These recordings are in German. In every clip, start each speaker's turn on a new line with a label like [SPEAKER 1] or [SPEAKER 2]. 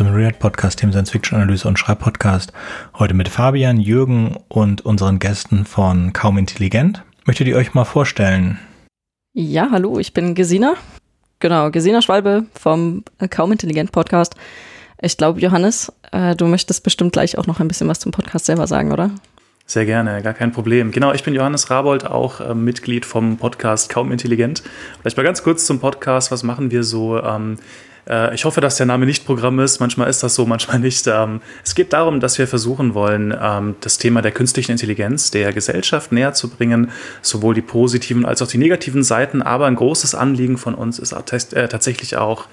[SPEAKER 1] Zum Real Podcast, dem Science Fiction Analyse und Schreibpodcast. Heute mit Fabian, Jürgen und unseren Gästen von Kaum Intelligent. Möchtet ihr euch mal vorstellen?
[SPEAKER 2] Ja, hallo, ich bin Gesina. Genau, Gesina Schwalbe vom Kaum Intelligent Podcast. Ich glaube, Johannes, äh, du möchtest bestimmt gleich auch noch ein bisschen was zum Podcast selber sagen, oder?
[SPEAKER 3] Sehr gerne, gar kein Problem. Genau, ich bin Johannes Rabold, auch äh, Mitglied vom Podcast Kaum Intelligent. Vielleicht mal ganz kurz zum Podcast. Was machen wir so? Ähm, äh, ich hoffe, dass der Name nicht Programm ist. Manchmal ist das so, manchmal nicht. Ähm, es geht darum, dass wir versuchen wollen, ähm, das Thema der künstlichen Intelligenz der Gesellschaft näher zu bringen, sowohl die positiven als auch die negativen Seiten. Aber ein großes Anliegen von uns ist äh, tatsächlich auch,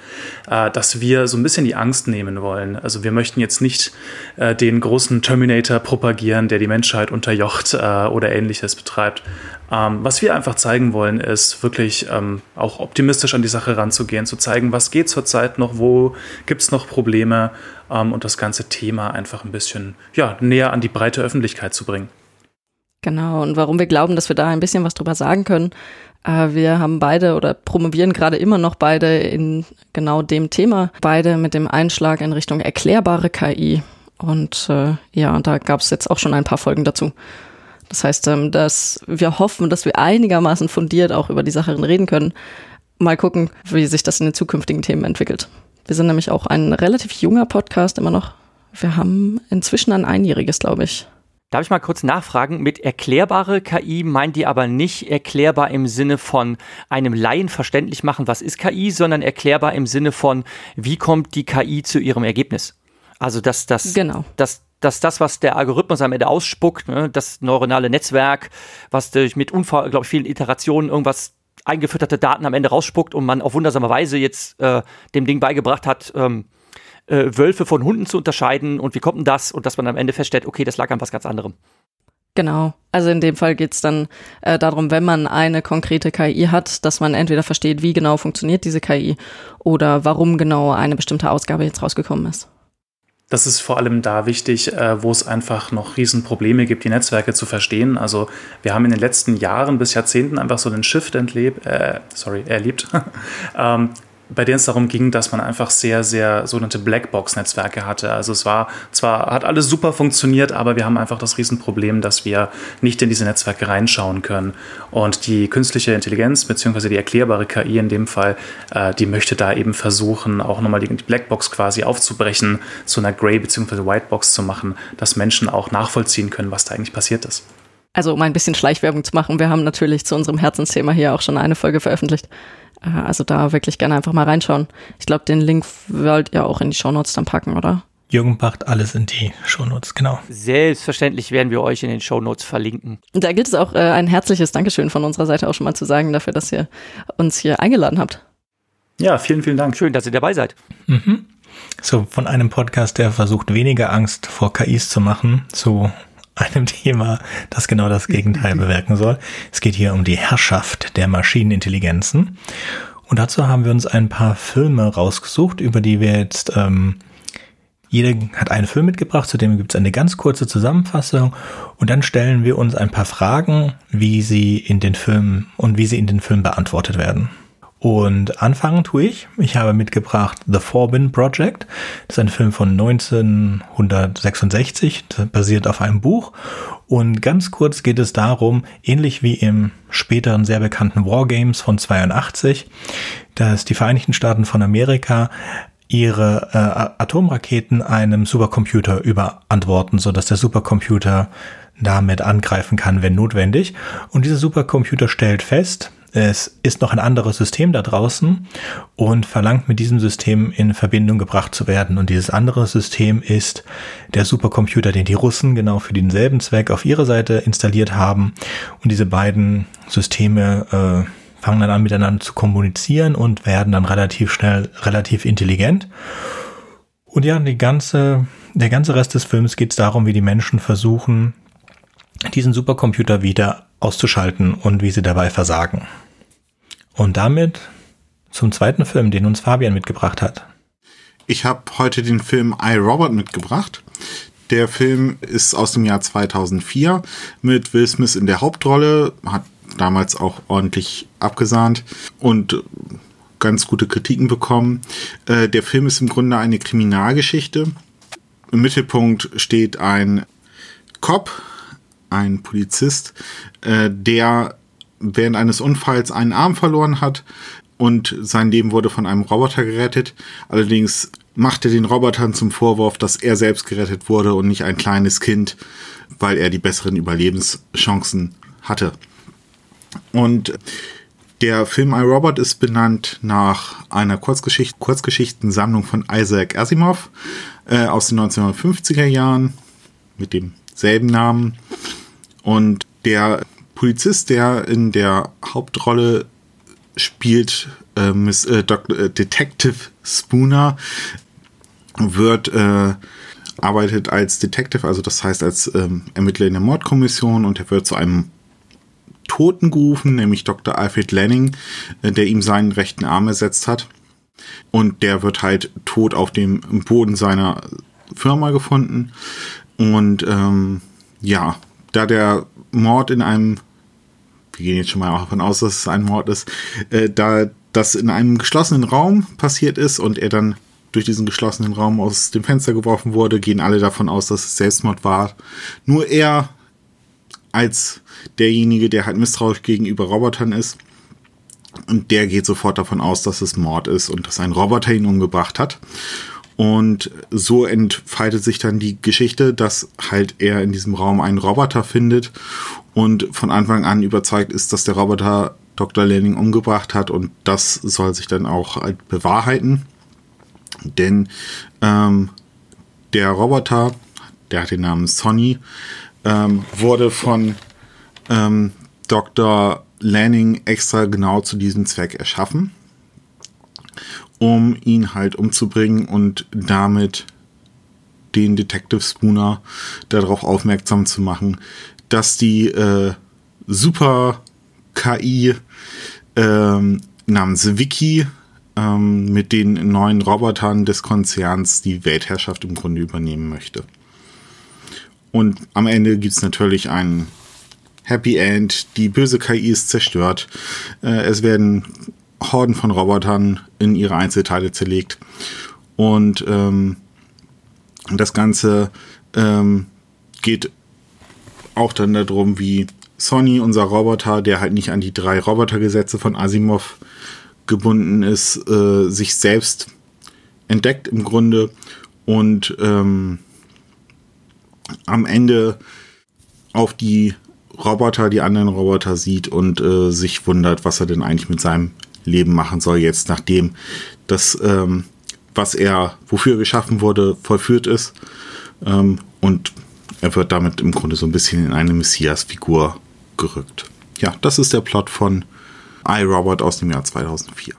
[SPEAKER 3] äh, dass wir so ein bisschen die Angst nehmen wollen. Also wir möchten jetzt nicht den großen Terminator propagieren, der die Menschheit unterjocht oder ähnliches betreibt, ähm, was wir einfach zeigen wollen, ist wirklich ähm, auch optimistisch an die Sache ranzugehen, zu zeigen, was geht zurzeit noch, wo gibt es noch Probleme ähm, und das ganze Thema einfach ein bisschen ja, näher an die breite Öffentlichkeit zu bringen.
[SPEAKER 2] Genau, und warum wir glauben, dass wir da ein bisschen was drüber sagen können. Äh, wir haben beide oder promovieren gerade immer noch beide in genau dem Thema, beide mit dem Einschlag in Richtung erklärbare KI. Und äh, ja, da gab es jetzt auch schon ein paar Folgen dazu. Das heißt, ähm, dass wir hoffen, dass wir einigermaßen fundiert auch über die Sache reden können. Mal gucken, wie sich das in den zukünftigen Themen entwickelt. Wir sind nämlich auch ein relativ junger Podcast immer noch. Wir haben inzwischen ein einjähriges, glaube ich.
[SPEAKER 4] Darf ich mal kurz nachfragen? Mit erklärbare KI meint ihr aber nicht erklärbar im Sinne von einem Laien verständlich machen, was ist KI, sondern erklärbar im Sinne von, wie kommt die KI zu ihrem Ergebnis? Also, dass das, genau. dass dass das, was der Algorithmus am Ende ausspuckt, ne, das neuronale Netzwerk, was durch mit unglaublich vielen Iterationen irgendwas eingefütterte Daten am Ende rausspuckt und man auf wundersame Weise jetzt äh, dem Ding beigebracht hat, ähm, äh, Wölfe von Hunden zu unterscheiden und wie kommt denn das? Und dass man am Ende feststellt, okay, das lag an was ganz anderem.
[SPEAKER 2] Genau. Also in dem Fall geht es dann äh, darum, wenn man eine konkrete KI hat, dass man entweder versteht, wie genau funktioniert diese KI oder warum genau eine bestimmte Ausgabe jetzt rausgekommen ist
[SPEAKER 3] das ist vor allem da wichtig, äh, wo es einfach noch Riesenprobleme gibt, die Netzwerke zu verstehen. Also wir haben in den letzten Jahren bis Jahrzehnten einfach so den Shift entlebt, äh, sorry, erlebt, ähm, bei denen es darum ging, dass man einfach sehr, sehr sogenannte Blackbox-Netzwerke hatte. Also es war zwar, hat alles super funktioniert, aber wir haben einfach das Riesenproblem, dass wir nicht in diese Netzwerke reinschauen können. Und die künstliche Intelligenz, beziehungsweise die erklärbare KI in dem Fall, äh, die möchte da eben versuchen, auch nochmal die, Blackbox quasi aufzubrechen, zu einer Grey- beziehungsweise Whitebox zu machen, dass Menschen auch nachvollziehen können, was da eigentlich passiert ist.
[SPEAKER 2] Also um ein bisschen Schleichwerbung zu machen, wir haben natürlich zu unserem Herzensthema hier auch schon eine Folge veröffentlicht. Äh, also da wirklich gerne einfach mal reinschauen. Ich glaube, den Link wollt ihr auch in die Shownotes dann packen, oder?
[SPEAKER 1] Jürgen packt alles in die Shownotes, genau.
[SPEAKER 4] Selbstverständlich werden wir euch in den Shownotes verlinken.
[SPEAKER 2] Und da gilt es auch äh, ein herzliches Dankeschön von unserer Seite auch schon mal zu sagen dafür, dass ihr uns hier eingeladen habt.
[SPEAKER 3] Ja, vielen, vielen Dank.
[SPEAKER 4] Schön, dass ihr dabei seid.
[SPEAKER 1] Mhm. So, von einem Podcast, der versucht, weniger Angst vor KIs zu machen, zu einem Thema, das genau das Gegenteil bewirken soll. Es geht hier um die Herrschaft der Maschinenintelligenzen. Und dazu haben wir uns ein paar Filme rausgesucht, über die wir jetzt, ähm, jeder hat einen Film mitgebracht, zu dem gibt es eine ganz kurze Zusammenfassung und dann stellen wir uns ein paar Fragen, wie sie in den Filmen und wie sie in den Filmen beantwortet werden. Und anfangen tue ich. Ich habe mitgebracht The Forbin Project. Das ist ein Film von 1966, basiert auf einem Buch. Und ganz kurz geht es darum, ähnlich wie im späteren sehr bekannten Wargames von 82, dass die Vereinigten Staaten von Amerika ihre äh, Atomraketen einem Supercomputer überantworten, so dass der Supercomputer damit angreifen kann, wenn notwendig. Und dieser Supercomputer stellt fest, es ist noch ein anderes System da draußen und verlangt mit diesem System in Verbindung gebracht zu werden. Und dieses andere System ist der Supercomputer, den die Russen genau für denselben Zweck auf ihrer Seite installiert haben. Und diese beiden Systeme äh, fangen dann an miteinander zu kommunizieren und werden dann relativ schnell relativ intelligent. Und ja, die ganze, der ganze Rest des Films geht es darum, wie die Menschen versuchen, diesen Supercomputer wieder auszuschalten und wie sie dabei versagen. Und damit zum zweiten Film, den uns Fabian mitgebracht hat.
[SPEAKER 5] Ich habe heute den Film I, Robot mitgebracht. Der Film ist aus dem Jahr 2004 mit Will Smith in der Hauptrolle, hat damals auch ordentlich abgesahnt und ganz gute Kritiken bekommen. Äh, der Film ist im Grunde eine Kriminalgeschichte. Im Mittelpunkt steht ein Cop, ein Polizist, äh, der während eines Unfalls einen Arm verloren hat und sein Leben wurde von einem Roboter gerettet. Allerdings macht er den Robotern zum Vorwurf, dass er selbst gerettet wurde und nicht ein kleines Kind, weil er die besseren Überlebenschancen hatte. Und der Film iRobot ist benannt nach einer Kurzgeschicht Kurzgeschichtensammlung von Isaac Asimov äh, aus den 1950er Jahren mit demselben Namen. Und der Polizist, der in der Hauptrolle spielt, äh, Miss, äh, äh, Detective Spooner, wird äh, arbeitet als Detective, also das heißt als ähm, Ermittler in der Mordkommission und er wird zu einem Toten gerufen, nämlich Dr. Alfred Lanning, äh, der ihm seinen rechten Arm ersetzt hat. Und der wird halt tot auf dem Boden seiner Firma gefunden. Und ähm, ja, da der Mord in einem, wir gehen jetzt schon mal davon aus, dass es ein Mord ist, äh, da das in einem geschlossenen Raum passiert ist und er dann durch diesen geschlossenen Raum aus dem Fenster geworfen wurde, gehen alle davon aus, dass es Selbstmord war. Nur er als derjenige, der halt misstrauisch gegenüber Robotern ist. Und der geht sofort davon aus, dass es Mord ist und dass ein Roboter ihn umgebracht hat. Und so entfaltet sich dann die Geschichte, dass halt er in diesem Raum einen Roboter findet und von Anfang an überzeugt ist, dass der Roboter Dr. Lanning umgebracht hat und das soll sich dann auch halt bewahrheiten. Denn ähm, der Roboter, der hat den Namen Sonny, ähm, wurde von ähm, Dr. Lanning extra genau zu diesem Zweck erschaffen, um ihn halt umzubringen und damit den Detective Spooner darauf aufmerksam zu machen, dass die äh, super KI ähm, namens Vicky ähm, mit den neuen Robotern des Konzerns die Weltherrschaft im Grunde übernehmen möchte. Und am Ende gibt es natürlich ein Happy End. Die böse KI ist zerstört. Äh, es werden Horden von Robotern in ihre Einzelteile zerlegt. Und ähm, das Ganze ähm, geht auch dann darum, wie Sonny, unser Roboter, der halt nicht an die drei Robotergesetze von Asimov gebunden ist, äh, sich selbst entdeckt im Grunde und ähm, am Ende auf die Roboter, die anderen Roboter sieht und äh, sich wundert, was er denn eigentlich mit seinem Leben machen soll jetzt, nachdem das, ähm, was er, wofür er geschaffen wurde, vollführt ist. Ähm, und er wird damit im Grunde so ein bisschen in eine Messias-Figur gerückt. Ja, das ist der Plot von iRobot aus dem Jahr 2004.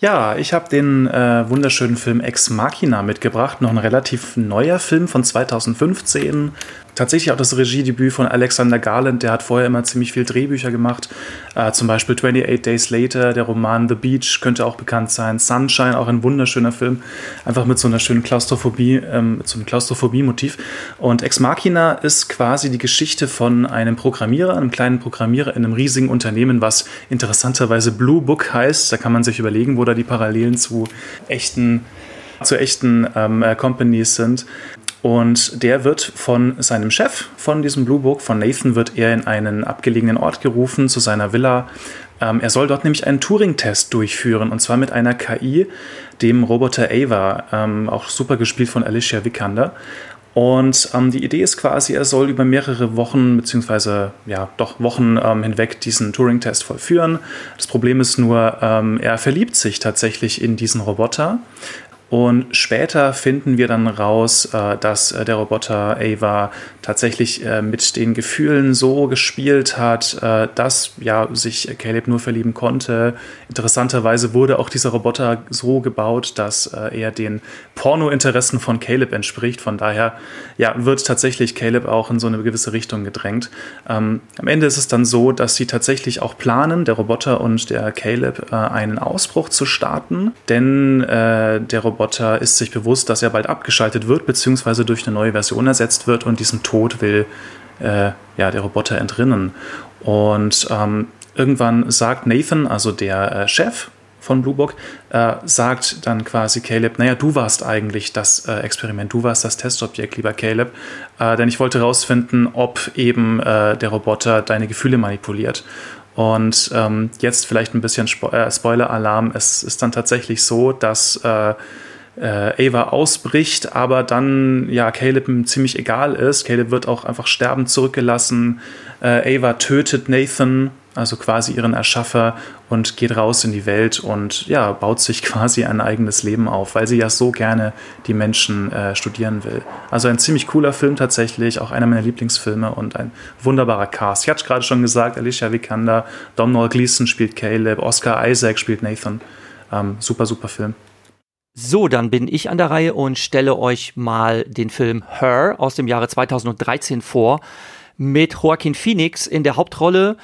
[SPEAKER 3] Ja, ich habe den äh, wunderschönen Film Ex Machina mitgebracht, noch ein relativ neuer Film von 2015 tatsächlich auch das Regiedebüt von Alexander Garland. Der hat vorher immer ziemlich viel Drehbücher gemacht. Äh, zum Beispiel 28 Days Later, der Roman The Beach könnte auch bekannt sein. Sunshine, auch ein wunderschöner Film. Einfach mit so einer schönen Klaustrophobie, ähm, so einem Klaustrophobie-Motiv. Und Ex Machina ist quasi die Geschichte von einem Programmierer, einem kleinen Programmierer in einem riesigen Unternehmen, was interessanterweise Blue Book heißt. Da kann man sich überlegen, wo da die Parallelen zu echten zu echten ähm, äh, Companies sind. Und der wird von seinem Chef von diesem Blue Book, von Nathan, wird er in einen abgelegenen Ort gerufen, zu seiner Villa. Ähm, er soll dort nämlich einen Turing-Test durchführen, und zwar mit einer KI, dem Roboter Ava, ähm, auch super gespielt von Alicia Vikander. Und ähm, die Idee ist quasi, er soll über mehrere Wochen, beziehungsweise ja, doch Wochen ähm, hinweg diesen Turing-Test vollführen. Das Problem ist nur, ähm, er verliebt sich tatsächlich in diesen Roboter. Und später finden wir dann raus, äh, dass äh, der Roboter Ava tatsächlich äh, mit den Gefühlen so gespielt hat, dass ja sich Caleb nur verlieben konnte. Interessanterweise wurde auch dieser Roboter so gebaut, dass er den Pornointeressen von Caleb entspricht. Von daher ja, wird tatsächlich Caleb auch in so eine gewisse Richtung gedrängt. Ähm, am Ende ist es dann so, dass sie tatsächlich auch planen, der Roboter und der Caleb, einen Ausbruch zu starten, denn der Roboter Roboter ist sich bewusst, dass er bald abgeschaltet wird, beziehungsweise durch eine neue Version ersetzt wird und diesem Tod will äh, ja, der Roboter entrinnen. Und ähm, irgendwann sagt Nathan, also der äh, Chef von Blue Book, äh, sagt dann quasi Caleb, naja, du warst eigentlich das äh, Experiment, du warst das Testobjekt, lieber Caleb, äh, denn ich wollte herausfinden, ob eben äh, der Roboter deine Gefühle manipuliert. Und ähm, jetzt vielleicht ein bisschen Spo äh, Spoiler-Alarm. Es ist dann tatsächlich so, dass äh, Ava ausbricht, aber dann ja Caleb ziemlich egal ist. Caleb wird auch einfach sterbend zurückgelassen. Äh, Ava tötet Nathan, also quasi ihren Erschaffer, und geht raus in die Welt und ja, baut sich quasi ein eigenes Leben auf, weil sie ja so gerne die Menschen äh, studieren will. Also ein ziemlich cooler Film tatsächlich, auch einer meiner Lieblingsfilme und ein wunderbarer Cast. Ich hatte gerade schon gesagt, Alicia Vikander, Domhnall Gleeson spielt Caleb, Oscar Isaac spielt Nathan. Ähm, super, super Film.
[SPEAKER 4] So, dann bin ich an der Reihe und stelle euch mal den Film Her aus dem Jahre 2013 vor mit Joaquin Phoenix in der Hauptrolle,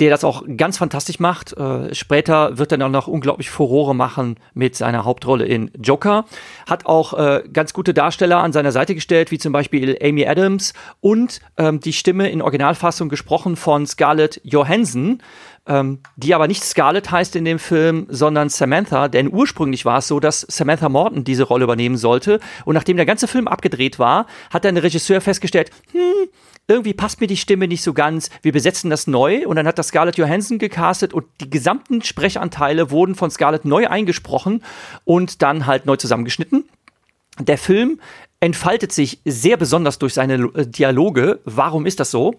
[SPEAKER 4] der das auch ganz fantastisch macht. Äh, später wird er dann auch noch unglaublich Furore machen mit seiner Hauptrolle in Joker. Hat auch äh, ganz gute Darsteller an seiner Seite gestellt, wie zum Beispiel Amy Adams und ähm, die Stimme in Originalfassung gesprochen von Scarlett Johansson. Ähm, die aber nicht Scarlett heißt in dem Film, sondern Samantha, denn ursprünglich war es so, dass Samantha Morton diese Rolle übernehmen sollte. Und nachdem der ganze Film abgedreht war, hat dann der Regisseur festgestellt, hm, irgendwie passt mir die Stimme nicht so ganz, wir besetzen das neu und dann hat das Scarlett Johansson gecastet und die gesamten Sprechanteile wurden von Scarlett neu eingesprochen und dann halt neu zusammengeschnitten. Der Film entfaltet sich sehr besonders durch seine äh, Dialoge. Warum ist das so?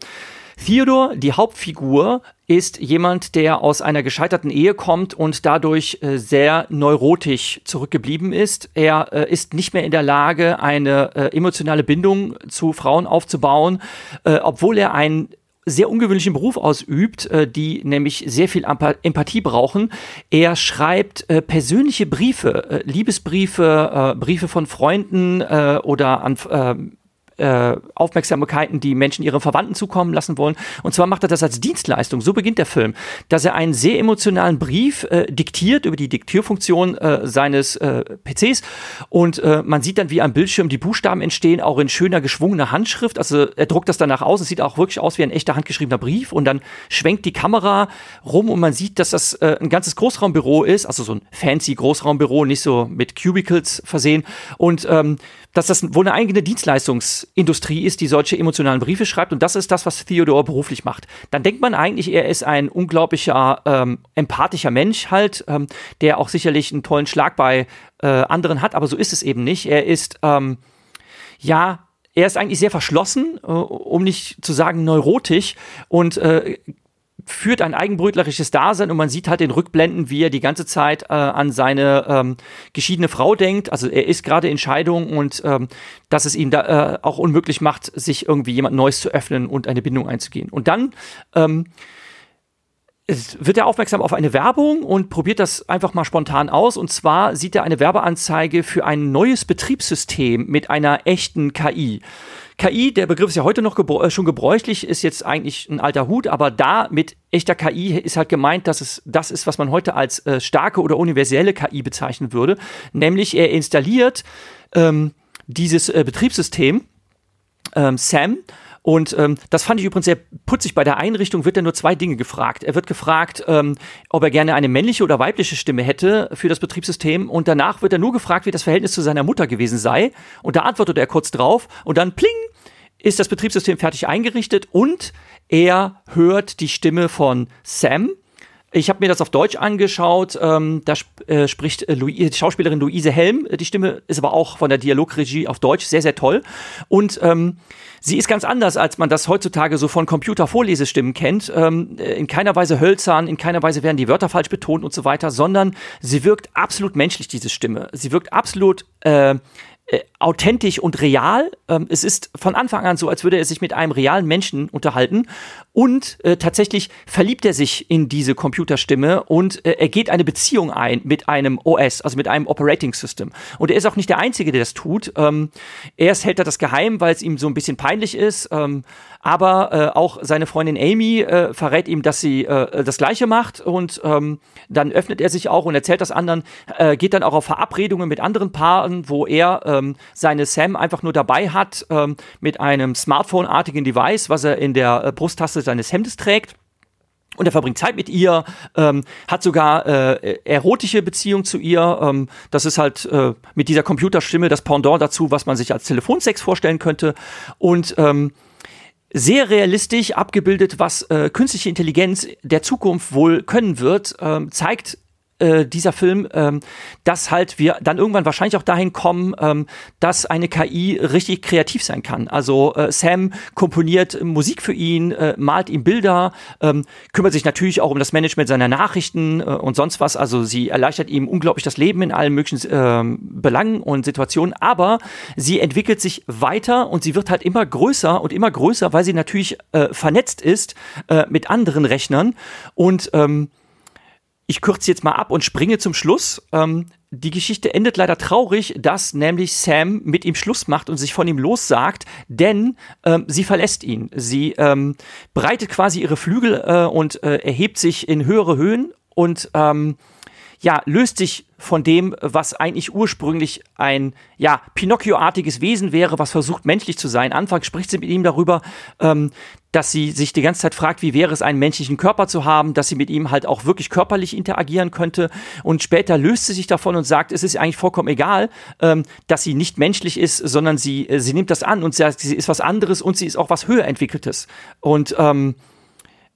[SPEAKER 4] Theodor, die Hauptfigur, ist jemand, der aus einer gescheiterten Ehe kommt und dadurch äh, sehr neurotisch zurückgeblieben ist. Er äh, ist nicht mehr in der Lage, eine äh, emotionale Bindung zu Frauen aufzubauen, äh, obwohl er einen sehr ungewöhnlichen Beruf ausübt, äh, die nämlich sehr viel Empathie brauchen. Er schreibt äh, persönliche Briefe, Liebesbriefe, Briefe von Freunden oder an äh, Aufmerksamkeiten, die Menschen ihren Verwandten zukommen lassen wollen. Und zwar macht er das als Dienstleistung. So beginnt der Film, dass er einen sehr emotionalen Brief äh, diktiert über die Diktierfunktion äh, seines äh, PCs und äh, man sieht dann, wie am Bildschirm die Buchstaben entstehen, auch in schöner geschwungener Handschrift. Also er druckt das danach aus. Es sieht auch wirklich aus wie ein echter handgeschriebener Brief und dann schwenkt die Kamera rum und man sieht, dass das äh, ein ganzes Großraumbüro ist, also so ein fancy Großraumbüro, nicht so mit Cubicles versehen und ähm, dass das wohl eine eigene Dienstleistungsindustrie ist, die solche emotionalen Briefe schreibt. Und das ist das, was Theodor beruflich macht. Dann denkt man eigentlich, er ist ein unglaublicher, ähm, empathischer Mensch halt, ähm, der auch sicherlich einen tollen Schlag bei äh, anderen hat, aber so ist es eben nicht. Er ist, ähm, ja, er ist eigentlich sehr verschlossen, äh, um nicht zu sagen neurotisch und äh, führt ein eigenbrötlerisches Dasein und man sieht halt den Rückblenden, wie er die ganze Zeit äh, an seine ähm, geschiedene Frau denkt. Also er ist gerade in Scheidung und ähm, dass es ihm da äh, auch unmöglich macht, sich irgendwie jemand Neues zu öffnen und eine Bindung einzugehen. Und dann ähm, wird er aufmerksam auf eine Werbung und probiert das einfach mal spontan aus. Und zwar sieht er eine Werbeanzeige für ein neues Betriebssystem mit einer echten KI. KI, der Begriff ist ja heute noch gebr äh, schon gebräuchlich, ist jetzt eigentlich ein alter Hut, aber da mit echter KI ist halt gemeint, dass es das ist, was man heute als äh, starke oder universelle KI bezeichnen würde. Nämlich er installiert ähm, dieses äh, Betriebssystem ähm, SAM und ähm, das fand ich übrigens sehr putzig. Bei der Einrichtung wird er nur zwei Dinge gefragt. Er wird gefragt, ähm, ob er gerne eine männliche oder weibliche Stimme hätte für das Betriebssystem. Und danach wird er nur gefragt, wie das Verhältnis zu seiner Mutter gewesen sei. Und da antwortet er kurz drauf. Und dann pling, ist das Betriebssystem fertig eingerichtet und er hört die Stimme von Sam, ich habe mir das auf Deutsch angeschaut. Ähm, da sp äh, spricht äh, die Schauspielerin Luise Helm. Die Stimme ist aber auch von der Dialogregie auf Deutsch sehr, sehr toll. Und ähm, sie ist ganz anders, als man das heutzutage so von Computer-Vorlesestimmen kennt. Ähm, in keiner Weise hölzern, in keiner Weise werden die Wörter falsch betont und so weiter, sondern sie wirkt absolut menschlich, diese Stimme. Sie wirkt absolut äh, äh, authentisch und real. Ähm, es ist von Anfang an so, als würde er sich mit einem realen Menschen unterhalten. Und äh, tatsächlich verliebt er sich in diese Computerstimme und äh, er geht eine Beziehung ein mit einem OS, also mit einem Operating System. Und er ist auch nicht der Einzige, der das tut. Ähm, erst hält er das geheim, weil es ihm so ein bisschen peinlich ist. Ähm, aber äh, auch seine Freundin Amy äh, verrät ihm, dass sie äh, das Gleiche macht und ähm, dann öffnet er sich auch und erzählt das anderen, äh, geht dann auch auf Verabredungen mit anderen Paaren, wo er ähm, seine Sam einfach nur dabei hat ähm, mit einem Smartphone-artigen Device, was er in der äh, Brusttaste seines Hemdes trägt. und er verbringt Zeit mit ihr, ähm, hat sogar äh, erotische Beziehung zu ihr. Ähm, das ist halt äh, mit dieser Computerstimme das Pendant dazu, was man sich als Telefonsex vorstellen könnte. Und ähm, sehr realistisch abgebildet, was äh, künstliche Intelligenz der Zukunft wohl können wird, ähm, zeigt äh, dieser Film, ähm, dass halt wir dann irgendwann wahrscheinlich auch dahin kommen, ähm, dass eine KI richtig kreativ sein kann. Also äh, Sam komponiert Musik für ihn, äh, malt ihm Bilder, ähm, kümmert sich natürlich auch um das Management seiner Nachrichten äh, und sonst was. Also sie erleichtert ihm unglaublich das Leben in allen möglichen ähm, Belangen und Situationen, aber sie entwickelt sich weiter und sie wird halt immer größer und immer größer, weil sie natürlich äh, vernetzt ist äh, mit anderen Rechnern und ähm, ich kürze jetzt mal ab und springe zum Schluss. Ähm, die Geschichte endet leider traurig, dass nämlich Sam mit ihm Schluss macht und sich von ihm lossagt, denn ähm, sie verlässt ihn. Sie ähm, breitet quasi ihre Flügel äh, und äh, erhebt sich in höhere Höhen und ähm, ja, löst sich von dem, was eigentlich ursprünglich ein ja, Pinocchio-artiges Wesen wäre, was versucht menschlich zu sein. Anfangs spricht sie mit ihm darüber, ähm, dass sie sich die ganze Zeit fragt, wie wäre es, einen menschlichen Körper zu haben, dass sie mit ihm halt auch wirklich körperlich interagieren könnte. Und später löst sie sich davon und sagt, es ist eigentlich vollkommen egal, ähm, dass sie nicht menschlich ist, sondern sie, äh, sie nimmt das an und sagt, sie ist was anderes und sie ist auch was höher entwickeltes. Und ähm,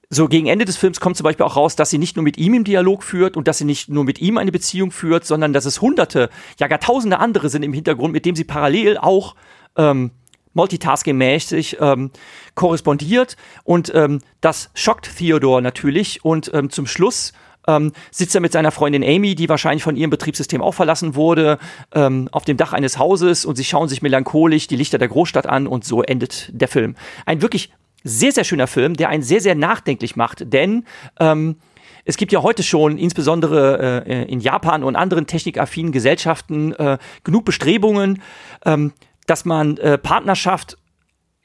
[SPEAKER 4] so gegen Ende des Films kommt zum Beispiel auch raus, dass sie nicht nur mit ihm im Dialog führt und dass sie nicht nur mit ihm eine Beziehung führt, sondern dass es hunderte, ja gar tausende andere sind im Hintergrund, mit dem sie parallel auch ähm, multitasking-mäßig ähm, korrespondiert. Und ähm, das schockt Theodore natürlich. Und ähm, zum Schluss ähm, sitzt er mit seiner Freundin Amy, die wahrscheinlich von ihrem Betriebssystem auch verlassen wurde, ähm, auf dem Dach eines Hauses und sie schauen sich melancholisch die Lichter der Großstadt an und so endet der Film. Ein wirklich sehr, sehr schöner Film, der einen sehr, sehr nachdenklich macht, denn ähm, es gibt ja heute schon, insbesondere äh, in Japan und anderen technikaffinen Gesellschaften, äh, genug Bestrebungen, ähm, dass man äh, Partnerschaft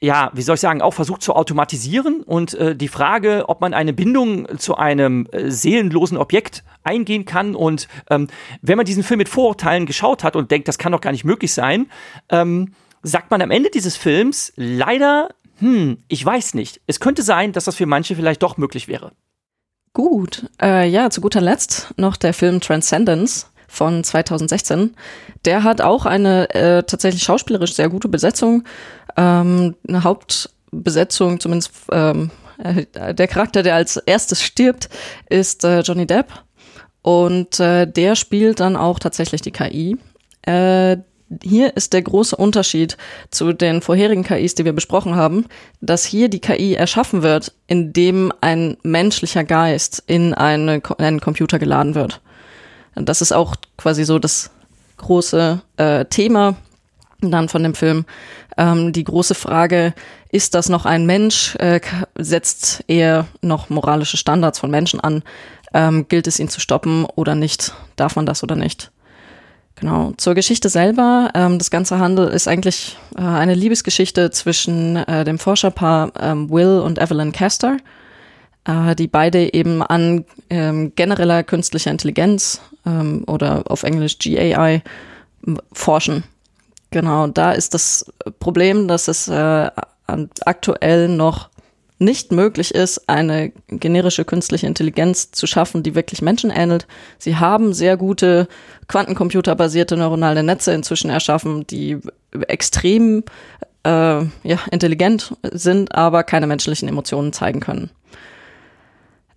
[SPEAKER 4] ja, wie soll ich sagen, auch versucht zu automatisieren und äh, die Frage, ob man eine Bindung zu einem äh, seelenlosen Objekt eingehen kann und ähm, wenn man diesen Film mit Vorurteilen geschaut hat und denkt, das kann doch gar nicht möglich sein, ähm, sagt man am Ende dieses Films leider hm, ich weiß nicht. Es könnte sein, dass das für manche vielleicht doch möglich wäre.
[SPEAKER 2] Gut, äh, ja, zu guter Letzt noch der Film Transcendence von 2016. Der hat auch eine äh, tatsächlich schauspielerisch sehr gute Besetzung. Ähm, eine Hauptbesetzung, zumindest ähm, äh, der Charakter, der als erstes stirbt, ist äh, Johnny Depp. Und äh, der spielt dann auch tatsächlich die KI. Äh, hier ist der große Unterschied zu den vorherigen KIs, die wir besprochen haben, dass hier die KI erschaffen wird, indem ein menschlicher Geist in eine, einen Computer geladen wird. Das ist auch quasi so das große äh, Thema dann von dem Film. Ähm, die große Frage, ist das noch ein Mensch? Äh, setzt er noch moralische Standards von Menschen an? Ähm, gilt es ihn zu stoppen oder nicht? Darf man das oder nicht? Genau, zur Geschichte selber. Ähm, das ganze Handel ist eigentlich äh, eine Liebesgeschichte zwischen äh, dem Forscherpaar ähm, Will und Evelyn Castor, äh, die beide eben an ähm, genereller künstlicher Intelligenz ähm, oder auf Englisch GAI forschen. Genau, da ist das Problem, dass es äh, aktuell noch nicht möglich ist, eine generische künstliche Intelligenz zu schaffen, die wirklich Menschen ähnelt. Sie haben sehr gute quantencomputerbasierte neuronale Netze inzwischen erschaffen, die extrem äh, ja, intelligent sind, aber keine menschlichen Emotionen zeigen können.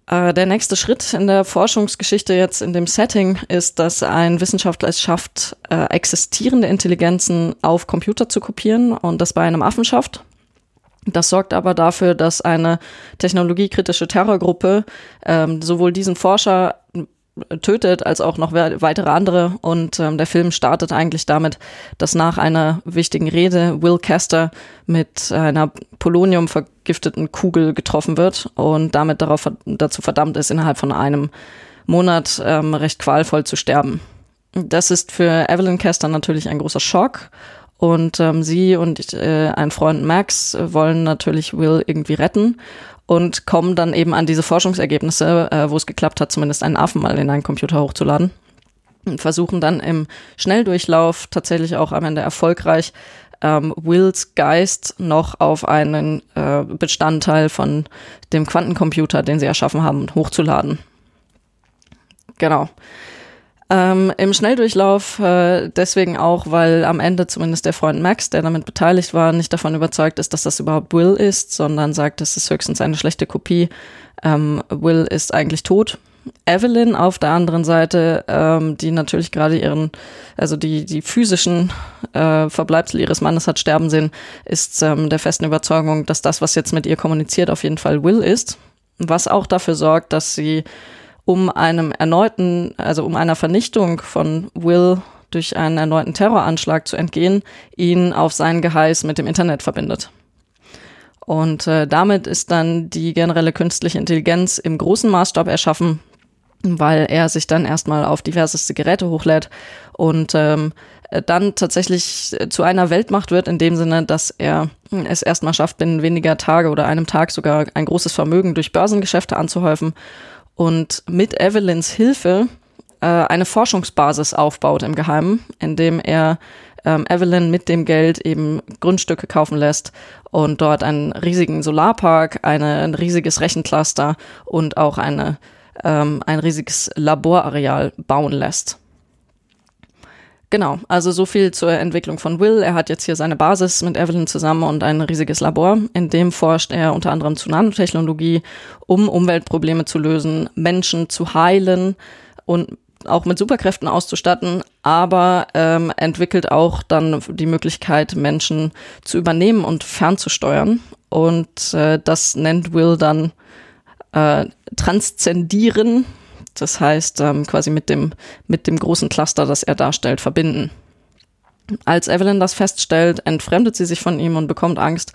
[SPEAKER 2] Äh, der nächste Schritt in der Forschungsgeschichte jetzt in dem Setting ist, dass ein Wissenschaftler es schafft, äh, existierende Intelligenzen auf Computer zu kopieren und das bei einem Affen schafft. Das sorgt aber dafür, dass eine technologiekritische Terrorgruppe ähm, sowohl diesen Forscher tötet, als auch noch weitere andere. Und ähm, der Film startet eigentlich damit, dass nach einer wichtigen Rede Will Caster mit einer Polonium vergifteten Kugel getroffen wird und damit darauf, dazu verdammt ist, innerhalb von einem Monat ähm, recht qualvoll zu sterben. Das ist für Evelyn Caster natürlich ein großer Schock und ähm, sie und äh, ein Freund Max wollen natürlich Will irgendwie retten und kommen dann eben an diese Forschungsergebnisse, äh, wo es geklappt hat, zumindest einen Affen mal in einen Computer hochzuladen. Und versuchen dann im Schnelldurchlauf tatsächlich auch am Ende erfolgreich ähm, Wills Geist noch auf einen äh, Bestandteil von dem Quantencomputer, den sie erschaffen haben, hochzuladen. Genau. Ähm, Im Schnelldurchlauf äh, deswegen auch, weil am Ende zumindest der Freund Max, der damit beteiligt war, nicht davon überzeugt ist, dass das überhaupt Will ist, sondern sagt, es ist höchstens eine schlechte Kopie. Ähm, Will ist eigentlich tot. Evelyn auf der anderen Seite, ähm, die natürlich gerade ihren, also die, die physischen äh, Verbleibsel ihres Mannes hat sterben sehen, ist ähm, der festen Überzeugung, dass das, was jetzt mit ihr kommuniziert, auf jeden Fall Will ist. Was auch dafür sorgt, dass sie um einem erneuten, also um einer Vernichtung von Will durch einen erneuten Terroranschlag zu entgehen, ihn auf sein Geheiß mit dem Internet verbindet. Und äh, damit ist dann die generelle künstliche Intelligenz im großen Maßstab erschaffen, weil er sich dann erstmal auf diverseste Geräte hochlädt und ähm, dann tatsächlich zu einer Weltmacht wird, in dem Sinne, dass er es erstmal schafft, binnen weniger Tage oder einem Tag sogar ein großes Vermögen durch Börsengeschäfte anzuhäufen und mit Evelyns Hilfe äh, eine Forschungsbasis aufbaut im Geheimen, indem er ähm, Evelyn mit dem Geld eben Grundstücke kaufen lässt und dort einen riesigen Solarpark, eine, ein riesiges Rechencluster und auch eine ähm, ein riesiges Laborareal bauen lässt. Genau, also so viel zur Entwicklung von Will. Er hat jetzt hier seine Basis mit Evelyn zusammen und ein riesiges Labor. In dem forscht er unter anderem zu Nanotechnologie, um Umweltprobleme zu lösen, Menschen zu heilen und auch mit Superkräften auszustatten, aber ähm, entwickelt auch dann die Möglichkeit, Menschen zu übernehmen und fernzusteuern. Und äh, das nennt Will dann äh, transzendieren, das heißt ähm, quasi mit dem, mit dem großen Cluster, das er darstellt, verbinden. Als Evelyn das feststellt, entfremdet sie sich von ihm und bekommt Angst,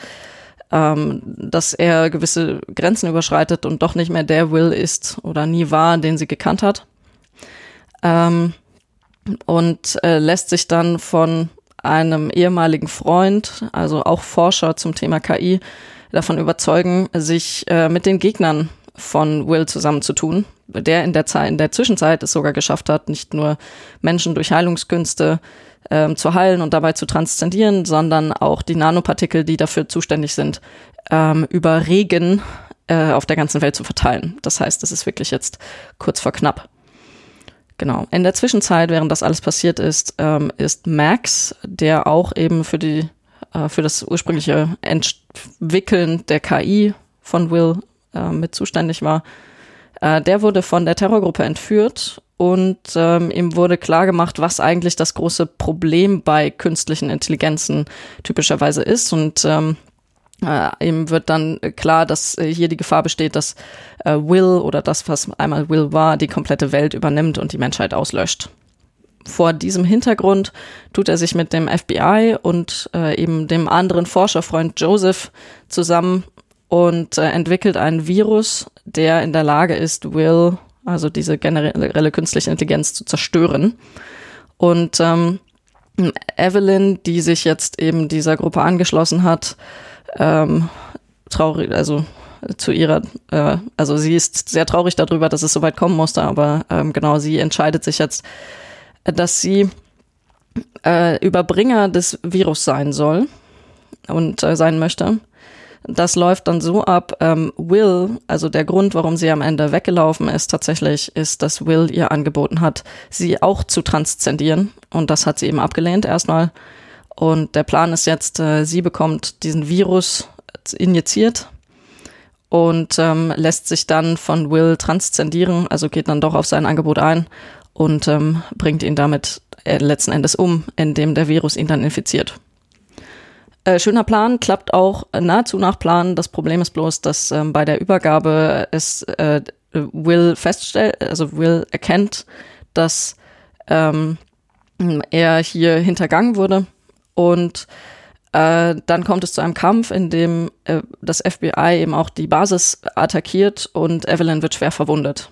[SPEAKER 2] ähm, dass er gewisse Grenzen überschreitet und doch nicht mehr der Will ist oder nie war, den sie gekannt hat. Ähm, und äh, lässt sich dann von einem ehemaligen Freund, also auch Forscher zum Thema KI, davon überzeugen, sich äh, mit den Gegnern von Will zusammenzutun, der in der Zeit, in der Zwischenzeit es sogar geschafft hat, nicht nur Menschen durch Heilungskünste ähm, zu heilen und dabei zu transzendieren, sondern auch die Nanopartikel, die dafür zuständig sind, ähm, über Regen äh, auf der ganzen Welt zu verteilen. Das heißt, es ist wirklich jetzt kurz vor knapp. Genau. In der Zwischenzeit, während das alles passiert ist, ähm, ist Max, der auch eben für die äh, für das ursprüngliche Entwickeln der KI von Will äh, mit zuständig war, äh, der wurde von der Terrorgruppe entführt und ähm, ihm wurde klargemacht, was eigentlich das große Problem bei künstlichen Intelligenzen typischerweise ist. Und ähm, äh, ihm wird dann klar, dass äh, hier die Gefahr besteht, dass äh, Will oder das, was einmal Will war, die komplette Welt übernimmt und die Menschheit auslöscht. Vor diesem Hintergrund tut er sich mit dem FBI und äh, eben dem anderen Forscherfreund Joseph zusammen und äh, entwickelt einen Virus, der in der Lage ist, Will, also diese generelle künstliche Intelligenz, zu zerstören. Und ähm, Evelyn, die sich jetzt eben dieser Gruppe angeschlossen hat, ähm, traurig, also zu ihrer, äh, also sie ist sehr traurig darüber, dass es so weit kommen musste, aber ähm, genau, sie entscheidet sich jetzt, dass sie äh, Überbringer des Virus sein soll und äh, sein möchte. Das läuft dann so ab, ähm, Will, also der Grund, warum sie am Ende weggelaufen ist tatsächlich, ist, dass Will ihr angeboten hat, sie auch zu transzendieren. Und das hat sie eben abgelehnt erstmal. Und der Plan ist jetzt, äh, sie bekommt diesen Virus injiziert und ähm, lässt sich dann von Will transzendieren, also geht dann doch auf sein Angebot ein und ähm, bringt ihn damit äh, letzten Endes um, indem der Virus ihn dann infiziert. Äh, schöner Plan, klappt auch nahezu nach Plan. Das Problem ist bloß, dass ähm, bei der Übergabe es äh, Will feststellt, also Will erkennt, dass ähm, er hier hintergangen wurde und äh, dann kommt es zu einem Kampf, in dem äh, das FBI eben auch die Basis attackiert und Evelyn wird schwer verwundet.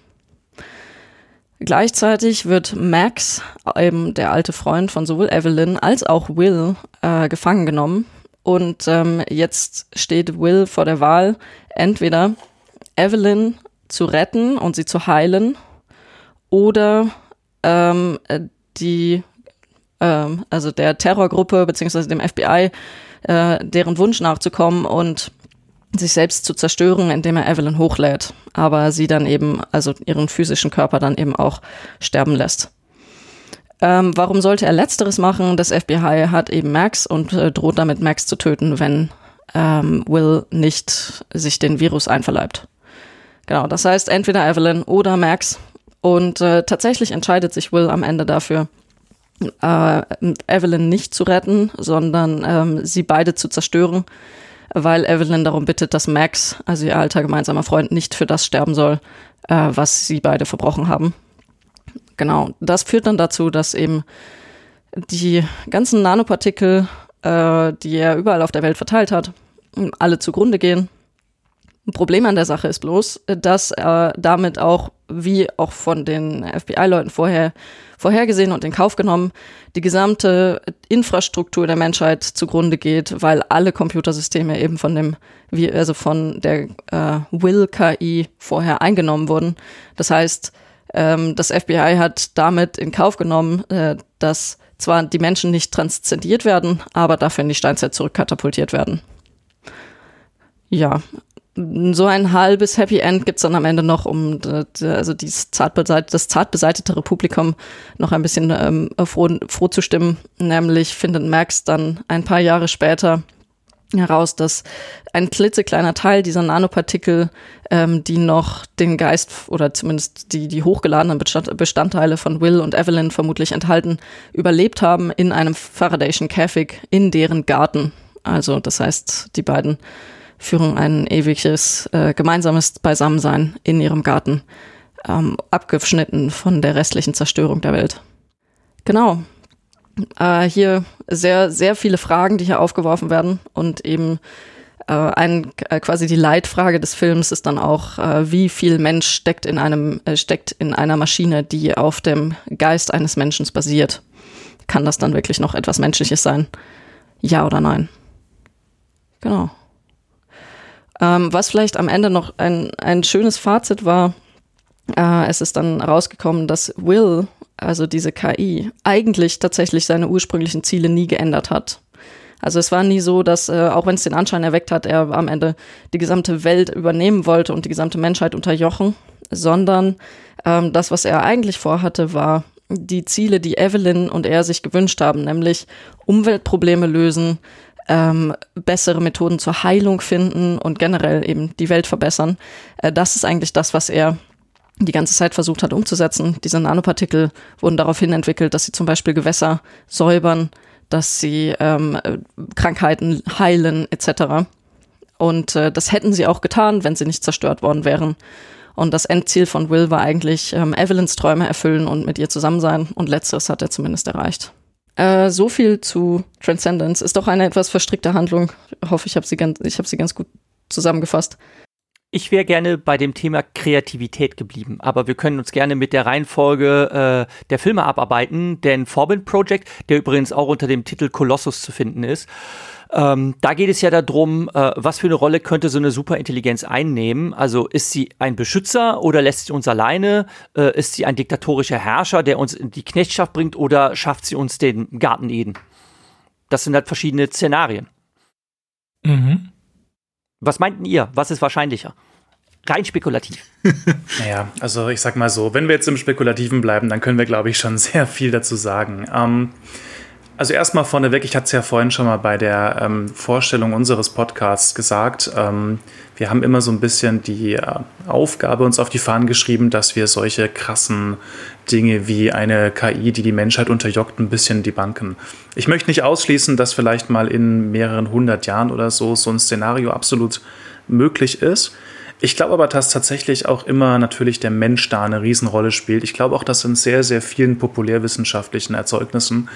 [SPEAKER 2] Gleichzeitig wird Max, eben der alte Freund von sowohl Evelyn als auch Will, äh, gefangen genommen und ähm, jetzt steht Will vor der Wahl, entweder Evelyn zu retten und sie zu heilen oder ähm, die ähm, also der Terrorgruppe beziehungsweise dem FBI, äh, deren Wunsch nachzukommen und sich selbst zu zerstören, indem er Evelyn hochlädt, aber sie dann eben, also ihren physischen Körper dann eben auch sterben lässt. Ähm, warum sollte er letzteres machen? Das FBI hat eben Max und äh, droht damit Max zu töten, wenn ähm, Will nicht sich den Virus einverleibt. Genau, das heißt entweder Evelyn oder Max. Und äh, tatsächlich entscheidet sich Will am Ende dafür, äh, Evelyn nicht zu retten, sondern ähm, sie beide zu zerstören, weil Evelyn darum bittet, dass Max, also ihr alter gemeinsamer Freund, nicht für das sterben soll, äh, was sie beide verbrochen haben. Genau, das führt dann dazu, dass eben die ganzen Nanopartikel, äh, die er überall auf der Welt verteilt hat, alle zugrunde gehen. Ein Problem an der Sache ist bloß, dass er damit auch, wie auch von den FBI-Leuten vorher vorhergesehen und in Kauf genommen, die gesamte Infrastruktur der Menschheit zugrunde geht, weil alle Computersysteme eben von dem, wie, also von der äh, Will-KI vorher eingenommen wurden. Das heißt, ähm, das FBI hat damit in Kauf genommen, äh, dass zwar die Menschen nicht transzendiert werden, aber dafür in die Steinzeit zurückkatapultiert werden. Ja, so ein halbes Happy End gibt's dann am Ende noch, um also dieses zart das zart beseitetere Publikum noch ein bisschen ähm, froh, froh zu stimmen. Nämlich findet Max dann ein paar Jahre später heraus, dass ein klitzekleiner Teil dieser Nanopartikel, ähm, die noch den Geist oder zumindest die, die hochgeladenen Bestandteile von Will und Evelyn vermutlich enthalten, überlebt haben in einem Faradayschen Käfig in deren Garten. Also das heißt, die beiden führen ein ewiges äh, gemeinsames Beisammensein in ihrem Garten, ähm, abgeschnitten von der restlichen Zerstörung der Welt. Genau, äh, hier sehr, sehr viele Fragen, die hier aufgeworfen werden und eben äh, ein, äh, quasi die Leitfrage des Films ist dann auch, äh, wie viel Mensch steckt in einem, äh, steckt in einer Maschine, die auf dem Geist eines Menschen basiert. Kann das dann wirklich noch etwas Menschliches sein? Ja oder nein? Genau. Ähm, was vielleicht am Ende noch ein, ein schönes Fazit war, äh, es ist dann rausgekommen, dass Will also diese KI, eigentlich tatsächlich seine ursprünglichen Ziele nie geändert hat. Also es war nie so, dass, äh, auch wenn es den Anschein erweckt hat, er am Ende die gesamte Welt übernehmen wollte und die gesamte Menschheit unterjochen, sondern ähm, das, was er eigentlich vorhatte, war die Ziele, die Evelyn und er sich gewünscht haben, nämlich Umweltprobleme lösen, ähm, bessere Methoden zur Heilung finden und generell eben die Welt verbessern. Äh, das ist eigentlich das, was er die ganze Zeit versucht hat umzusetzen. Diese Nanopartikel wurden daraufhin entwickelt, dass sie zum Beispiel Gewässer säubern, dass sie ähm, Krankheiten heilen etc. Und äh, das hätten sie auch getan, wenn sie nicht zerstört worden wären. Und das Endziel von Will war eigentlich ähm, Evelyns Träume erfüllen und mit ihr zusammen sein. Und letzteres hat er zumindest erreicht. Äh, so viel zu Transcendence. Ist doch eine etwas verstrickte Handlung. Ich hoffe, ich habe sie, ganz, ich hab sie ganz gut zusammengefasst.
[SPEAKER 4] Ich wäre gerne bei dem Thema Kreativität geblieben, aber wir können uns gerne mit der Reihenfolge äh, der Filme abarbeiten, denn Forbin Project, der übrigens auch unter dem Titel Colossus zu finden ist, ähm, da geht es ja darum, äh, was für eine Rolle könnte so eine Superintelligenz einnehmen. Also ist sie ein Beschützer oder lässt sie uns alleine? Äh, ist sie ein diktatorischer Herrscher, der uns in die Knechtschaft bringt oder schafft sie uns den Garten Eden? Das sind halt verschiedene Szenarien. Mhm. Was meinten ihr? Was ist wahrscheinlicher? Rein spekulativ.
[SPEAKER 3] naja, also ich sag mal so, wenn wir jetzt im Spekulativen bleiben, dann können wir, glaube ich, schon sehr viel dazu sagen. Ähm, also erstmal vorneweg, ich hatte es ja vorhin schon mal bei der ähm, Vorstellung unseres Podcasts gesagt, ähm, wir haben immer so ein bisschen die äh, Aufgabe uns auf die Fahnen geschrieben, dass wir solche krassen Dinge wie eine KI, die die Menschheit unterjockt, ein bisschen debunken. Ich möchte nicht ausschließen, dass vielleicht mal in mehreren hundert Jahren oder so so ein Szenario absolut möglich ist. Ich glaube aber, dass tatsächlich auch immer natürlich der Mensch da eine Riesenrolle spielt. Ich glaube auch, dass in sehr, sehr vielen populärwissenschaftlichen Erzeugnissen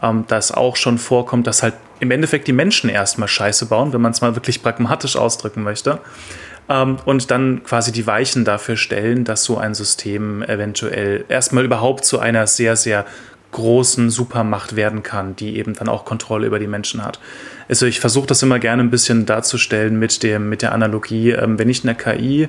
[SPEAKER 3] ähm, das auch schon vorkommt, dass halt im Endeffekt die Menschen erstmal Scheiße bauen, wenn man es mal wirklich pragmatisch ausdrücken möchte. Ähm, und dann quasi die Weichen dafür stellen, dass so ein System eventuell erstmal überhaupt zu einer sehr, sehr großen Supermacht werden kann, die eben dann auch Kontrolle über die Menschen hat. Also ich versuche das immer gerne ein bisschen darzustellen mit, dem, mit der Analogie, ähm, wenn ich einer KI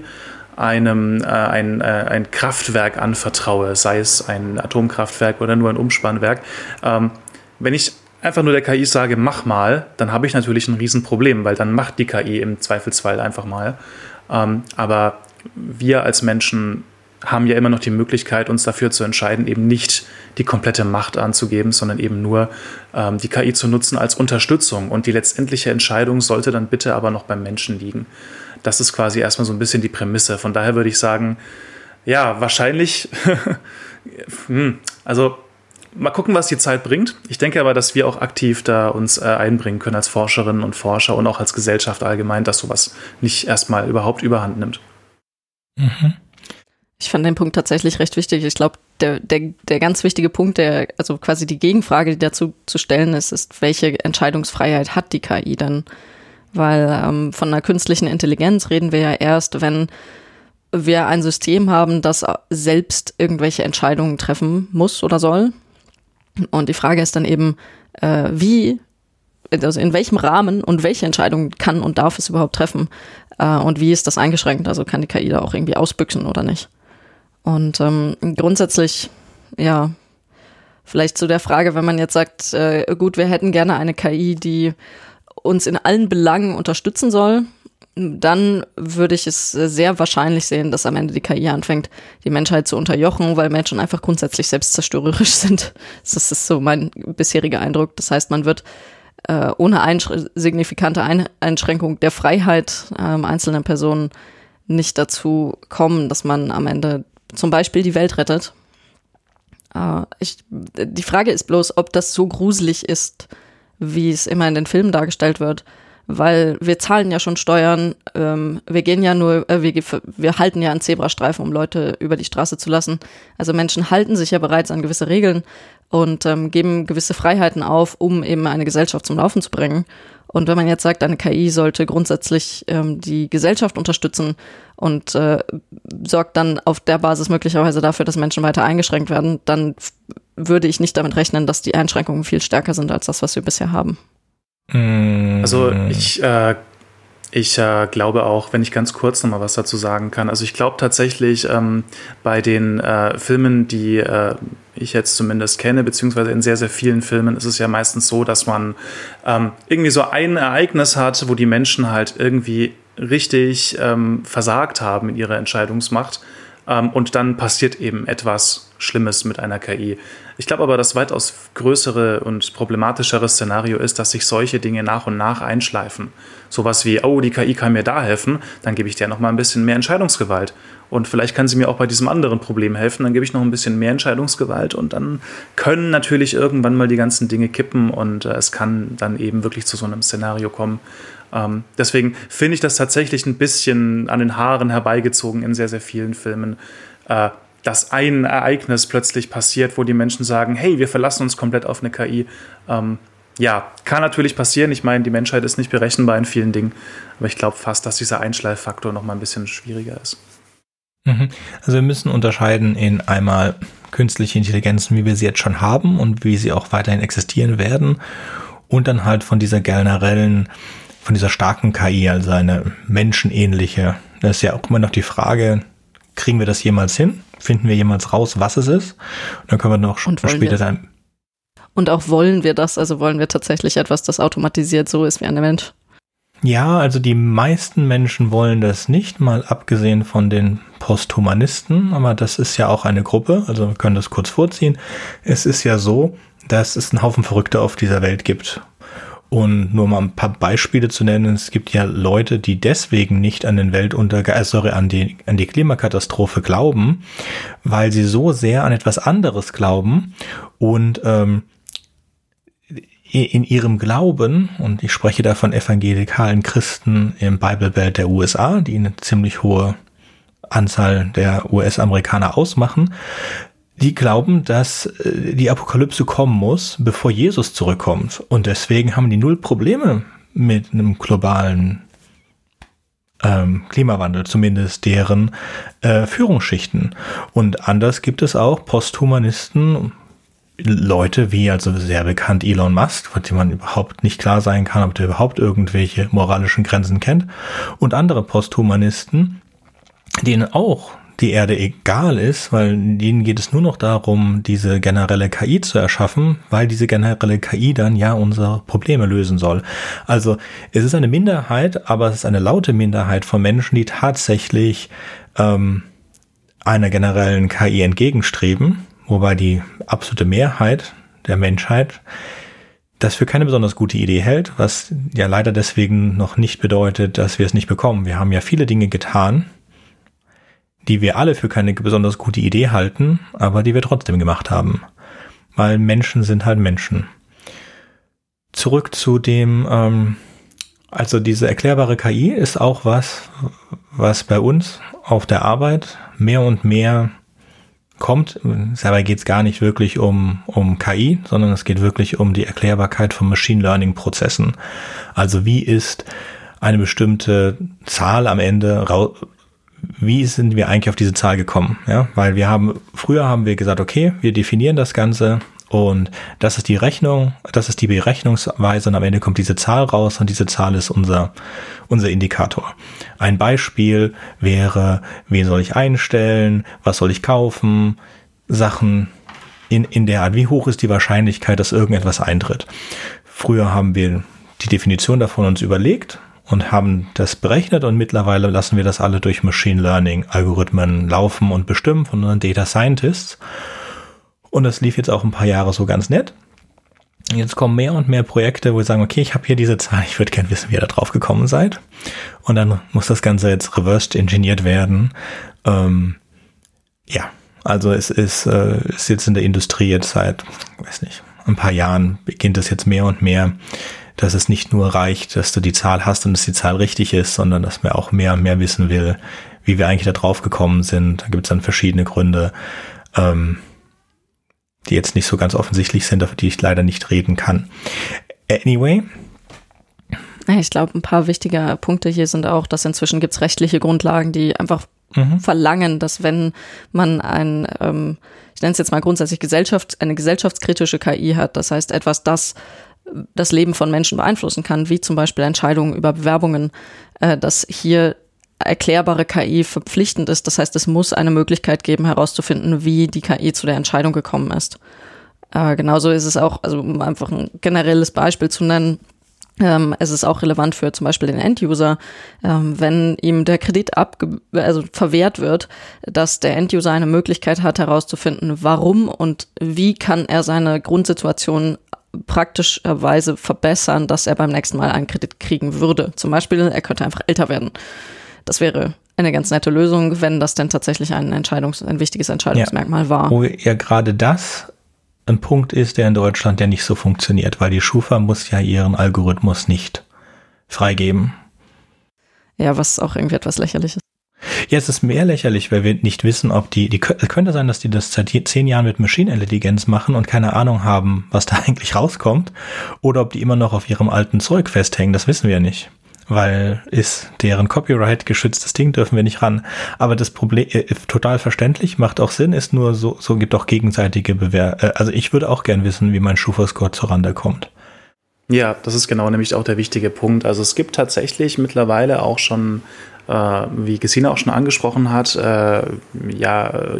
[SPEAKER 3] einem äh, ein, äh, ein Kraftwerk anvertraue, sei es ein Atomkraftwerk oder nur ein Umspannwerk, ähm, wenn ich einfach nur der KI sage, mach mal, dann habe ich natürlich ein Riesenproblem, weil dann macht die KI im Zweifelsfall einfach mal. Ähm, aber wir als Menschen haben ja immer noch die Möglichkeit, uns dafür zu entscheiden, eben nicht die komplette Macht anzugeben, sondern eben nur ähm, die KI zu nutzen als Unterstützung. Und die letztendliche Entscheidung sollte dann bitte aber noch beim Menschen liegen. Das ist quasi erstmal so ein bisschen die Prämisse. Von daher würde ich sagen, ja, wahrscheinlich, hm, also mal gucken, was die Zeit bringt. Ich denke aber, dass wir auch aktiv da uns äh, einbringen können als Forscherinnen und Forscher und auch als Gesellschaft allgemein, dass sowas nicht erstmal überhaupt überhand nimmt.
[SPEAKER 2] Mhm. Ich fand den Punkt tatsächlich recht wichtig. Ich glaube, der, der, der ganz wichtige Punkt, der, also quasi die Gegenfrage, die dazu zu stellen ist, ist, welche Entscheidungsfreiheit hat die KI dann? Weil ähm, von einer künstlichen Intelligenz reden wir ja erst, wenn wir ein System haben, das selbst irgendwelche Entscheidungen treffen muss oder soll. Und die Frage ist dann eben, äh, wie, also in welchem Rahmen und welche Entscheidungen kann und darf es überhaupt treffen? Äh, und wie ist das eingeschränkt? Also kann die KI da auch irgendwie ausbüchsen oder nicht? Und ähm, grundsätzlich, ja, vielleicht zu der Frage, wenn man jetzt sagt, äh, gut, wir hätten gerne eine KI, die uns in allen Belangen unterstützen soll, dann würde ich es sehr wahrscheinlich sehen, dass am Ende die KI anfängt, die Menschheit zu unterjochen, weil Menschen einfach grundsätzlich selbstzerstörerisch sind. Das ist so mein bisheriger Eindruck. Das heißt, man wird äh, ohne einsch signifikante Ein Einschränkung der Freiheit äh, einzelner Personen nicht dazu kommen, dass man am Ende zum Beispiel die Welt rettet. Äh, ich, die Frage ist bloß, ob das so gruselig ist, wie es immer in den Filmen dargestellt wird weil wir zahlen ja schon Steuern, ähm, wir gehen ja nur, äh, wir, wir halten ja an Zebrastreifen, um Leute über die Straße zu lassen. Also Menschen halten sich ja bereits an gewisse Regeln und ähm, geben gewisse Freiheiten auf, um eben eine Gesellschaft zum Laufen zu bringen. Und wenn man jetzt sagt, eine KI sollte grundsätzlich ähm, die Gesellschaft unterstützen und äh, sorgt dann auf der Basis möglicherweise dafür, dass Menschen weiter eingeschränkt werden, dann würde ich nicht damit rechnen, dass die Einschränkungen viel stärker sind als das, was wir bisher haben.
[SPEAKER 3] Also ich, äh, ich äh, glaube auch, wenn ich ganz kurz noch mal was dazu sagen kann, also ich glaube tatsächlich ähm, bei den äh, Filmen, die äh, ich jetzt zumindest kenne, beziehungsweise in sehr, sehr vielen Filmen ist es ja meistens so, dass man ähm, irgendwie so ein Ereignis hat, wo die Menschen halt irgendwie richtig ähm, versagt haben in ihrer Entscheidungsmacht ähm, und dann passiert eben etwas Schlimmes mit einer KI. Ich glaube aber, das weitaus größere und problematischere Szenario ist, dass sich solche Dinge nach und nach einschleifen. Sowas wie, oh, die KI kann mir da helfen, dann gebe ich dir noch mal ein bisschen mehr Entscheidungsgewalt. Und vielleicht kann sie mir auch bei diesem anderen Problem helfen, dann gebe ich noch ein bisschen mehr Entscheidungsgewalt und dann können natürlich irgendwann mal die ganzen Dinge kippen und äh, es kann dann eben wirklich zu so einem Szenario kommen. Ähm, deswegen finde ich das tatsächlich ein bisschen an den Haaren herbeigezogen in sehr, sehr vielen Filmen. Dass ein Ereignis plötzlich passiert, wo die Menschen sagen, hey, wir verlassen uns komplett auf eine KI. Ähm, ja, kann natürlich passieren. Ich meine, die Menschheit ist nicht berechenbar in vielen Dingen, aber ich glaube fast, dass dieser Einschleiffaktor noch mal ein bisschen schwieriger ist.
[SPEAKER 1] Mhm. Also wir müssen unterscheiden in einmal künstliche Intelligenzen, wie wir sie jetzt schon haben und wie sie auch weiterhin existieren werden und dann halt von dieser generellen, von dieser starken KI, also eine menschenähnliche. Das ist ja auch immer noch die Frage, kriegen wir das jemals hin? Finden wir jemals raus, was es ist? Und dann können wir noch später dann.
[SPEAKER 2] Und auch wollen wir das? Also wollen wir tatsächlich etwas, das automatisiert so ist wie ein Mensch?
[SPEAKER 1] Ja, also die meisten Menschen wollen das nicht, mal abgesehen von den Posthumanisten, aber das ist ja auch eine Gruppe, also wir können das kurz vorziehen. Es ist ja so, dass es einen Haufen Verrückte auf dieser Welt gibt. Und nur mal ein paar Beispiele zu nennen, es gibt ja Leute, die deswegen nicht an den Weltuntergang, äh, sorry, an die, an die Klimakatastrophe glauben, weil sie so sehr an etwas anderes glauben und ähm, in ihrem Glauben, und ich spreche da von evangelikalen Christen im Bible Belt der USA, die eine ziemlich hohe Anzahl der US-Amerikaner ausmachen, die glauben, dass äh, die Apokalypse kommen muss, bevor Jesus zurückkommt. Und deswegen haben die null Probleme mit einem globalen ähm, Klimawandel, zumindest deren äh, Führungsschichten. Und anders gibt es auch Posthumanisten, Leute wie also sehr bekannt Elon Musk, von dem man überhaupt nicht klar sein kann, ob der überhaupt irgendwelche moralischen Grenzen kennt, und andere Posthumanisten, denen auch die Erde egal ist, weil denen geht es nur noch darum, diese generelle KI zu erschaffen, weil diese generelle KI dann ja unsere Probleme lösen soll. Also es ist eine Minderheit, aber es ist eine laute Minderheit von Menschen, die tatsächlich ähm, einer generellen KI entgegenstreben, wobei die absolute Mehrheit der Menschheit das für keine besonders gute Idee hält, was ja leider deswegen noch nicht bedeutet, dass wir es nicht bekommen. Wir haben ja viele Dinge getan, die wir alle für keine besonders gute Idee halten, aber die wir trotzdem gemacht haben. Weil Menschen sind halt Menschen. Zurück zu dem, ähm, also diese erklärbare KI ist auch was, was bei uns auf der Arbeit mehr und mehr kommt. Dabei geht es gar nicht wirklich um, um KI, sondern es geht wirklich um die Erklärbarkeit von Machine Learning Prozessen. Also wie ist eine bestimmte Zahl am Ende wie sind wir eigentlich auf diese Zahl gekommen? Ja, weil wir haben, früher haben wir gesagt, okay, wir definieren das Ganze und das ist die Rechnung, das ist die Berechnungsweise und am Ende kommt diese Zahl raus und diese Zahl ist unser, unser Indikator. Ein Beispiel wäre, wen soll ich einstellen, was soll ich kaufen, Sachen in, in der Art, wie hoch ist die Wahrscheinlichkeit, dass irgendetwas eintritt. Früher haben wir die Definition davon uns überlegt und haben das berechnet und mittlerweile lassen wir das alle durch Machine Learning Algorithmen laufen und bestimmen von unseren Data Scientists. Und das lief jetzt auch ein paar Jahre so ganz nett. Jetzt kommen mehr und mehr Projekte, wo wir sagen, okay, ich habe hier diese Zahl, ich würde gerne wissen, wie ihr da drauf gekommen seid. Und dann muss das Ganze jetzt reversed engineert werden. Ähm, ja, also es ist, äh, ist jetzt in der Industrie jetzt seit, weiß nicht, ein paar Jahren beginnt es jetzt mehr und mehr, dass es nicht nur reicht, dass du die Zahl hast und dass die Zahl richtig ist, sondern dass man auch mehr und mehr wissen will, wie wir eigentlich da drauf gekommen sind. Da gibt es dann verschiedene Gründe. Ähm, die jetzt nicht so ganz offensichtlich sind, auf die ich leider nicht reden kann. Anyway.
[SPEAKER 2] Ich glaube, ein paar wichtige Punkte hier sind auch, dass inzwischen gibt es rechtliche Grundlagen, die einfach mhm. verlangen, dass wenn man ein, ähm, ich nenne es jetzt mal grundsätzlich Gesellschaft, eine gesellschaftskritische KI hat, das heißt etwas, das das Leben von Menschen beeinflussen kann, wie zum Beispiel Entscheidungen über Bewerbungen, äh, dass hier erklärbare KI verpflichtend ist. Das heißt, es muss eine Möglichkeit geben, herauszufinden, wie die KI zu der Entscheidung gekommen ist. Äh, genauso ist es auch, also um einfach ein generelles Beispiel zu nennen, ähm, es ist auch relevant für zum Beispiel den Enduser, ähm, wenn ihm der Kredit abge also verwehrt wird, dass der Enduser eine Möglichkeit hat herauszufinden, warum und wie kann er seine Grundsituation praktischerweise verbessern, dass er beim nächsten Mal einen Kredit kriegen würde. Zum Beispiel, er könnte einfach älter werden. Das wäre eine ganz nette Lösung, wenn das denn tatsächlich ein Entscheidungs-, ein wichtiges Entscheidungsmerkmal
[SPEAKER 1] ja,
[SPEAKER 2] war.
[SPEAKER 1] Wo ja gerade das ein Punkt ist, der in Deutschland ja nicht so funktioniert, weil die Schufa muss ja ihren Algorithmus nicht freigeben.
[SPEAKER 2] Ja, was auch irgendwie etwas lächerlich ist.
[SPEAKER 1] Ja, es ist mehr lächerlich, weil wir nicht wissen, ob die, die könnte sein, dass die das seit zehn Jahren mit Maschinenintelligenz machen und keine Ahnung haben, was da eigentlich rauskommt, oder ob die immer noch auf ihrem alten Zeug festhängen, das wissen wir nicht weil ist deren Copyright geschütztes Ding, dürfen wir nicht ran. Aber das Problem äh, total verständlich, macht auch Sinn, ist nur so, so gibt auch gegenseitige Bewehr. Äh, also ich würde auch gern wissen, wie mein Schufa-Score zur Rande kommt.
[SPEAKER 3] Ja, das ist genau nämlich auch der wichtige Punkt. Also es gibt tatsächlich mittlerweile auch schon wie Gesine auch schon angesprochen hat, äh, ja,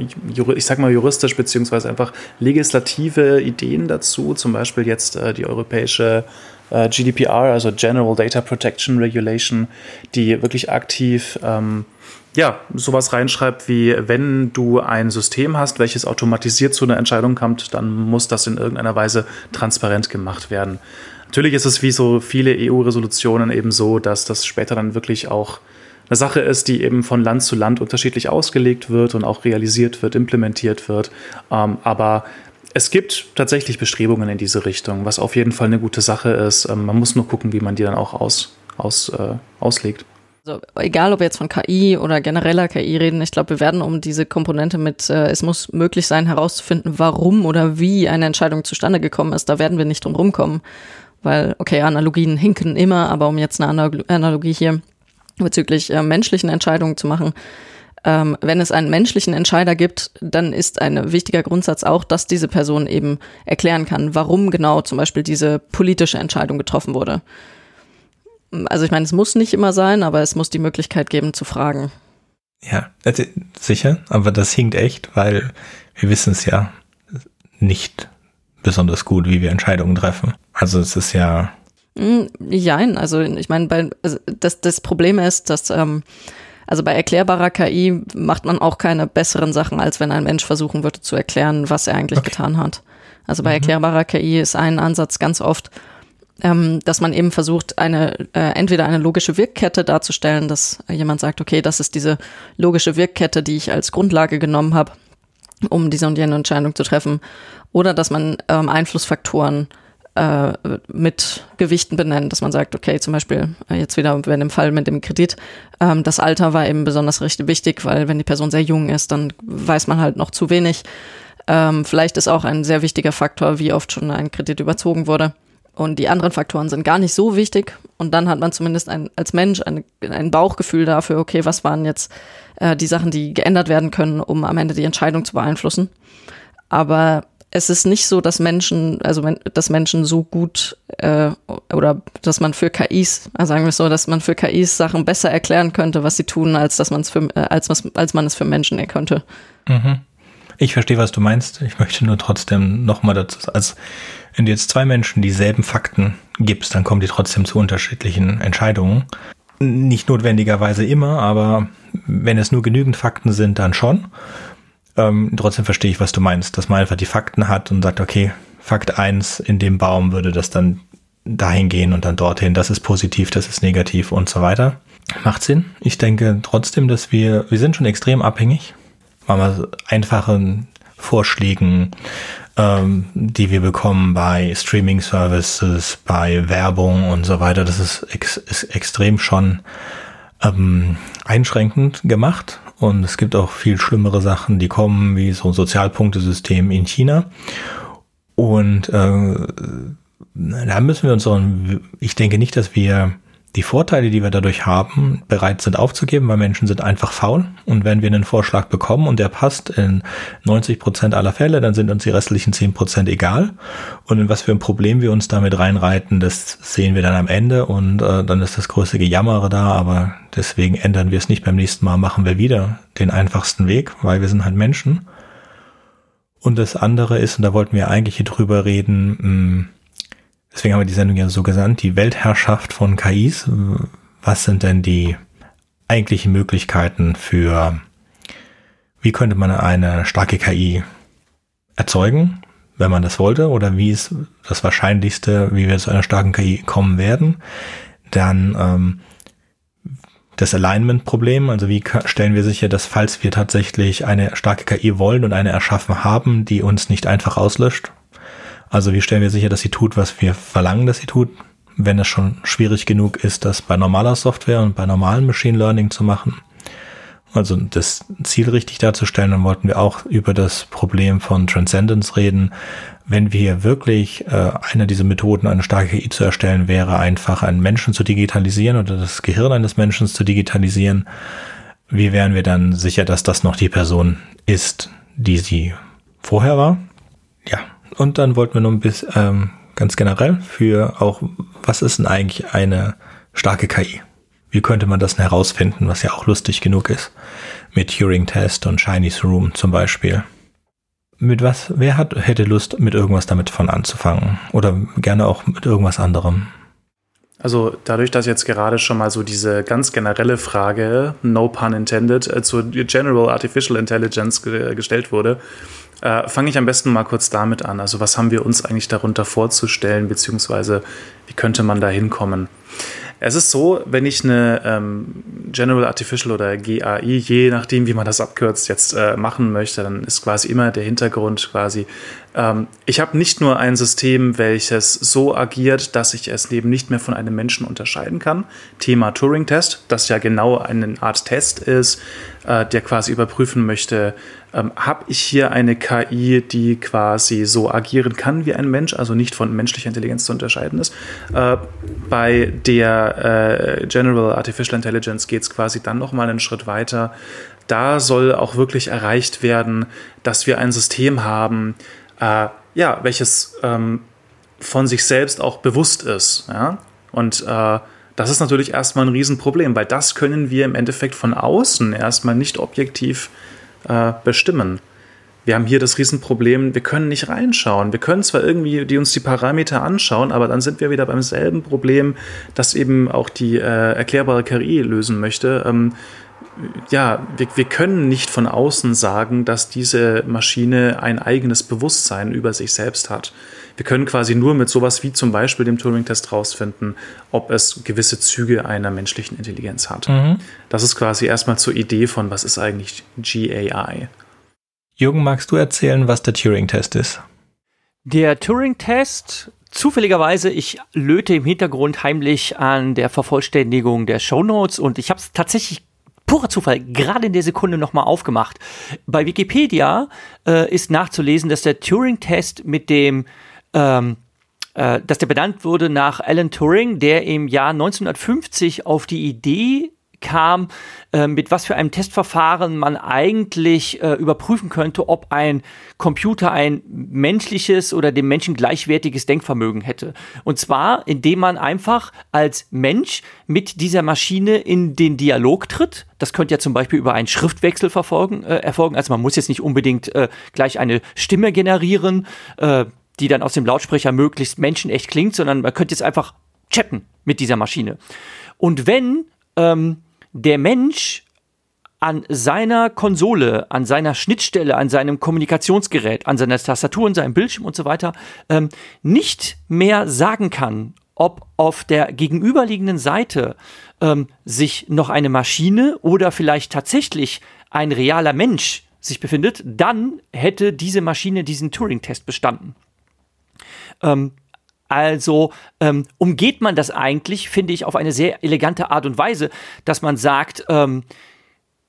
[SPEAKER 3] ich sag mal juristisch beziehungsweise einfach legislative Ideen dazu, zum Beispiel jetzt äh, die europäische äh, GDPR, also General Data Protection Regulation, die wirklich aktiv ähm, ja, sowas reinschreibt wie, wenn du ein System hast, welches automatisiert zu einer Entscheidung kommt, dann muss das in irgendeiner Weise transparent gemacht werden. Natürlich ist es wie so viele EU-Resolutionen eben so, dass das später dann wirklich auch eine Sache ist, die eben von Land zu Land unterschiedlich ausgelegt wird und auch realisiert wird, implementiert wird. Ähm, aber es gibt tatsächlich Bestrebungen in diese Richtung, was auf jeden Fall eine gute Sache ist. Ähm, man muss nur gucken, wie man die dann auch aus, aus, äh, auslegt.
[SPEAKER 2] Also egal, ob wir jetzt von KI oder genereller KI reden, ich glaube, wir werden um diese Komponente mit, äh, es muss möglich sein, herauszufinden, warum oder wie eine Entscheidung zustande gekommen ist, da werden wir nicht drum rumkommen. Weil, okay, Analogien hinken immer, aber um jetzt eine Analogie hier bezüglich äh, menschlichen Entscheidungen zu machen, ähm, wenn es einen menschlichen Entscheider gibt, dann ist ein wichtiger Grundsatz auch, dass diese Person eben erklären kann, warum genau zum Beispiel diese politische Entscheidung getroffen wurde. Also ich meine, es muss nicht immer sein, aber es muss die Möglichkeit geben zu fragen.
[SPEAKER 1] Ja, also sicher, aber das hinkt echt, weil wir wissen es ja nicht besonders gut, wie wir Entscheidungen treffen. Also es ist ja.
[SPEAKER 2] Nein, hm, also ich meine, bei, also das, das Problem ist, dass ähm, also bei erklärbarer KI macht man auch keine besseren Sachen, als wenn ein Mensch versuchen würde zu erklären, was er eigentlich okay. getan hat. Also bei mhm. erklärbarer KI ist ein Ansatz ganz oft, ähm, dass man eben versucht, eine äh, entweder eine logische Wirkkette darzustellen, dass jemand sagt, okay, das ist diese logische Wirkkette, die ich als Grundlage genommen habe, um diese und jene Entscheidung zu treffen, oder dass man ähm, Einflussfaktoren äh, mit Gewichten benennt, dass man sagt, okay, zum Beispiel äh, jetzt wieder, wenn im Fall mit dem Kredit, ähm, das Alter war eben besonders richtig wichtig, weil wenn die Person sehr jung ist, dann weiß man halt noch zu wenig. Ähm, vielleicht ist auch ein sehr wichtiger Faktor, wie oft schon ein Kredit überzogen wurde. Und die anderen Faktoren sind gar nicht so wichtig. Und dann hat man zumindest ein, als Mensch ein, ein Bauchgefühl dafür, okay, was waren jetzt äh, die Sachen, die geändert werden können, um am Ende die Entscheidung zu beeinflussen. Aber es ist nicht so, dass Menschen, also dass Menschen so gut äh, oder dass man für KIs, also sagen wir so, dass man für KIs Sachen besser erklären könnte, was sie tun, als dass man es für äh, als was als man es für Menschen erkönnte.
[SPEAKER 1] Mhm. Ich verstehe, was du meinst. Ich möchte nur trotzdem nochmal dazu, als wenn du jetzt zwei Menschen dieselben Fakten gibst, dann kommen die trotzdem zu unterschiedlichen Entscheidungen. Nicht notwendigerweise immer, aber wenn es nur genügend Fakten sind, dann schon. Ähm, trotzdem verstehe ich, was du meinst, dass man einfach die Fakten hat und sagt, okay, Fakt eins in dem Baum würde das dann dahin gehen und dann dorthin, das ist positiv, das ist negativ und so weiter. Macht Sinn. Ich denke trotzdem, dass wir, wir sind schon extrem abhängig. Mal einfachen Vorschlägen, ähm, die wir bekommen bei Streaming-Services, bei Werbung und so weiter. Das ist, ex ist extrem schon ähm, einschränkend gemacht. Und es gibt auch viel schlimmere Sachen, die kommen, wie so ein Sozialpunktesystem in China. Und äh, da müssen wir uns ich denke nicht, dass wir die Vorteile, die wir dadurch haben, bereit sind aufzugeben, weil Menschen sind einfach faul. Und wenn wir einen Vorschlag bekommen und der passt in 90 Prozent aller Fälle, dann sind uns die restlichen 10 Prozent egal. Und in was für ein Problem wir uns damit reinreiten, das sehen wir dann am Ende und äh, dann ist das größte Gejammere da, aber deswegen ändern wir es nicht beim nächsten Mal, machen wir wieder den einfachsten Weg, weil wir sind halt Menschen. Und das andere ist, und da wollten wir eigentlich hier drüber reden, mh, hm, deswegen haben wir die Sendung ja so genannt, die Weltherrschaft von KIs. Was sind denn die eigentlichen Möglichkeiten für, wie könnte man eine starke KI erzeugen, wenn man das wollte, oder wie ist das Wahrscheinlichste, wie wir zu einer starken KI kommen werden? Dann ähm, das Alignment-Problem, also wie stellen wir sicher, dass falls wir tatsächlich eine starke KI wollen und eine erschaffen haben, die uns nicht einfach auslöscht, also wie stellen wir sicher, dass sie tut, was wir verlangen, dass sie tut, wenn es schon schwierig genug ist, das bei normaler Software und bei normalem Machine Learning zu machen. Also das Ziel richtig darzustellen, dann wollten wir auch über das Problem von Transcendence reden. Wenn wir wirklich äh, eine dieser Methoden, eine starke KI zu erstellen, wäre einfach einen Menschen zu digitalisieren oder das Gehirn eines Menschen zu digitalisieren. Wie wären wir dann sicher, dass das noch die Person ist, die sie vorher war? Ja, und dann wollten wir noch ein bisschen ähm, ganz generell für auch, was ist denn eigentlich eine starke KI? Wie könnte man das denn herausfinden, was ja auch lustig genug ist? Mit Turing-Test und Chinese Room zum Beispiel. Mit was, wer hat, hätte Lust, mit irgendwas damit von anzufangen? Oder gerne auch mit irgendwas anderem?
[SPEAKER 3] Also dadurch, dass jetzt gerade schon mal so diese ganz generelle Frage, no pun intended, äh, zur General Artificial Intelligence ge gestellt wurde, äh, Fange ich am besten mal kurz damit an. Also was haben wir uns eigentlich darunter vorzustellen, beziehungsweise wie könnte man da hinkommen? Es ist so, wenn ich eine ähm, General Artificial oder GAI, je nachdem, wie man das abkürzt, jetzt äh, machen möchte, dann ist quasi immer der Hintergrund quasi, ähm, ich habe nicht nur ein System, welches so agiert, dass ich es eben nicht mehr von einem Menschen unterscheiden kann. Thema Turing-Test, das ja genau eine Art Test ist, äh, der quasi überprüfen möchte, ähm, habe ich hier eine KI, die quasi so agieren kann wie ein Mensch, also nicht von menschlicher Intelligenz zu unterscheiden ist. Äh, bei der äh, General Artificial Intelligence geht es quasi dann nochmal einen Schritt weiter. Da soll auch wirklich erreicht werden, dass wir ein System haben, äh, ja, welches ähm, von sich selbst auch bewusst ist. Ja? Und äh, Das ist natürlich erstmal ein Riesenproblem, weil das können wir im Endeffekt von außen erstmal nicht objektiv äh, bestimmen. Wir haben hier das Riesenproblem, wir können nicht reinschauen. Wir können zwar irgendwie die uns die Parameter anschauen, aber dann sind wir wieder beim selben Problem, das eben auch die äh, erklärbare KI lösen möchte. Ähm, ja, wir, wir können nicht von außen sagen, dass diese Maschine ein eigenes Bewusstsein über sich selbst hat. Wir können quasi nur mit sowas wie zum Beispiel dem Turing-Test rausfinden, ob es gewisse Züge einer menschlichen Intelligenz hat. Mhm. Das ist quasi erstmal zur Idee von, was ist eigentlich GAI.
[SPEAKER 1] Jürgen, magst du erzählen, was der Turing-Test ist?
[SPEAKER 4] Der Turing-Test zufälligerweise, ich löte im Hintergrund heimlich an der Vervollständigung der Shownotes und ich habe es tatsächlich purer Zufall gerade in der Sekunde nochmal aufgemacht. Bei Wikipedia äh, ist nachzulesen, dass der Turing-Test mit dem ähm, äh, dass der benannt wurde nach Alan Turing, der im Jahr 1950 auf die Idee kam, äh, mit was für einem Testverfahren man eigentlich äh, überprüfen könnte, ob ein Computer ein menschliches oder dem Menschen gleichwertiges Denkvermögen hätte. Und zwar, indem man einfach als Mensch mit dieser Maschine in den Dialog tritt. Das könnte ja zum Beispiel über einen Schriftwechsel verfolgen, äh, erfolgen. Also man muss jetzt nicht unbedingt äh, gleich eine Stimme generieren äh, die dann aus dem Lautsprecher möglichst menschenecht klingt, sondern man könnte jetzt einfach chatten mit dieser Maschine. Und wenn ähm, der Mensch an seiner Konsole, an seiner Schnittstelle, an seinem Kommunikationsgerät, an seiner Tastatur, an seinem Bildschirm und so weiter ähm, nicht mehr sagen kann, ob auf der gegenüberliegenden Seite ähm, sich noch eine Maschine oder vielleicht tatsächlich ein realer Mensch sich befindet, dann hätte diese Maschine diesen Turing-Test bestanden. Ähm, also ähm, umgeht man das eigentlich, finde ich, auf eine sehr elegante Art und Weise, dass man sagt, ähm,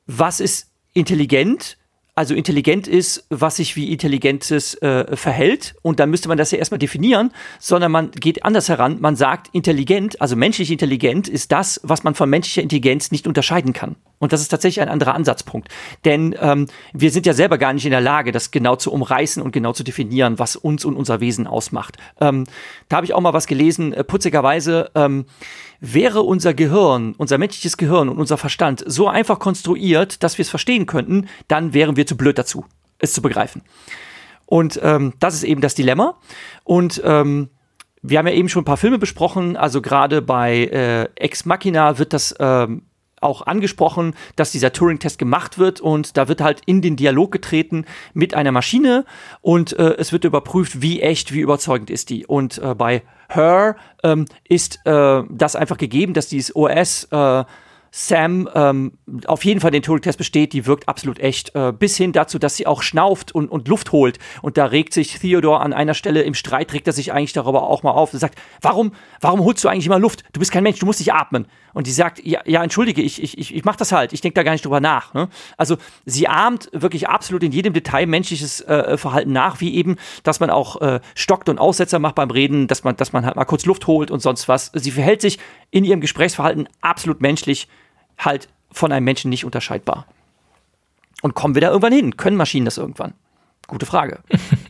[SPEAKER 4] was ist intelligent also intelligent ist, was sich wie intelligentes äh, verhält. Und dann müsste man das ja erstmal definieren, sondern man geht anders heran. Man sagt, intelligent, also menschlich intelligent, ist das, was man von menschlicher Intelligenz nicht unterscheiden kann. Und das ist tatsächlich ein anderer Ansatzpunkt. Denn ähm, wir sind ja selber gar nicht in der Lage, das genau zu umreißen und genau zu definieren, was uns und unser Wesen ausmacht. Ähm, da habe ich auch mal was gelesen, äh, putzigerweise. Ähm, Wäre unser Gehirn, unser menschliches Gehirn und unser Verstand so einfach konstruiert, dass wir es verstehen könnten, dann wären wir zu blöd dazu, es zu begreifen. Und ähm, das ist eben das Dilemma. Und ähm, wir haben ja eben schon ein paar Filme besprochen, also gerade bei äh, Ex Machina wird das ähm, auch angesprochen, dass dieser Turing-Test gemacht wird und da wird halt in den Dialog getreten mit einer Maschine und äh, es wird überprüft, wie echt, wie überzeugend ist die. Und äh, bei Her ähm, ist äh, das einfach gegeben, dass dieses OS äh, Sam ähm, auf jeden Fall den Turing-Test besteht, die wirkt absolut echt. Äh, bis hin dazu, dass sie auch schnauft und, und Luft holt. Und da regt sich Theodore an einer Stelle im Streit, regt er sich eigentlich darüber auch mal auf und sagt, warum, warum holst du eigentlich immer Luft? Du bist kein Mensch, du musst dich atmen. Und die sagt, ja, ja entschuldige, ich, ich, ich, ich mach das halt, ich denke da gar nicht drüber nach. Ne? Also sie ahmt wirklich absolut in jedem Detail menschliches äh, Verhalten nach, wie eben, dass man auch äh, stockt und Aussetzer macht beim Reden, dass man, dass man halt mal kurz Luft holt und sonst was. Sie verhält sich in ihrem Gesprächsverhalten absolut menschlich halt von einem Menschen nicht unterscheidbar. Und kommen wir da irgendwann hin? Können Maschinen das irgendwann? Gute Frage.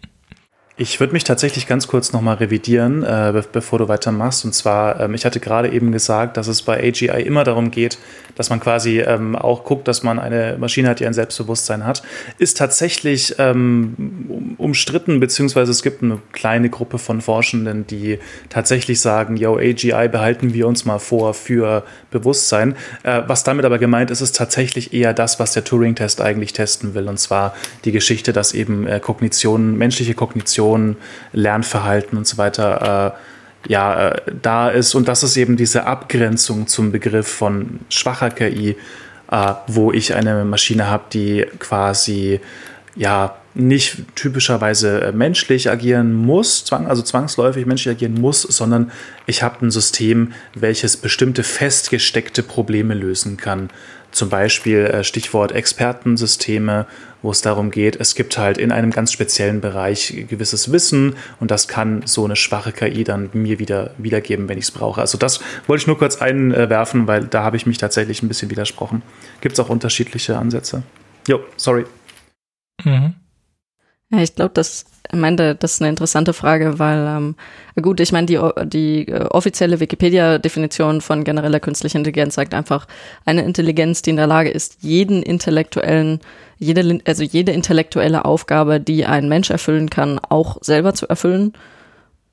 [SPEAKER 3] Ich würde mich tatsächlich ganz kurz nochmal revidieren, äh, be bevor du weitermachst. Und zwar, ähm, ich hatte gerade eben gesagt, dass es bei AGI immer darum geht, dass man quasi ähm, auch guckt, dass man eine Maschine hat, die ein Selbstbewusstsein hat. Ist tatsächlich ähm, umstritten, beziehungsweise es gibt eine kleine Gruppe von Forschenden, die tatsächlich sagen, yo, AGI behalten wir uns mal vor für Bewusstsein. Äh, was damit aber gemeint ist, ist tatsächlich eher das, was der Turing-Test eigentlich testen will. Und zwar die Geschichte, dass eben äh, Kognition, menschliche Kognition, Kommunikation, Lernverhalten und so weiter äh, ja, äh, da ist. Und das ist eben diese Abgrenzung zum Begriff von schwacher KI, äh, wo ich eine Maschine habe, die quasi ja nicht typischerweise äh, menschlich agieren muss, zwang, also zwangsläufig menschlich agieren muss, sondern ich habe ein System, welches bestimmte festgesteckte Probleme lösen kann. Zum Beispiel äh, Stichwort Expertensysteme, wo es darum geht, es gibt halt in einem ganz speziellen Bereich gewisses Wissen und das kann so eine schwache KI dann mir wieder wiedergeben, wenn ich es brauche. Also das wollte ich nur kurz einwerfen, weil da habe ich mich tatsächlich ein bisschen widersprochen. Gibt es auch unterschiedliche Ansätze? Jo, sorry.
[SPEAKER 2] Mhm. Ja, ich glaube, das ich meine, das ist eine interessante Frage, weil ähm, gut, ich meine, die, die äh, offizielle Wikipedia-Definition von genereller künstlicher Intelligenz sagt einfach eine Intelligenz, die in der Lage ist, jeden intellektuellen, jede, also jede intellektuelle Aufgabe, die ein Mensch erfüllen kann, auch selber zu erfüllen.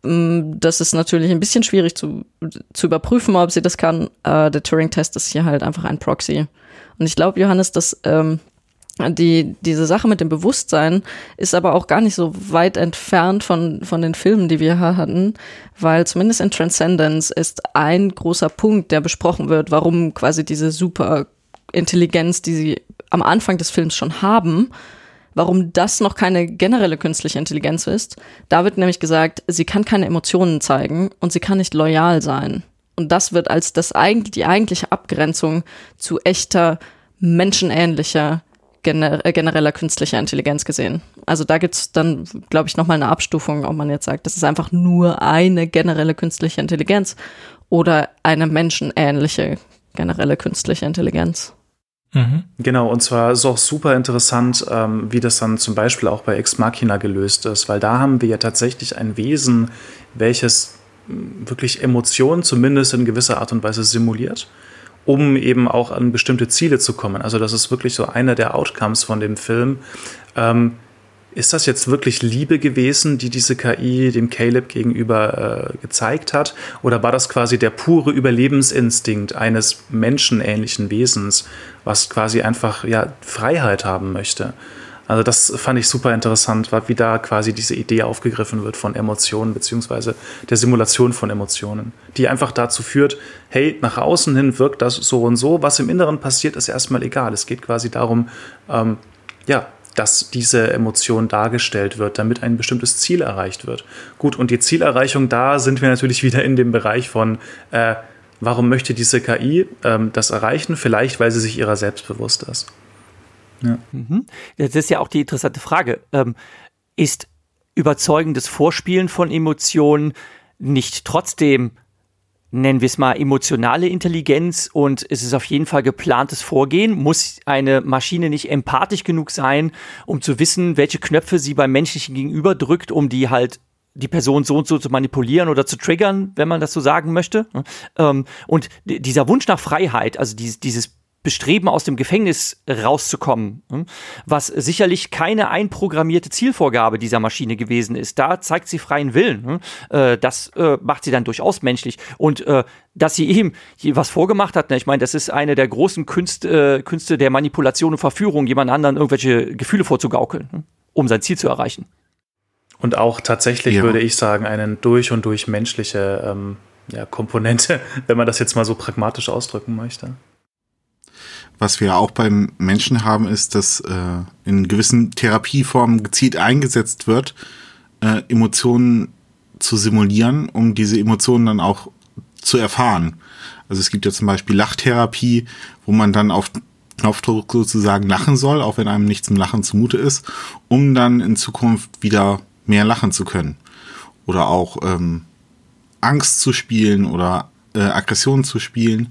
[SPEAKER 2] Mm, das ist natürlich ein bisschen schwierig zu, zu überprüfen, ob sie das kann. Äh, der Turing-Test ist hier halt einfach ein Proxy. Und ich glaube, Johannes, dass ähm, die, diese Sache mit dem Bewusstsein ist aber auch gar nicht so weit entfernt von, von den Filmen, die wir hatten, weil zumindest in Transcendence ist ein großer Punkt, der besprochen wird, warum quasi diese Superintelligenz, die sie am Anfang des Films schon haben, warum das noch keine generelle künstliche Intelligenz ist. Da wird nämlich gesagt, sie kann keine Emotionen zeigen und sie kann nicht loyal sein. Und das wird als das eigentlich, die eigentliche Abgrenzung zu echter, menschenähnlicher gener äh, genereller künstlicher Intelligenz gesehen. Also da gibt's dann, glaube ich, nochmal eine Abstufung, ob man jetzt sagt, das ist einfach nur eine generelle künstliche Intelligenz oder eine menschenähnliche generelle künstliche Intelligenz.
[SPEAKER 3] Mhm. Genau, und zwar ist auch super interessant, ähm, wie das dann zum Beispiel auch bei Ex Machina gelöst ist, weil da haben wir ja tatsächlich ein Wesen, welches wirklich Emotionen zumindest in gewisser Art und Weise simuliert um eben auch an bestimmte Ziele zu kommen. Also das ist wirklich so einer der Outcomes von dem Film. Ähm, ist das jetzt wirklich Liebe gewesen, die diese KI dem Caleb gegenüber äh, gezeigt hat? Oder war das quasi der pure Überlebensinstinkt eines menschenähnlichen Wesens, was quasi einfach ja, Freiheit haben möchte? Also das fand ich super interessant, wie da quasi diese Idee aufgegriffen wird von Emotionen beziehungsweise der Simulation von Emotionen, die einfach dazu führt, hey, nach außen hin wirkt das so und so, was im Inneren passiert, ist erstmal egal. Es geht quasi darum, ähm, ja, dass diese Emotion dargestellt wird, damit ein bestimmtes Ziel erreicht wird. Gut, und die Zielerreichung, da sind wir natürlich wieder in dem Bereich von, äh, warum möchte diese KI ähm, das erreichen? Vielleicht, weil sie sich ihrer selbst bewusst ist.
[SPEAKER 4] Ja. Mhm. Das ist ja auch die interessante Frage. Ähm, ist überzeugendes Vorspielen von Emotionen nicht trotzdem, nennen wir es mal, emotionale Intelligenz und es ist auf jeden Fall geplantes Vorgehen? Muss eine Maschine nicht empathisch genug sein, um zu wissen, welche Knöpfe sie beim menschlichen Gegenüber drückt, um die halt die Person so und so zu manipulieren oder zu triggern, wenn man das so sagen möchte. Ähm, und dieser Wunsch nach Freiheit, also dieses, dieses Bestreben, aus dem Gefängnis rauszukommen, hm, was sicherlich keine einprogrammierte Zielvorgabe dieser Maschine gewesen ist. Da zeigt sie freien Willen. Hm. Äh, das äh, macht sie dann durchaus menschlich. Und äh, dass sie ihm was vorgemacht hat, ne, ich meine, das ist eine der großen Künste, Künste der Manipulation und Verführung, jemand anderen irgendwelche Gefühle vorzugaukeln, hm, um sein Ziel zu erreichen.
[SPEAKER 3] Und auch tatsächlich ja. würde ich sagen, eine durch und durch menschliche ähm, ja, Komponente, wenn man das jetzt mal so pragmatisch ausdrücken möchte.
[SPEAKER 5] Was wir auch beim Menschen haben, ist, dass äh, in gewissen Therapieformen gezielt eingesetzt wird, äh, Emotionen zu simulieren, um diese Emotionen dann auch zu erfahren. Also es gibt ja zum Beispiel Lachtherapie, wo man dann auf Knopfdruck sozusagen lachen soll, auch wenn einem nicht zum Lachen zumute ist, um dann in Zukunft wieder mehr lachen zu können. Oder auch ähm, Angst zu spielen oder äh, Aggression zu spielen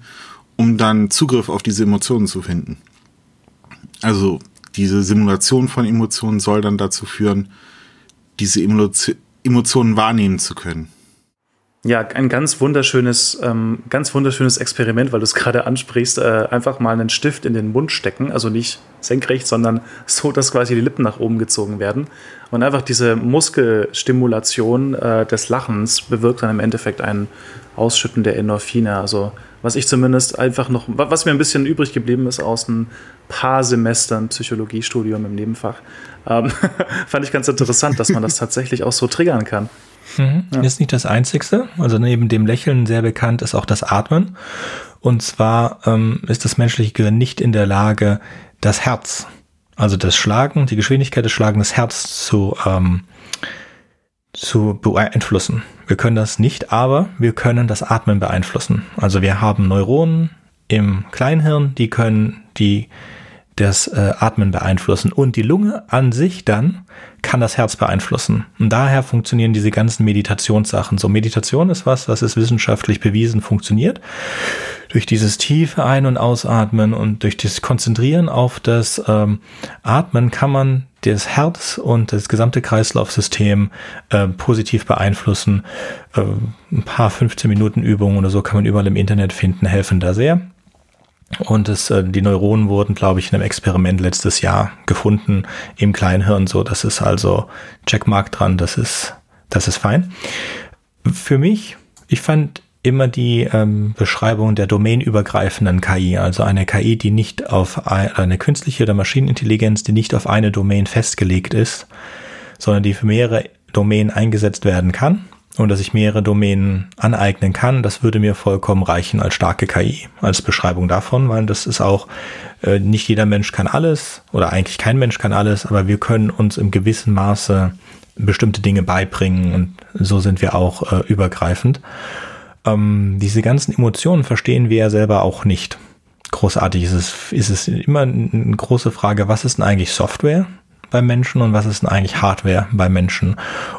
[SPEAKER 5] um dann Zugriff auf diese Emotionen zu finden. Also diese Simulation von Emotionen soll dann dazu führen, diese Emotionen wahrnehmen zu können.
[SPEAKER 3] Ja, ein ganz wunderschönes, ähm, ganz wunderschönes Experiment, weil du es gerade ansprichst. Äh, einfach mal einen Stift in den Mund stecken, also nicht senkrecht, sondern so, dass quasi die Lippen nach oben gezogen werden. Und einfach diese Muskelstimulation äh, des Lachens bewirkt dann im Endeffekt ein Ausschütten der Endorphine. Also was ich zumindest einfach noch, was mir ein bisschen übrig geblieben ist aus ein paar Semestern Psychologiestudium im Nebenfach, ähm, fand ich ganz interessant, dass man das tatsächlich auch so triggern kann.
[SPEAKER 1] Mhm. Ja. Ist nicht das Einzigste. Also neben dem Lächeln sehr bekannt ist auch das Atmen. Und zwar ähm, ist das menschliche Gehirn nicht in der Lage, das Herz, also das Schlagen, die Geschwindigkeit des Schlagens des Herz zu, ähm, zu beeinflussen. Wir können das nicht, aber wir können das Atmen beeinflussen. Also wir haben Neuronen im Kleinhirn, die können die das äh, Atmen beeinflussen und die Lunge an sich dann kann das Herz beeinflussen. Und daher funktionieren diese ganzen Meditationssachen. So Meditation ist was, was ist wissenschaftlich bewiesen funktioniert. Durch dieses tiefe Ein- und Ausatmen und durch das Konzentrieren auf das ähm, Atmen kann man das Herz und das gesamte Kreislaufsystem äh, positiv beeinflussen. Äh, ein paar 15 Minuten Übungen oder so kann man überall im Internet finden, helfen da sehr. Und es, äh, die Neuronen wurden, glaube ich, in einem Experiment letztes Jahr gefunden im Kleinhirn. So, das ist also Checkmark dran, das ist, das ist fein. Für mich, ich fand immer die ähm, Beschreibung der domainübergreifenden KI, also eine KI, die nicht auf ein, eine künstliche oder Maschinenintelligenz, die nicht auf eine Domain festgelegt ist, sondern die für mehrere Domänen eingesetzt werden kann und dass ich mehrere Domänen aneignen kann, das würde mir vollkommen reichen als starke KI, als Beschreibung davon, weil das ist auch, äh, nicht jeder Mensch kann alles oder eigentlich kein Mensch kann alles, aber wir können uns im gewissen Maße bestimmte Dinge beibringen und so sind wir auch äh, übergreifend. Ähm, diese ganzen Emotionen verstehen wir ja selber auch nicht. Großartig ist es, ist es immer eine große Frage, was ist denn eigentlich Software? Bei Menschen und was ist denn eigentlich Hardware bei Menschen?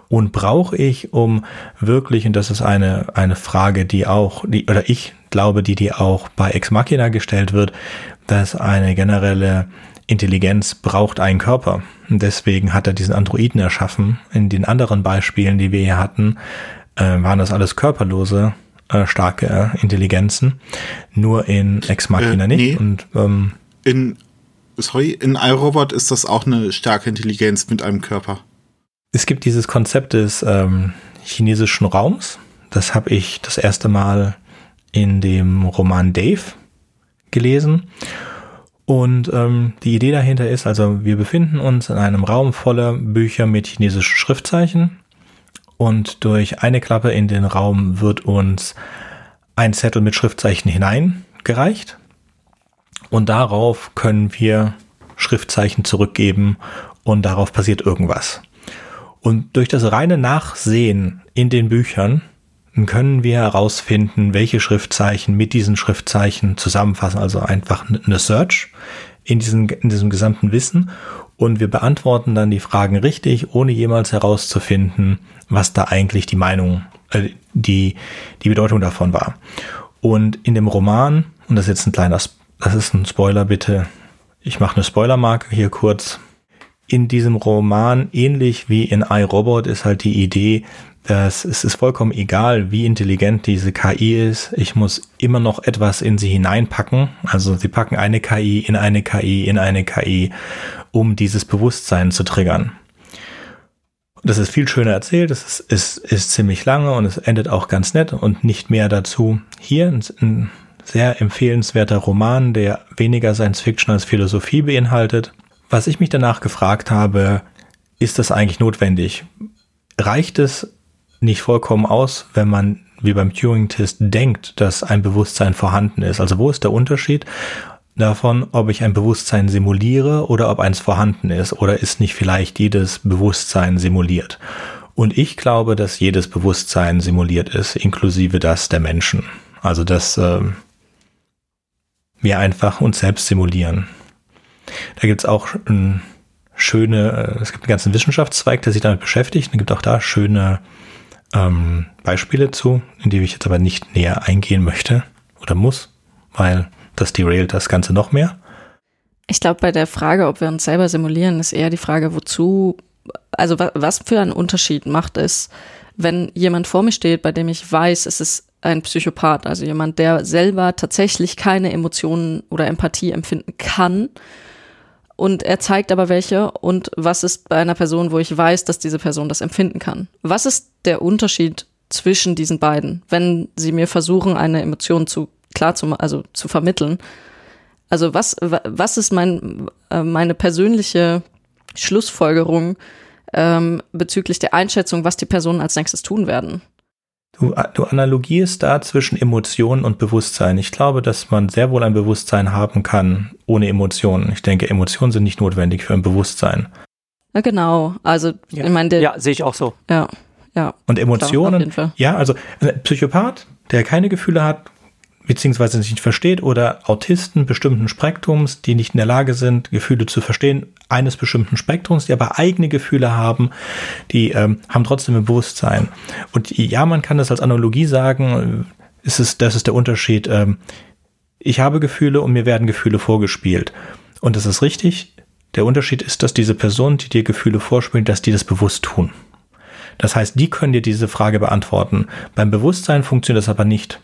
[SPEAKER 1] Und brauche ich, um wirklich, und das ist eine, eine Frage, die auch, die, oder ich glaube, die, die auch bei Ex Machina gestellt wird, dass eine generelle Intelligenz braucht einen Körper. Und deswegen hat er diesen Androiden erschaffen. In den anderen Beispielen, die wir hier hatten, äh, waren das alles körperlose äh, starke äh, Intelligenzen. Nur in Ex Machina äh, nicht. Nee. Und ähm,
[SPEAKER 5] in sorry, in iRobot ist das auch eine starke Intelligenz mit einem Körper.
[SPEAKER 1] Es gibt dieses Konzept des ähm, chinesischen Raums. Das habe ich das erste Mal in dem Roman Dave gelesen. Und ähm, die Idee dahinter ist, also wir befinden uns in einem Raum voller Bücher mit chinesischen Schriftzeichen. Und durch eine Klappe in den Raum wird uns ein Zettel mit Schriftzeichen hineingereicht. Und darauf können wir Schriftzeichen zurückgeben und darauf passiert irgendwas. Und durch das reine Nachsehen in den Büchern können wir herausfinden, welche Schriftzeichen mit diesen Schriftzeichen zusammenfassen. Also einfach eine Search in, diesen, in diesem gesamten Wissen. Und wir beantworten dann die Fragen richtig, ohne jemals herauszufinden, was da eigentlich die Meinung, äh, die, die Bedeutung davon war. Und in dem Roman, und das ist jetzt ein kleiner das ist ein Spoiler bitte. Ich mache eine Spoilermarke hier kurz. In diesem Roman, ähnlich wie in iRobot, ist halt die Idee, dass es ist vollkommen egal, wie intelligent diese KI ist. Ich muss immer noch etwas in sie hineinpacken. Also sie packen eine KI in eine KI in eine KI, um dieses Bewusstsein zu triggern. Das ist viel schöner erzählt, es ist, ist, ist ziemlich lange und es endet auch ganz nett und nicht mehr dazu. Hier ein, sehr empfehlenswerter Roman, der weniger Science Fiction als Philosophie beinhaltet. Was ich mich danach gefragt habe, ist das eigentlich notwendig? Reicht es nicht vollkommen aus, wenn man wie beim Turing-Test denkt, dass ein Bewusstsein vorhanden ist? Also wo ist der Unterschied davon, ob ich ein Bewusstsein simuliere oder ob eins vorhanden ist? Oder ist nicht vielleicht jedes Bewusstsein simuliert? Und ich glaube, dass jedes Bewusstsein simuliert ist, inklusive das der Menschen. Also das äh, wir einfach uns selbst simulieren. Da gibt's auch ein schöne, äh, es gibt einen ganzen Wissenschaftszweig, der sich damit beschäftigt. Es gibt auch da schöne ähm, Beispiele zu, in die ich jetzt aber nicht näher eingehen möchte oder muss, weil das derailt das Ganze noch mehr.
[SPEAKER 2] Ich glaube, bei der Frage, ob wir uns selber simulieren, ist eher die Frage, wozu, also was für einen Unterschied macht es, wenn jemand vor mir steht, bei dem ich weiß, es ist ein Psychopath, also jemand, der selber tatsächlich keine Emotionen oder Empathie empfinden kann. Und er zeigt aber welche. Und was ist bei einer Person, wo ich weiß, dass diese Person das empfinden kann? Was ist der Unterschied zwischen diesen beiden, wenn sie mir versuchen, eine Emotion zu klar zu, also zu vermitteln? Also was, was ist mein, äh, meine persönliche Schlussfolgerung ähm, bezüglich der Einschätzung, was die Personen als nächstes tun werden?
[SPEAKER 1] Du, du analogierst da zwischen Emotionen und Bewusstsein. Ich glaube, dass man sehr wohl ein Bewusstsein haben kann ohne Emotionen. Ich denke, Emotionen sind nicht notwendig für ein Bewusstsein.
[SPEAKER 2] Ja, genau. Also,
[SPEAKER 4] ja.
[SPEAKER 2] ich meine,
[SPEAKER 4] ja, sehe ich auch so.
[SPEAKER 2] Ja, ja.
[SPEAKER 1] Und Emotionen, ja, also ein Psychopath, der keine Gefühle hat, beziehungsweise nicht versteht oder Autisten bestimmten Spektrums, die nicht in der Lage sind, Gefühle zu verstehen, eines bestimmten Spektrums, die aber eigene Gefühle haben, die ähm, haben trotzdem ein Bewusstsein. Und ja, man kann das als Analogie sagen, ist es, das ist der Unterschied. Ähm, ich habe Gefühle und mir werden Gefühle vorgespielt. Und das ist richtig. Der Unterschied ist, dass diese Personen, die dir Gefühle vorspielen, dass die das bewusst tun. Das heißt, die können dir diese Frage beantworten. Beim Bewusstsein funktioniert das aber nicht.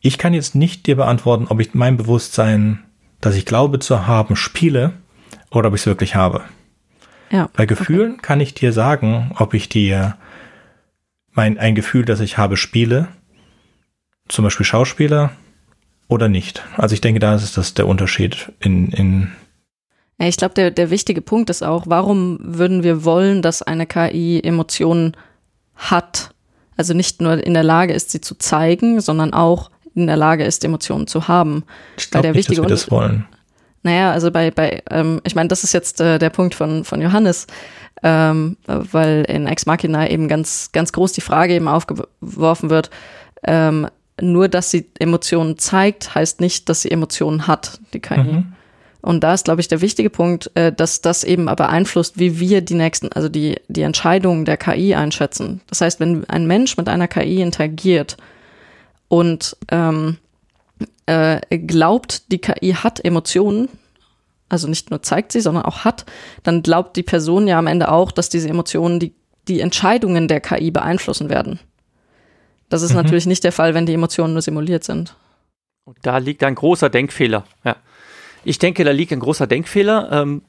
[SPEAKER 1] Ich kann jetzt nicht dir beantworten, ob ich mein Bewusstsein, das ich glaube zu haben, spiele oder ob ich es wirklich habe. Ja, Bei Gefühlen okay. kann ich dir sagen, ob ich dir mein, ein Gefühl, das ich habe, spiele, zum Beispiel Schauspieler oder nicht. Also ich denke, da ist das der Unterschied in, in
[SPEAKER 2] ja, ich glaube, der, der wichtige Punkt ist auch, warum würden wir wollen, dass eine KI Emotionen hat? Also nicht nur in der Lage ist, sie zu zeigen, sondern auch in der Lage ist, Emotionen zu haben.
[SPEAKER 1] Ich glaube nicht, dass wir das wollen.
[SPEAKER 2] Naja, also bei, bei ähm, ich meine, das ist jetzt äh, der Punkt von, von Johannes, ähm, weil in Ex Machina eben ganz, ganz groß die Frage eben aufgeworfen wird, ähm, nur dass sie Emotionen zeigt, heißt nicht, dass sie Emotionen hat, die KI. Mhm. Und da ist, glaube ich, der wichtige Punkt, äh, dass das eben aber beeinflusst, wie wir die nächsten, also die, die Entscheidungen der KI einschätzen. Das heißt, wenn ein Mensch mit einer KI interagiert und ähm, äh, glaubt, die KI hat Emotionen, also nicht nur zeigt sie, sondern auch hat, dann glaubt die Person ja am Ende auch, dass diese Emotionen die, die Entscheidungen der KI beeinflussen werden. Das ist mhm. natürlich nicht der Fall, wenn die Emotionen nur simuliert sind.
[SPEAKER 4] Und da liegt ein großer Denkfehler. Ja. Ich denke, da liegt ein großer Denkfehler. Ähm,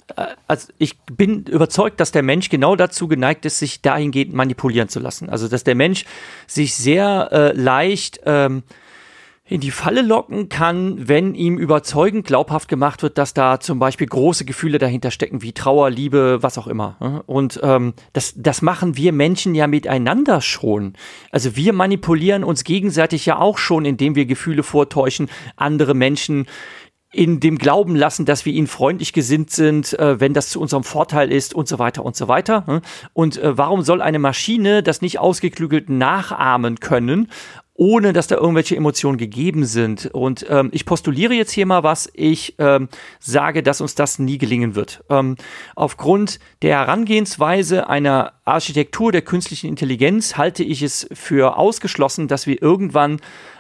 [SPEAKER 4] also ich bin überzeugt, dass der Mensch genau dazu geneigt ist, sich dahingehend manipulieren zu lassen. Also dass der Mensch sich sehr äh, leicht ähm, in die Falle locken kann, wenn ihm überzeugend glaubhaft gemacht wird, dass da zum Beispiel große Gefühle dahinter stecken, wie Trauer, Liebe, was auch immer. Und ähm, das, das machen wir Menschen ja miteinander schon. Also wir manipulieren uns gegenseitig ja auch schon, indem wir Gefühle vortäuschen, andere Menschen in dem Glauben lassen, dass wir ihnen freundlich gesinnt sind, äh, wenn das zu unserem Vorteil ist und so weiter und so weiter. Hm? Und äh, warum soll eine Maschine das nicht ausgeklügelt nachahmen können, ohne dass da irgendwelche Emotionen gegeben sind? Und ähm, ich postuliere jetzt hier mal was. Ich ähm, sage, dass uns das nie gelingen wird. Ähm, aufgrund der Herangehensweise einer Architektur der künstlichen Intelligenz halte ich es für ausgeschlossen, dass wir irgendwann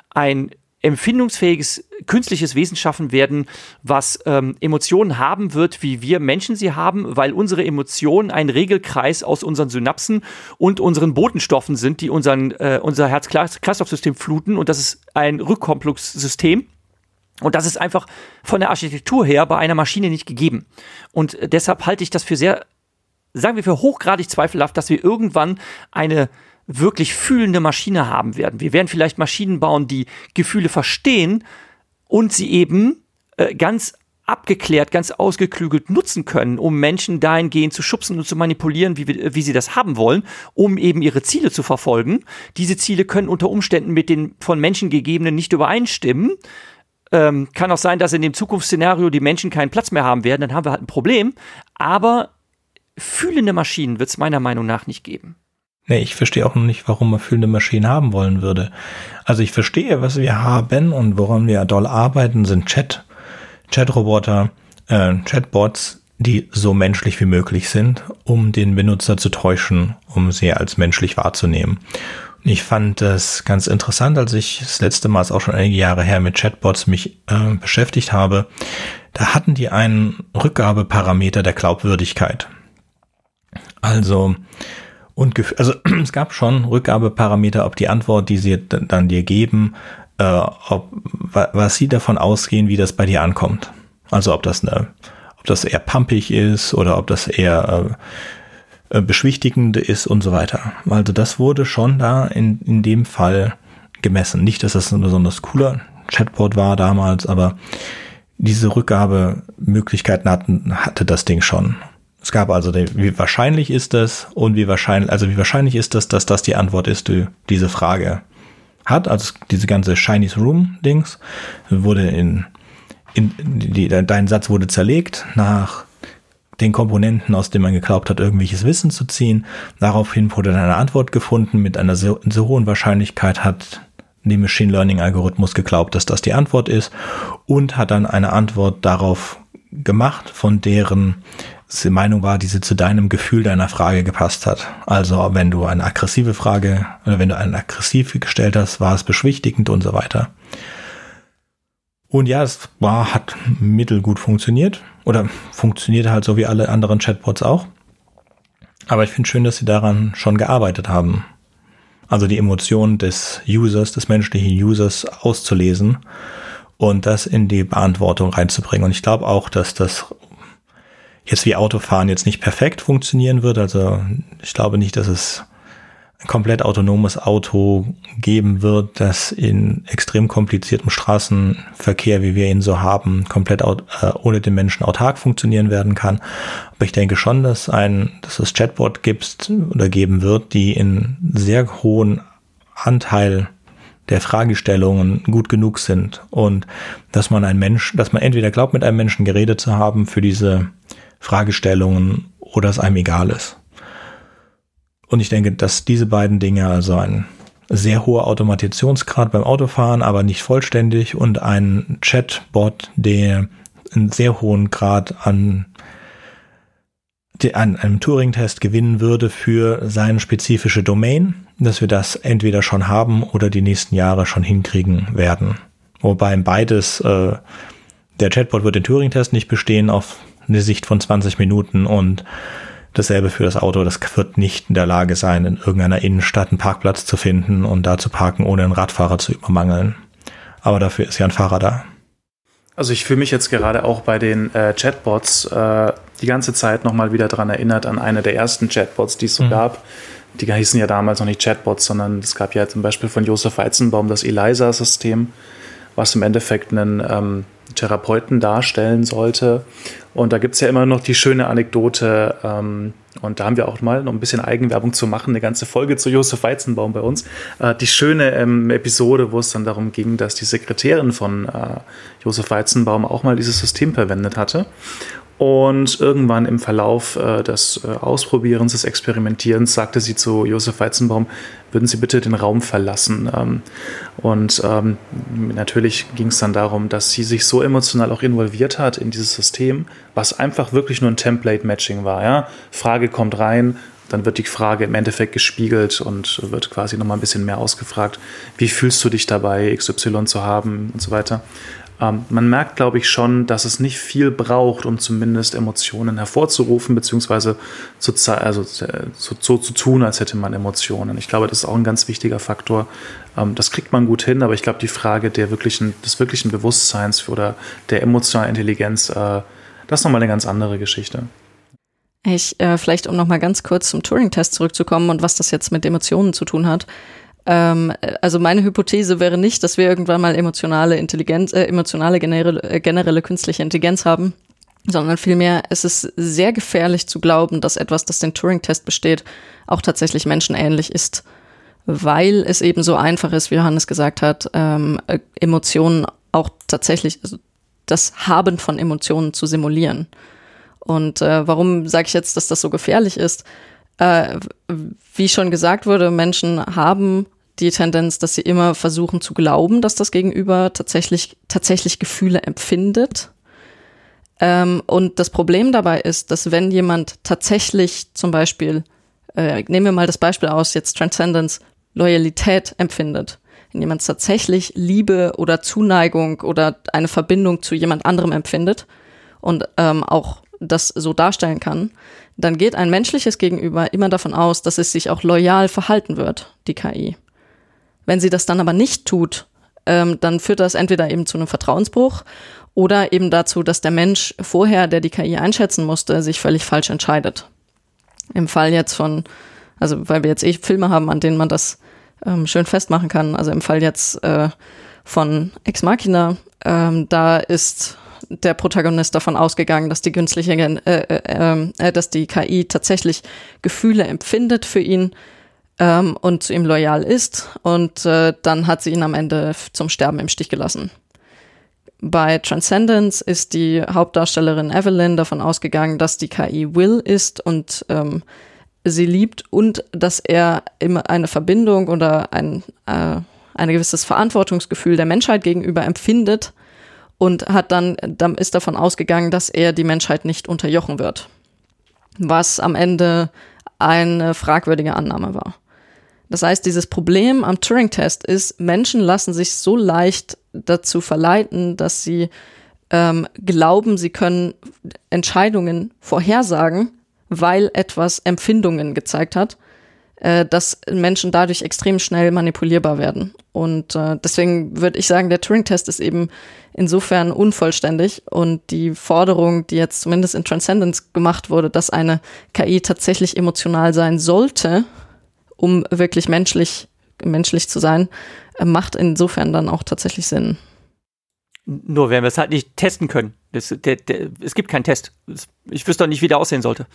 [SPEAKER 4] ein empfindungsfähiges künstliches Wesen schaffen werden, was ähm, Emotionen haben wird, wie wir Menschen sie haben, weil unsere Emotionen ein Regelkreis aus unseren Synapsen und unseren Botenstoffen sind, die unseren, äh, unser Herz-Kreislauf-System fluten und das ist ein Rückkopplungssystem. Und das ist einfach von der Architektur her bei einer Maschine nicht gegeben. Und deshalb halte ich das für sehr, sagen wir, für hochgradig zweifelhaft, dass wir irgendwann eine wirklich fühlende Maschine haben werden. Wir werden vielleicht Maschinen bauen, die Gefühle verstehen und sie eben äh, ganz abgeklärt, ganz ausgeklügelt nutzen können, um Menschen dahingehend zu schubsen und zu manipulieren, wie, wie sie das haben wollen, um eben ihre Ziele zu verfolgen. Diese Ziele können unter Umständen mit den von Menschen gegebenen nicht übereinstimmen. Ähm, kann auch sein, dass in dem Zukunftsszenario die Menschen keinen Platz mehr haben werden, dann haben wir halt ein Problem. Aber fühlende Maschinen wird es meiner Meinung nach nicht geben.
[SPEAKER 1] Nee, ich verstehe auch noch nicht, warum man fühlende Maschinen haben wollen würde. Also ich verstehe, was wir haben und woran wir doll arbeiten, sind Chat, Chatroboter, äh, Chatbots, die so menschlich wie möglich sind, um den Benutzer zu täuschen, um sie als menschlich wahrzunehmen. Und ich fand das ganz interessant, als ich das letzte Mal, ist auch schon einige Jahre her, mit Chatbots mich äh, beschäftigt habe. Da hatten die einen Rückgabeparameter der Glaubwürdigkeit. Also und also es gab schon Rückgabeparameter, ob die Antwort, die sie dann dir geben, äh, ob was sie davon ausgehen, wie das bei dir ankommt. Also ob das eine, ob das eher pumpig ist oder ob das eher äh, äh, beschwichtigend ist und so weiter. Also das wurde schon da in, in dem Fall gemessen. Nicht, dass das ein besonders cooler Chatbot war damals, aber diese Rückgabemöglichkeiten hatten, hatte das Ding schon. Es gab also, den, wie wahrscheinlich ist das und wie wahrscheinlich, also wie wahrscheinlich ist das, dass das die Antwort ist, die diese Frage hat. Also diese ganze Chinese Room Dings wurde in, in die, dein Satz wurde zerlegt nach den Komponenten, aus denen man geglaubt hat, irgendwelches Wissen zu ziehen. Daraufhin wurde dann eine Antwort gefunden mit einer so, so hohen Wahrscheinlichkeit hat die Machine Learning Algorithmus geglaubt, dass das die Antwort ist und hat dann eine Antwort darauf gemacht, von deren die Meinung war, die zu deinem Gefühl deiner Frage gepasst hat. Also wenn du eine aggressive Frage oder wenn du eine aggressive gestellt hast, war es beschwichtigend und so weiter. Und ja, es war, hat mittelgut funktioniert oder funktionierte halt so wie alle anderen Chatbots auch. Aber ich finde schön, dass sie daran schon gearbeitet haben. Also die Emotionen des Users, des menschlichen Users auszulesen und das in die Beantwortung reinzubringen. Und ich glaube auch, dass das jetzt wie Autofahren jetzt nicht perfekt funktionieren wird. Also ich glaube nicht, dass es ein komplett autonomes Auto geben wird, das in extrem kompliziertem Straßenverkehr, wie wir ihn so haben, komplett äh, ohne den Menschen autark funktionieren werden kann. Aber ich denke schon, dass ein, dass es Chatbot gibt oder geben wird, die in sehr hohen Anteil der Fragestellungen gut genug sind und dass man ein Mensch, dass man entweder glaubt, mit einem Menschen geredet zu haben für diese Fragestellungen oder es einem egal ist. Und ich denke, dass diese beiden Dinge, also ein sehr hoher Automatisationsgrad beim Autofahren, aber nicht vollständig und ein Chatbot, der einen sehr hohen Grad an, an einem Turing-Test gewinnen würde für seine spezifische Domain, dass wir das entweder schon haben oder die nächsten Jahre schon hinkriegen werden. Wobei beides, äh, der Chatbot wird den Turing-Test nicht bestehen auf eine Sicht von 20 Minuten und Dasselbe für das Auto, das wird nicht in der Lage sein, in irgendeiner Innenstadt einen Parkplatz zu finden und da zu parken, ohne einen Radfahrer zu übermangeln. Aber dafür ist ja ein Fahrer da.
[SPEAKER 3] Also ich fühle mich jetzt gerade auch bei den äh, Chatbots äh, die ganze Zeit nochmal wieder daran erinnert an eine der ersten Chatbots, die es so mhm. gab. Die hießen ja damals noch nicht Chatbots, sondern es gab ja zum Beispiel von Josef Weizenbaum das ELISA-System, was im Endeffekt einen ähm, Therapeuten darstellen sollte. Und da gibt es ja immer noch die schöne Anekdote, ähm, und da haben wir auch mal noch ein bisschen Eigenwerbung zu machen, eine ganze Folge zu Josef Weizenbaum bei uns. Äh, die schöne ähm, Episode, wo es dann darum ging, dass die Sekretärin von äh, Josef Weizenbaum auch mal dieses System verwendet hatte. Und irgendwann im Verlauf äh, des äh, Ausprobierens, des Experimentierens, sagte sie zu Josef Weizenbaum, würden Sie bitte den Raum verlassen. Ähm, und ähm, natürlich ging es dann darum, dass sie sich so emotional auch involviert hat in dieses System, was einfach wirklich nur ein Template-Matching war. Ja? Frage kommt rein, dann wird die Frage im Endeffekt gespiegelt und wird quasi nochmal ein bisschen mehr ausgefragt. Wie fühlst du dich dabei, XY zu haben und so weiter. Ähm, man merkt, glaube ich, schon, dass es nicht viel braucht, um zumindest Emotionen hervorzurufen, beziehungsweise zu, also, äh, so, so zu tun, als hätte man Emotionen. Ich glaube, das ist auch ein ganz wichtiger Faktor. Ähm, das kriegt man gut hin, aber ich glaube, die Frage der wirklichen, des wirklichen Bewusstseins oder der emotionalen Intelligenz, äh, das ist nochmal eine ganz andere Geschichte.
[SPEAKER 2] Ich, äh, vielleicht um nochmal ganz kurz zum Turing-Test zurückzukommen und was das jetzt mit Emotionen zu tun hat. Ähm, also meine Hypothese wäre nicht, dass wir irgendwann mal emotionale Intelligenz, äh, emotionale generelle, äh, generelle künstliche Intelligenz haben, sondern vielmehr es ist sehr gefährlich zu glauben, dass etwas, das den Turing-Test besteht, auch tatsächlich menschenähnlich ist, weil es eben so einfach ist, wie Johannes gesagt hat, ähm, äh, Emotionen auch tatsächlich, also das Haben von Emotionen zu simulieren. Und äh, warum sage ich jetzt, dass das so gefährlich ist? Äh, wie schon gesagt wurde, Menschen haben die Tendenz, dass sie immer versuchen zu glauben, dass das Gegenüber tatsächlich, tatsächlich Gefühle empfindet. Ähm, und das Problem dabei ist, dass wenn jemand tatsächlich zum Beispiel, äh, nehmen wir mal das Beispiel aus, jetzt Transcendence, Loyalität empfindet, wenn jemand tatsächlich Liebe oder Zuneigung oder eine Verbindung zu jemand anderem empfindet und ähm, auch das so darstellen kann, dann geht ein menschliches Gegenüber immer davon aus, dass es sich auch loyal verhalten wird, die KI. Wenn sie das dann aber nicht tut, ähm, dann führt das entweder eben zu einem Vertrauensbruch oder eben dazu, dass der Mensch vorher, der die KI einschätzen musste, sich völlig falsch entscheidet. Im Fall jetzt von, also weil wir jetzt eh Filme haben, an denen man das ähm, schön festmachen kann, also im Fall jetzt äh, von Ex Machina, ähm, da ist der Protagonist davon ausgegangen, dass die künstliche, äh, äh, äh, dass die KI tatsächlich Gefühle empfindet für ihn ähm, und zu ihm loyal ist. Und äh, dann hat sie ihn am Ende zum Sterben im Stich gelassen. Bei Transcendence ist die Hauptdarstellerin Evelyn davon ausgegangen, dass die KI Will ist und ähm, sie liebt und dass er immer eine Verbindung oder ein, äh, ein gewisses Verantwortungsgefühl der Menschheit gegenüber empfindet und hat dann, dann ist davon ausgegangen, dass er die Menschheit nicht unterjochen wird. Was am Ende eine fragwürdige Annahme war. Das heißt, dieses Problem am Turing-Test ist, Menschen lassen sich so leicht dazu verleiten, dass sie ähm, glauben, sie können Entscheidungen vorhersagen, weil etwas Empfindungen gezeigt hat, äh, dass Menschen dadurch extrem schnell manipulierbar werden. Und äh, deswegen würde ich sagen, der Turing-Test ist eben insofern unvollständig und die Forderung, die jetzt zumindest in Transcendence gemacht wurde, dass eine KI tatsächlich emotional sein sollte, um wirklich menschlich, menschlich zu sein, äh, macht insofern dann auch tatsächlich Sinn.
[SPEAKER 4] Nur werden wir es halt nicht testen können. Das, der, der, es gibt keinen Test. Ich wüsste doch nicht, wie der aussehen sollte.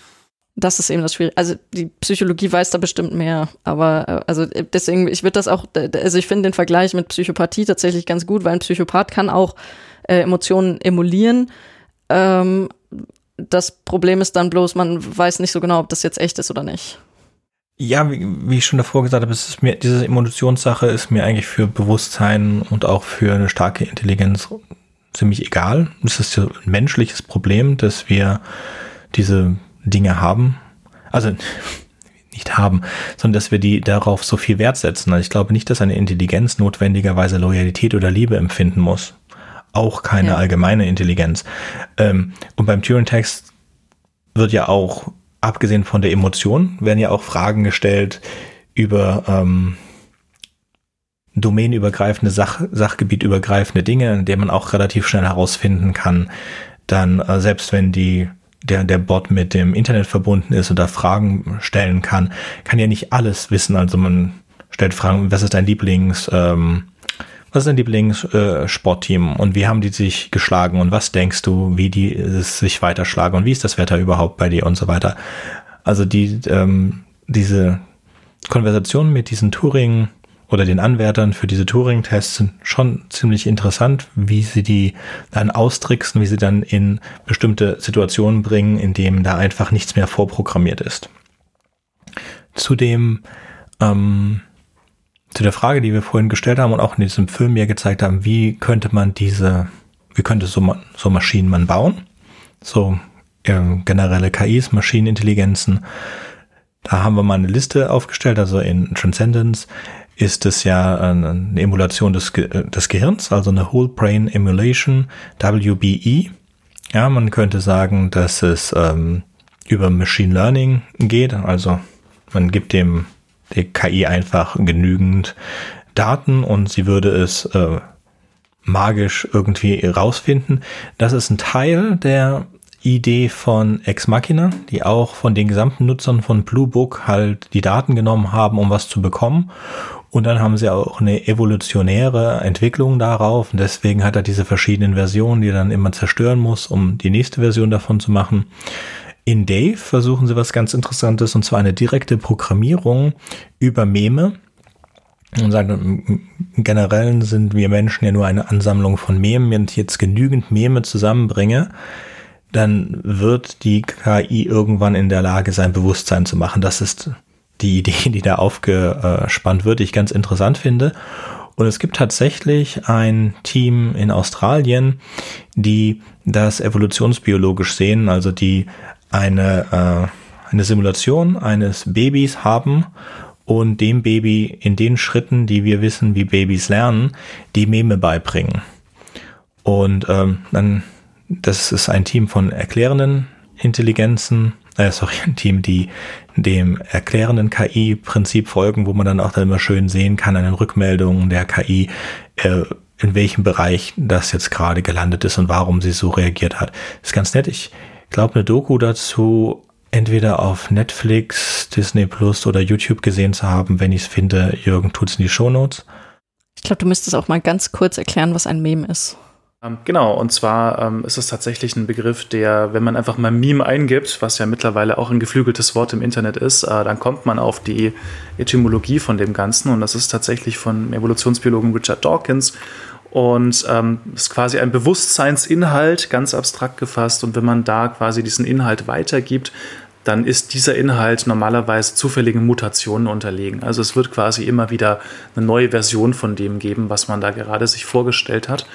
[SPEAKER 2] Das ist eben das Schwierige. Also die Psychologie weiß da bestimmt mehr, aber äh, also äh, deswegen, ich würde das auch, also ich finde den Vergleich mit Psychopathie tatsächlich ganz gut, weil ein Psychopath kann auch äh, Emotionen emulieren. Ähm, das Problem ist dann bloß, man weiß nicht so genau, ob das jetzt echt ist oder nicht.
[SPEAKER 1] Ja, wie, wie ich schon davor gesagt habe, es ist mir, diese Evolutionssache ist mir eigentlich für Bewusstsein und auch für eine starke Intelligenz ziemlich egal. Es ist ein menschliches Problem, dass wir diese Dinge haben. Also nicht haben, sondern dass wir die darauf so viel Wert setzen. Also ich glaube nicht, dass eine Intelligenz notwendigerweise Loyalität oder Liebe empfinden muss. Auch keine ja. allgemeine Intelligenz. Ähm, und beim Turing-Text wird ja auch abgesehen von der Emotion, werden ja auch Fragen gestellt über ähm, domänenübergreifende, Sach sachgebietübergreifende Dinge, in denen man auch relativ schnell herausfinden kann, dann äh, selbst wenn die der, der Bot mit dem Internet verbunden ist und da Fragen stellen kann, kann ja nicht alles wissen. Also man stellt Fragen, was ist dein Lieblings, ähm, was ist dein Lieblingssportteam äh, und wie haben die sich geschlagen und was denkst du, wie die es sich weiterschlagen und wie ist das Wetter überhaupt bei dir und so weiter. Also die, ähm, diese Konversation mit diesen Turing oder den Anwärtern für diese Turing-Tests sind schon ziemlich interessant, wie sie die dann austricksen, wie sie dann in bestimmte Situationen bringen, in denen da einfach nichts mehr vorprogrammiert ist. Zudem ähm, zu der Frage, die wir vorhin gestellt haben und auch in diesem Film ja gezeigt haben, wie könnte man diese, wie könnte so, so Maschinen man bauen? So äh, generelle KIs, Maschinenintelligenzen. Da haben wir mal eine Liste aufgestellt, also in Transcendence ist es ja eine Emulation des, des Gehirns, also eine Whole Brain Emulation, WBE. Ja, man könnte sagen, dass es ähm, über Machine Learning geht, also man gibt dem der KI einfach genügend Daten und sie würde es äh, magisch irgendwie rausfinden. Das ist ein Teil der Idee von Ex Machina, die auch von den gesamten Nutzern von Blue Book halt die Daten genommen haben, um was zu bekommen. Und dann haben sie auch eine evolutionäre Entwicklung darauf. Und deswegen hat er diese verschiedenen Versionen, die er dann immer zerstören muss, um die nächste Version davon zu machen. In Dave versuchen sie was ganz Interessantes und zwar eine direkte Programmierung über Meme. Und sagen, im Generellen sind wir Menschen ja nur eine Ansammlung von Memen. Wenn ich jetzt genügend Meme zusammenbringe, dann wird die KI irgendwann in der Lage sein, Bewusstsein zu machen. Das ist die Idee, die da aufgespannt wird, die ich ganz interessant finde. Und es gibt tatsächlich ein Team in Australien, die das evolutionsbiologisch sehen, also die eine, äh, eine Simulation eines Babys haben und dem Baby in den Schritten, die wir wissen, wie Babys lernen, die Meme beibringen. Und ähm, dann, das ist ein Team von erklärenden Intelligenzen, äh, sorry, ein Team, die dem erklärenden KI-Prinzip folgen, wo man dann auch dann immer schön sehen kann an den Rückmeldungen der KI, äh, in welchem Bereich das jetzt gerade gelandet ist und warum sie so reagiert hat. ist ganz nett. Ich glaube, eine Doku dazu entweder auf Netflix, Disney Plus oder YouTube gesehen zu haben. Wenn ich es finde, Jürgen tut es in die Shownotes.
[SPEAKER 2] Ich glaube, du müsstest auch mal ganz kurz erklären, was ein Meme ist.
[SPEAKER 3] Ähm, genau, und zwar ähm, ist es tatsächlich ein Begriff, der, wenn man einfach mal Meme eingibt, was ja mittlerweile auch ein geflügeltes Wort im Internet ist, äh, dann kommt man auf die Etymologie von dem Ganzen und das ist tatsächlich von Evolutionsbiologen Richard Dawkins und ähm, ist quasi ein Bewusstseinsinhalt, ganz abstrakt gefasst. Und wenn man da quasi diesen Inhalt weitergibt, dann ist dieser Inhalt normalerweise zufälligen Mutationen unterlegen. Also es wird quasi immer wieder eine neue Version von dem geben, was man da gerade sich vorgestellt hat.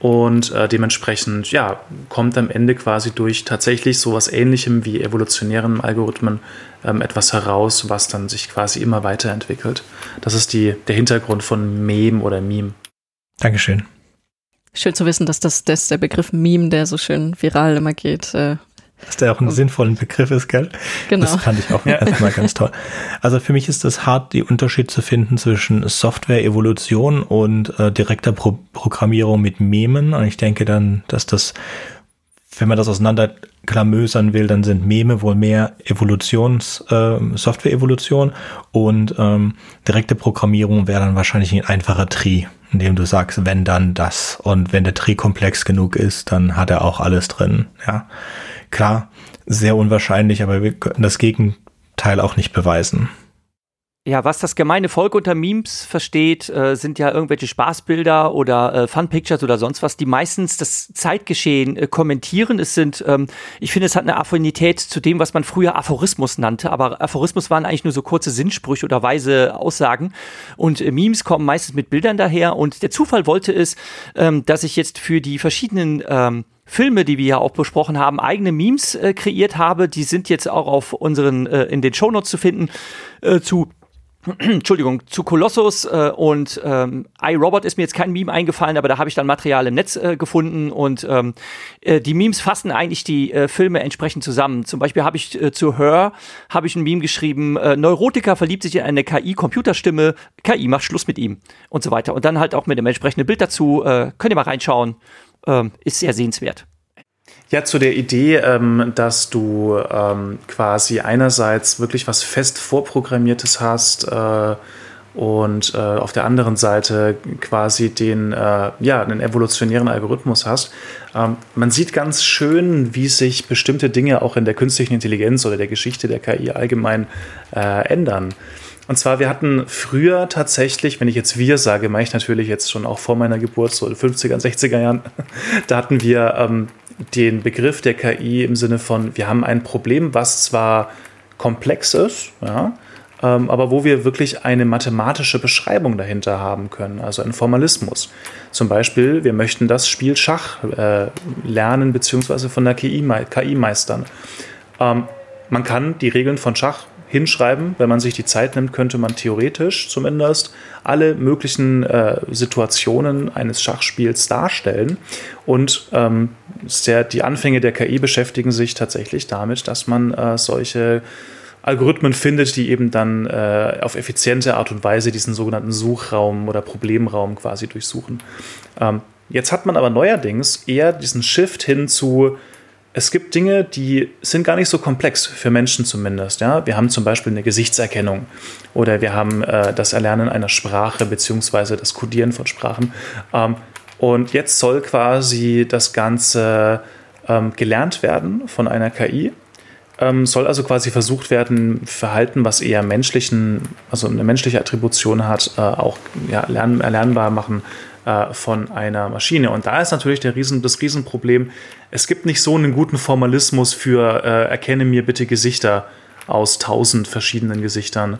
[SPEAKER 3] Und äh, dementsprechend, ja, kommt am Ende quasi durch tatsächlich sowas ähnlichem wie evolutionären Algorithmen ähm, etwas heraus, was dann sich quasi immer weiterentwickelt. Das ist die, der Hintergrund von Meme oder Meme.
[SPEAKER 1] Dankeschön.
[SPEAKER 2] Schön zu wissen, dass das, das der Begriff Meme, der so schön viral immer geht, äh,
[SPEAKER 1] dass der auch ein sinnvoller Begriff ist, gell?
[SPEAKER 2] Genau.
[SPEAKER 1] Das fand ich auch ja. erstmal ganz toll. Also für mich ist es hart, die Unterschied zu finden zwischen Software-Evolution und äh, direkter Pro Programmierung mit Memen. Und ich denke dann, dass das, wenn man das auseinanderklamösern will, dann sind Meme wohl mehr Evolutions, äh, Software-Evolution und ähm, direkte Programmierung wäre dann wahrscheinlich ein einfacher Tree, in dem du sagst, wenn dann das. Und wenn der Tree komplex genug ist, dann hat er auch alles drin, ja. Klar, sehr unwahrscheinlich, aber wir können das Gegenteil auch nicht beweisen.
[SPEAKER 4] Ja, was das gemeine Volk unter Memes versteht, äh, sind ja irgendwelche Spaßbilder oder äh, Fun-Pictures oder sonst was, die meistens das Zeitgeschehen äh, kommentieren. Es sind, ähm, ich finde, es hat eine Affinität zu dem, was man früher Aphorismus nannte, aber Aphorismus waren eigentlich nur so kurze Sinnsprüche oder weise Aussagen. Und äh, Memes kommen meistens mit Bildern daher. Und der Zufall wollte es, ähm, dass ich jetzt für die verschiedenen ähm, Filme, die wir ja auch besprochen haben, eigene Memes äh, kreiert habe. Die sind jetzt auch auf unseren, äh, in den Shownotes zu finden, äh, zu Entschuldigung, zu Colossus äh, und ähm, iRobot ist mir jetzt kein Meme eingefallen, aber da habe ich dann Material im Netz äh, gefunden und ähm, äh, die Memes fassen eigentlich die äh, Filme entsprechend zusammen. Zum Beispiel habe ich äh, zu Her habe ich ein Meme geschrieben, äh, Neurotiker verliebt sich in eine KI-Computerstimme, KI macht Schluss mit ihm und so weiter. Und dann halt auch mit dem entsprechenden Bild dazu, äh, könnt ihr mal reinschauen ähm, ist sehr sehenswert.
[SPEAKER 3] Ja, zu der Idee, ähm, dass du ähm, quasi einerseits wirklich was fest vorprogrammiertes hast äh, und äh, auf der anderen Seite quasi den, äh, ja, einen evolutionären Algorithmus hast. Ähm, man sieht ganz schön, wie sich bestimmte Dinge auch in der künstlichen Intelligenz oder der Geschichte der KI allgemein äh, ändern. Und zwar, wir hatten früher tatsächlich, wenn ich jetzt wir sage, meine ich natürlich jetzt schon auch vor meiner Geburt, so in den 50er, 60er Jahren, da hatten wir ähm, den Begriff der KI im Sinne von, wir haben ein Problem, was zwar komplex ist, ja, ähm, aber wo wir wirklich eine mathematische Beschreibung dahinter haben können, also ein Formalismus. Zum Beispiel, wir möchten das Spiel Schach äh, lernen, beziehungsweise von der KI, KI meistern. Ähm, man kann die Regeln von Schach hinschreiben. Wenn man sich die Zeit nimmt, könnte man theoretisch zumindest alle möglichen äh, Situationen eines Schachspiels darstellen. Und ähm, sehr, die Anfänge der KI beschäftigen sich tatsächlich damit, dass man äh, solche Algorithmen findet, die eben dann äh, auf effiziente Art und Weise diesen sogenannten Suchraum oder Problemraum quasi durchsuchen. Ähm, jetzt hat man aber neuerdings eher diesen Shift hin zu es gibt Dinge, die sind gar nicht so komplex für Menschen zumindest. Ja? Wir haben zum Beispiel eine Gesichtserkennung oder wir haben äh, das Erlernen einer Sprache beziehungsweise das Codieren von Sprachen. Ähm, und jetzt soll quasi das Ganze ähm, gelernt werden von einer KI. Ähm, soll also quasi versucht werden, Verhalten, was eher menschlichen, also eine menschliche Attribution hat, äh, auch ja, lernen, erlernbar machen äh, von einer Maschine. Und da ist natürlich der Riesen, das Riesenproblem, es gibt nicht so einen guten Formalismus für äh, erkenne mir bitte Gesichter aus tausend verschiedenen Gesichtern.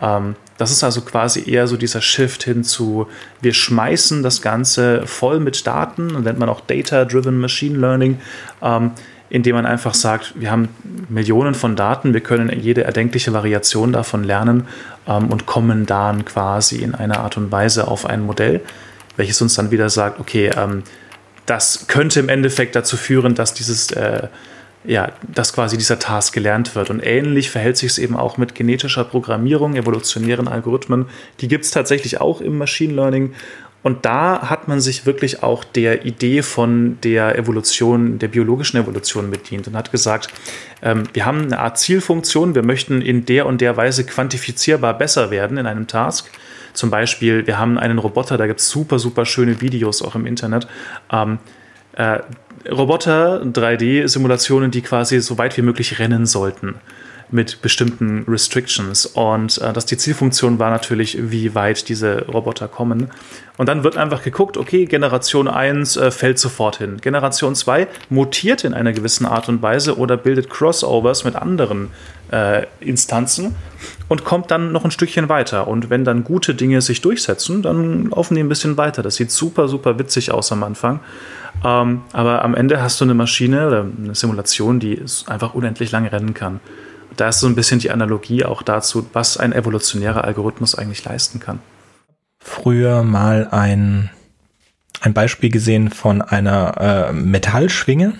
[SPEAKER 3] Ähm, das ist also quasi eher so dieser Shift hin zu, wir schmeißen das Ganze voll mit Daten, nennt man auch Data-Driven Machine Learning, ähm, indem man einfach sagt, wir haben Millionen von Daten, wir können jede erdenkliche Variation davon lernen ähm, und kommen dann quasi in einer Art und Weise auf ein Modell, welches uns dann wieder sagt, okay, ähm, das könnte im Endeffekt dazu führen, dass dieses, äh, ja, dass quasi dieser Task gelernt wird. Und ähnlich verhält sich es eben auch mit genetischer Programmierung, evolutionären Algorithmen. Die gibt es tatsächlich auch im Machine Learning. Und da hat man sich wirklich auch der Idee von der Evolution, der biologischen Evolution bedient und hat gesagt, ähm, wir haben eine Art Zielfunktion, wir möchten in der und der Weise quantifizierbar besser werden in einem Task. Zum Beispiel, wir haben einen Roboter, da gibt es super, super schöne Videos auch im Internet. Ähm, äh, Roboter, 3D-Simulationen, die quasi so weit wie möglich rennen sollten. mit bestimmten Restrictions. Und äh, dass die Zielfunktion war natürlich, wie weit diese Roboter kommen. Und dann wird einfach geguckt, okay, Generation 1 äh, fällt sofort hin. Generation 2 mutiert in einer gewissen Art und Weise oder bildet Crossovers mit anderen äh, Instanzen und kommt dann noch ein Stückchen weiter. Und wenn dann gute Dinge sich durchsetzen, dann laufen die ein bisschen weiter. Das sieht super, super witzig aus am Anfang. Ähm, aber am Ende hast du eine Maschine oder eine Simulation, die einfach unendlich lange rennen kann. Da ist so ein bisschen die Analogie auch dazu, was ein evolutionärer Algorithmus eigentlich leisten kann.
[SPEAKER 1] Früher mal ein, ein Beispiel gesehen von einer äh, Metallschwinge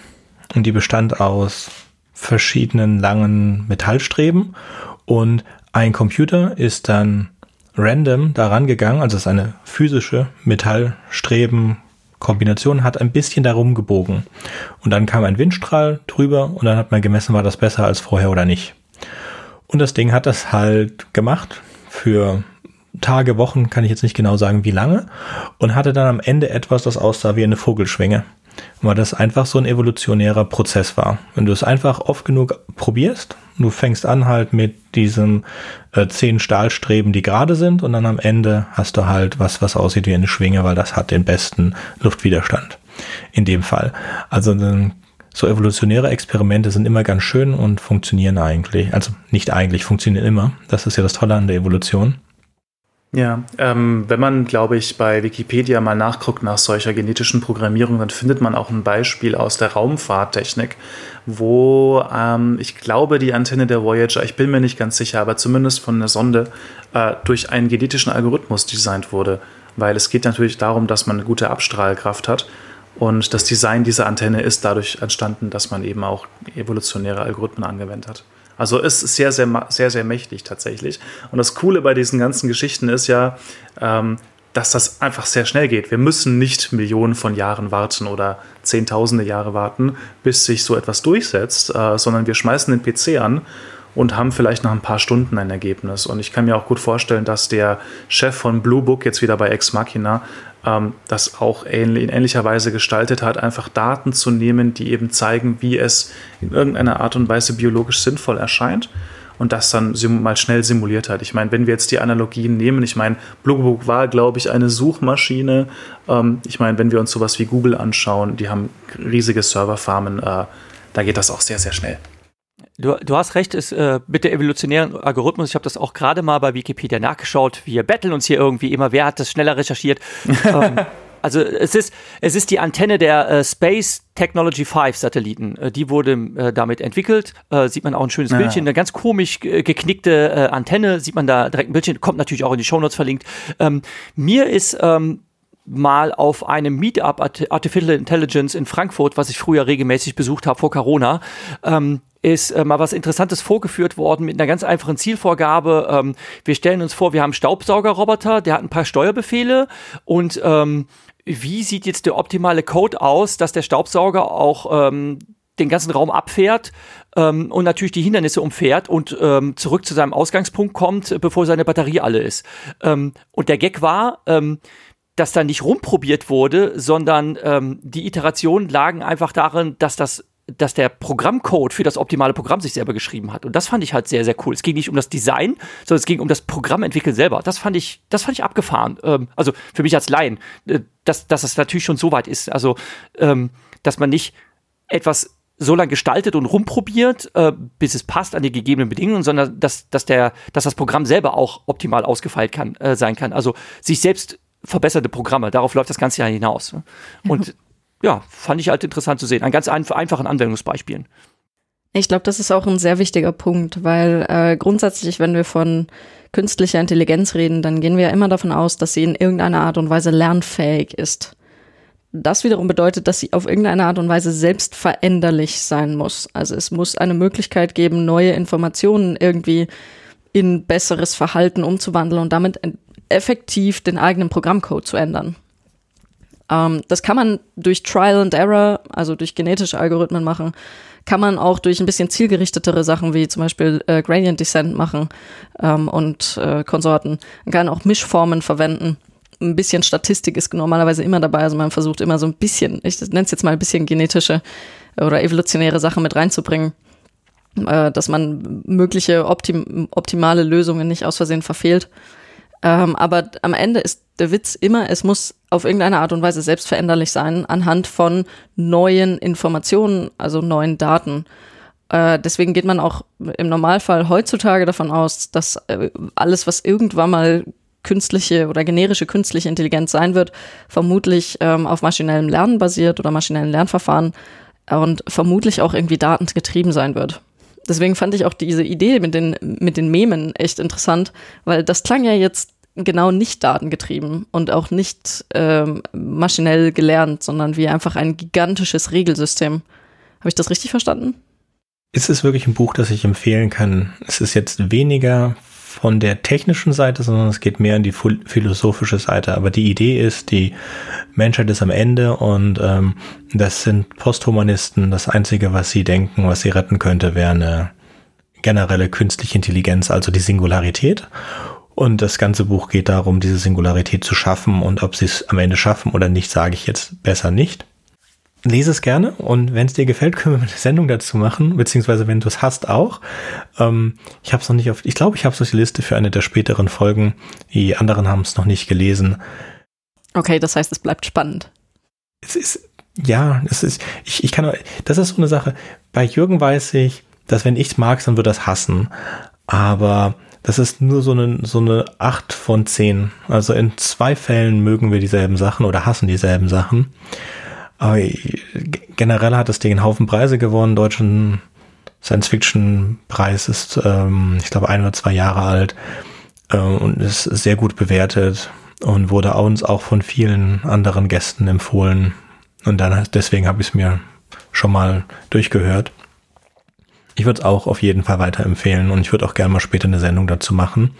[SPEAKER 1] und die bestand aus verschiedenen langen Metallstreben und ein Computer ist dann random daran gegangen, also es ist eine physische Metallstreben Kombination hat ein bisschen darum gebogen. Und dann kam ein Windstrahl drüber und dann hat man gemessen, war das besser als vorher oder nicht. Und das Ding hat das halt gemacht für Tage, Wochen, kann ich jetzt nicht genau sagen, wie lange, und hatte dann am Ende etwas, das aussah wie eine Vogelschwinge. Weil das einfach so ein evolutionärer Prozess war. Wenn du es einfach oft genug probierst, du fängst an halt mit diesem äh, zehn Stahlstreben, die gerade sind, und dann am Ende hast du halt was, was aussieht wie eine Schwinge, weil das hat den besten Luftwiderstand. In dem Fall. Also so evolutionäre Experimente sind immer ganz schön und funktionieren eigentlich. Also nicht eigentlich, funktionieren immer. Das ist ja das Tolle an der Evolution.
[SPEAKER 3] Ja, ähm, wenn man, glaube ich, bei Wikipedia mal nachguckt nach solcher genetischen Programmierung, dann findet man auch ein Beispiel aus der Raumfahrttechnik, wo ähm, ich glaube, die Antenne der Voyager, ich bin mir nicht ganz sicher, aber zumindest von der Sonde äh, durch einen genetischen Algorithmus designt wurde. Weil es geht natürlich darum, dass man eine gute Abstrahlkraft hat. Und das Design dieser Antenne ist dadurch entstanden, dass man eben auch evolutionäre Algorithmen angewendet hat. Also ist sehr, sehr, sehr, sehr mächtig tatsächlich. Und das Coole bei diesen ganzen Geschichten ist ja, ähm, dass das einfach sehr schnell geht. Wir müssen nicht Millionen von Jahren warten oder Zehntausende Jahre warten, bis sich so etwas durchsetzt, äh, sondern wir schmeißen den PC an und haben vielleicht nach ein paar Stunden ein Ergebnis. Und ich kann mir auch gut vorstellen, dass der Chef von Blue Book jetzt wieder bei Ex Machina ähm, das auch ähnlich, in ähnlicher Weise gestaltet hat, einfach Daten zu nehmen, die eben zeigen, wie es in irgendeiner Art und Weise biologisch sinnvoll erscheint und das dann mal schnell simuliert hat. Ich meine, wenn wir jetzt die Analogien nehmen, ich meine, Bluebook war, glaube ich, eine Suchmaschine. Ähm, ich meine, wenn wir uns sowas wie Google anschauen, die haben riesige Serverfarmen, äh, da geht das auch sehr, sehr schnell.
[SPEAKER 4] Du, du hast recht, ist, äh, mit der evolutionären Algorithmus, ich habe das auch gerade mal bei Wikipedia nachgeschaut. Wir betteln uns hier irgendwie immer, wer hat das schneller recherchiert. ähm, also es ist, es ist die Antenne der äh, Space Technology 5 Satelliten. Äh, die wurde äh, damit entwickelt. Äh, sieht man auch ein schönes ja. Bildchen, eine ganz komisch geknickte äh, Antenne, sieht man da direkt ein Bildchen, kommt natürlich auch in die Shownotes verlinkt. Ähm, mir ist ähm, mal auf einem Meetup Artificial Intelligence in Frankfurt, was ich früher regelmäßig besucht habe vor Corona, ähm, ist äh, mal was Interessantes vorgeführt worden mit einer ganz einfachen Zielvorgabe. Ähm, wir stellen uns vor, wir haben Staubsaugerroboter, der hat ein paar Steuerbefehle und ähm, wie sieht jetzt der optimale Code aus, dass der Staubsauger auch ähm, den ganzen Raum abfährt ähm, und natürlich die Hindernisse umfährt und ähm, zurück zu seinem Ausgangspunkt kommt, bevor seine Batterie alle ist. Ähm, und der Gag war, ähm, dass da nicht rumprobiert wurde, sondern ähm, die Iterationen lagen einfach darin, dass das dass der Programmcode für das optimale Programm sich selber geschrieben hat. Und das fand ich halt sehr, sehr cool. Es ging nicht um das Design, sondern es ging um das Programmentwickeln selber. Das fand ich, das fand ich abgefahren. Ähm, also für mich als Laien, äh, dass, dass es natürlich schon so weit ist. Also, ähm, dass man nicht etwas so lange gestaltet und rumprobiert, äh, bis es passt an die gegebenen Bedingungen, sondern dass, dass, der, dass das Programm selber auch optimal ausgefeilt kann, äh, sein kann. Also sich selbst verbesserte Programme. Darauf läuft das Ganze ja hinaus. Ne? Und ja, fand ich halt interessant zu sehen. An ganz ein, einfachen Anwendungsbeispielen.
[SPEAKER 2] Ich glaube, das ist auch ein sehr wichtiger Punkt, weil äh, grundsätzlich, wenn wir von künstlicher Intelligenz reden, dann gehen wir ja immer davon aus, dass sie in irgendeiner Art und Weise lernfähig ist. Das wiederum bedeutet, dass sie auf irgendeine Art und Weise selbst veränderlich sein muss. Also es muss eine Möglichkeit geben, neue Informationen irgendwie in besseres Verhalten umzuwandeln und damit effektiv den eigenen Programmcode zu ändern. Ähm, das kann man durch Trial and Error, also durch genetische Algorithmen machen, kann man auch durch ein bisschen zielgerichtetere Sachen wie zum Beispiel äh, Gradient Descent machen ähm, und äh, Konsorten. Man kann auch Mischformen verwenden. Ein bisschen Statistik ist normalerweise immer dabei, also man versucht immer so ein bisschen, ich nenne es jetzt mal ein bisschen genetische oder evolutionäre Sachen mit reinzubringen. äh, dass man mögliche optim optimale Lösungen nicht aus Versehen verfehlt. Ähm, aber am Ende ist der Witz immer, es muss auf irgendeine Art und Weise selbstveränderlich sein anhand von neuen Informationen, also neuen Daten. Äh, deswegen geht man auch im Normalfall heutzutage davon aus, dass äh, alles, was irgendwann mal künstliche oder generische künstliche Intelligenz sein wird, vermutlich ähm, auf maschinellem Lernen basiert oder maschinellen Lernverfahren und vermutlich auch irgendwie datengetrieben sein wird. Deswegen fand ich auch diese Idee mit den, mit den Memen echt interessant, weil das klang ja jetzt genau nicht datengetrieben und auch nicht ähm, maschinell gelernt, sondern wie einfach ein gigantisches Regelsystem. Habe ich das richtig verstanden?
[SPEAKER 1] Es ist wirklich ein Buch, das ich empfehlen kann. Es ist jetzt weniger von der technischen Seite, sondern es geht mehr in die philosophische Seite. Aber die Idee ist, die Menschheit ist am Ende und ähm, das sind Posthumanisten. Das Einzige, was sie denken, was sie retten könnte, wäre eine generelle künstliche Intelligenz, also die Singularität. Und das ganze Buch geht darum, diese Singularität zu schaffen. Und ob sie es am Ende schaffen oder nicht, sage ich jetzt besser nicht lese es gerne und wenn es dir gefällt, können wir eine Sendung dazu machen, beziehungsweise wenn du es hast auch. Ähm, ich habe es noch nicht auf, ich glaube, ich habe es auf die Liste für eine der späteren Folgen. Die anderen haben es noch nicht gelesen.
[SPEAKER 2] Okay, das heißt, es bleibt spannend.
[SPEAKER 1] Es ist, ja, es ist, ich, ich kann, das ist so eine Sache. Bei Jürgen weiß ich, dass wenn ich es mag, dann wird das hassen. Aber das ist nur so eine, so eine 8 von 10. Also in zwei Fällen mögen wir dieselben Sachen oder hassen dieselben Sachen. Aber generell hat das Ding einen Haufen Preise gewonnen. Deutschen Science-Fiction-Preis ist, ähm, ich glaube, ein oder zwei Jahre alt äh, und ist sehr gut bewertet und wurde uns auch von vielen anderen Gästen empfohlen. Und dann deswegen habe ich es mir schon mal durchgehört. Ich würde es auch auf jeden Fall weiterempfehlen und ich würde auch gerne mal später eine Sendung dazu machen.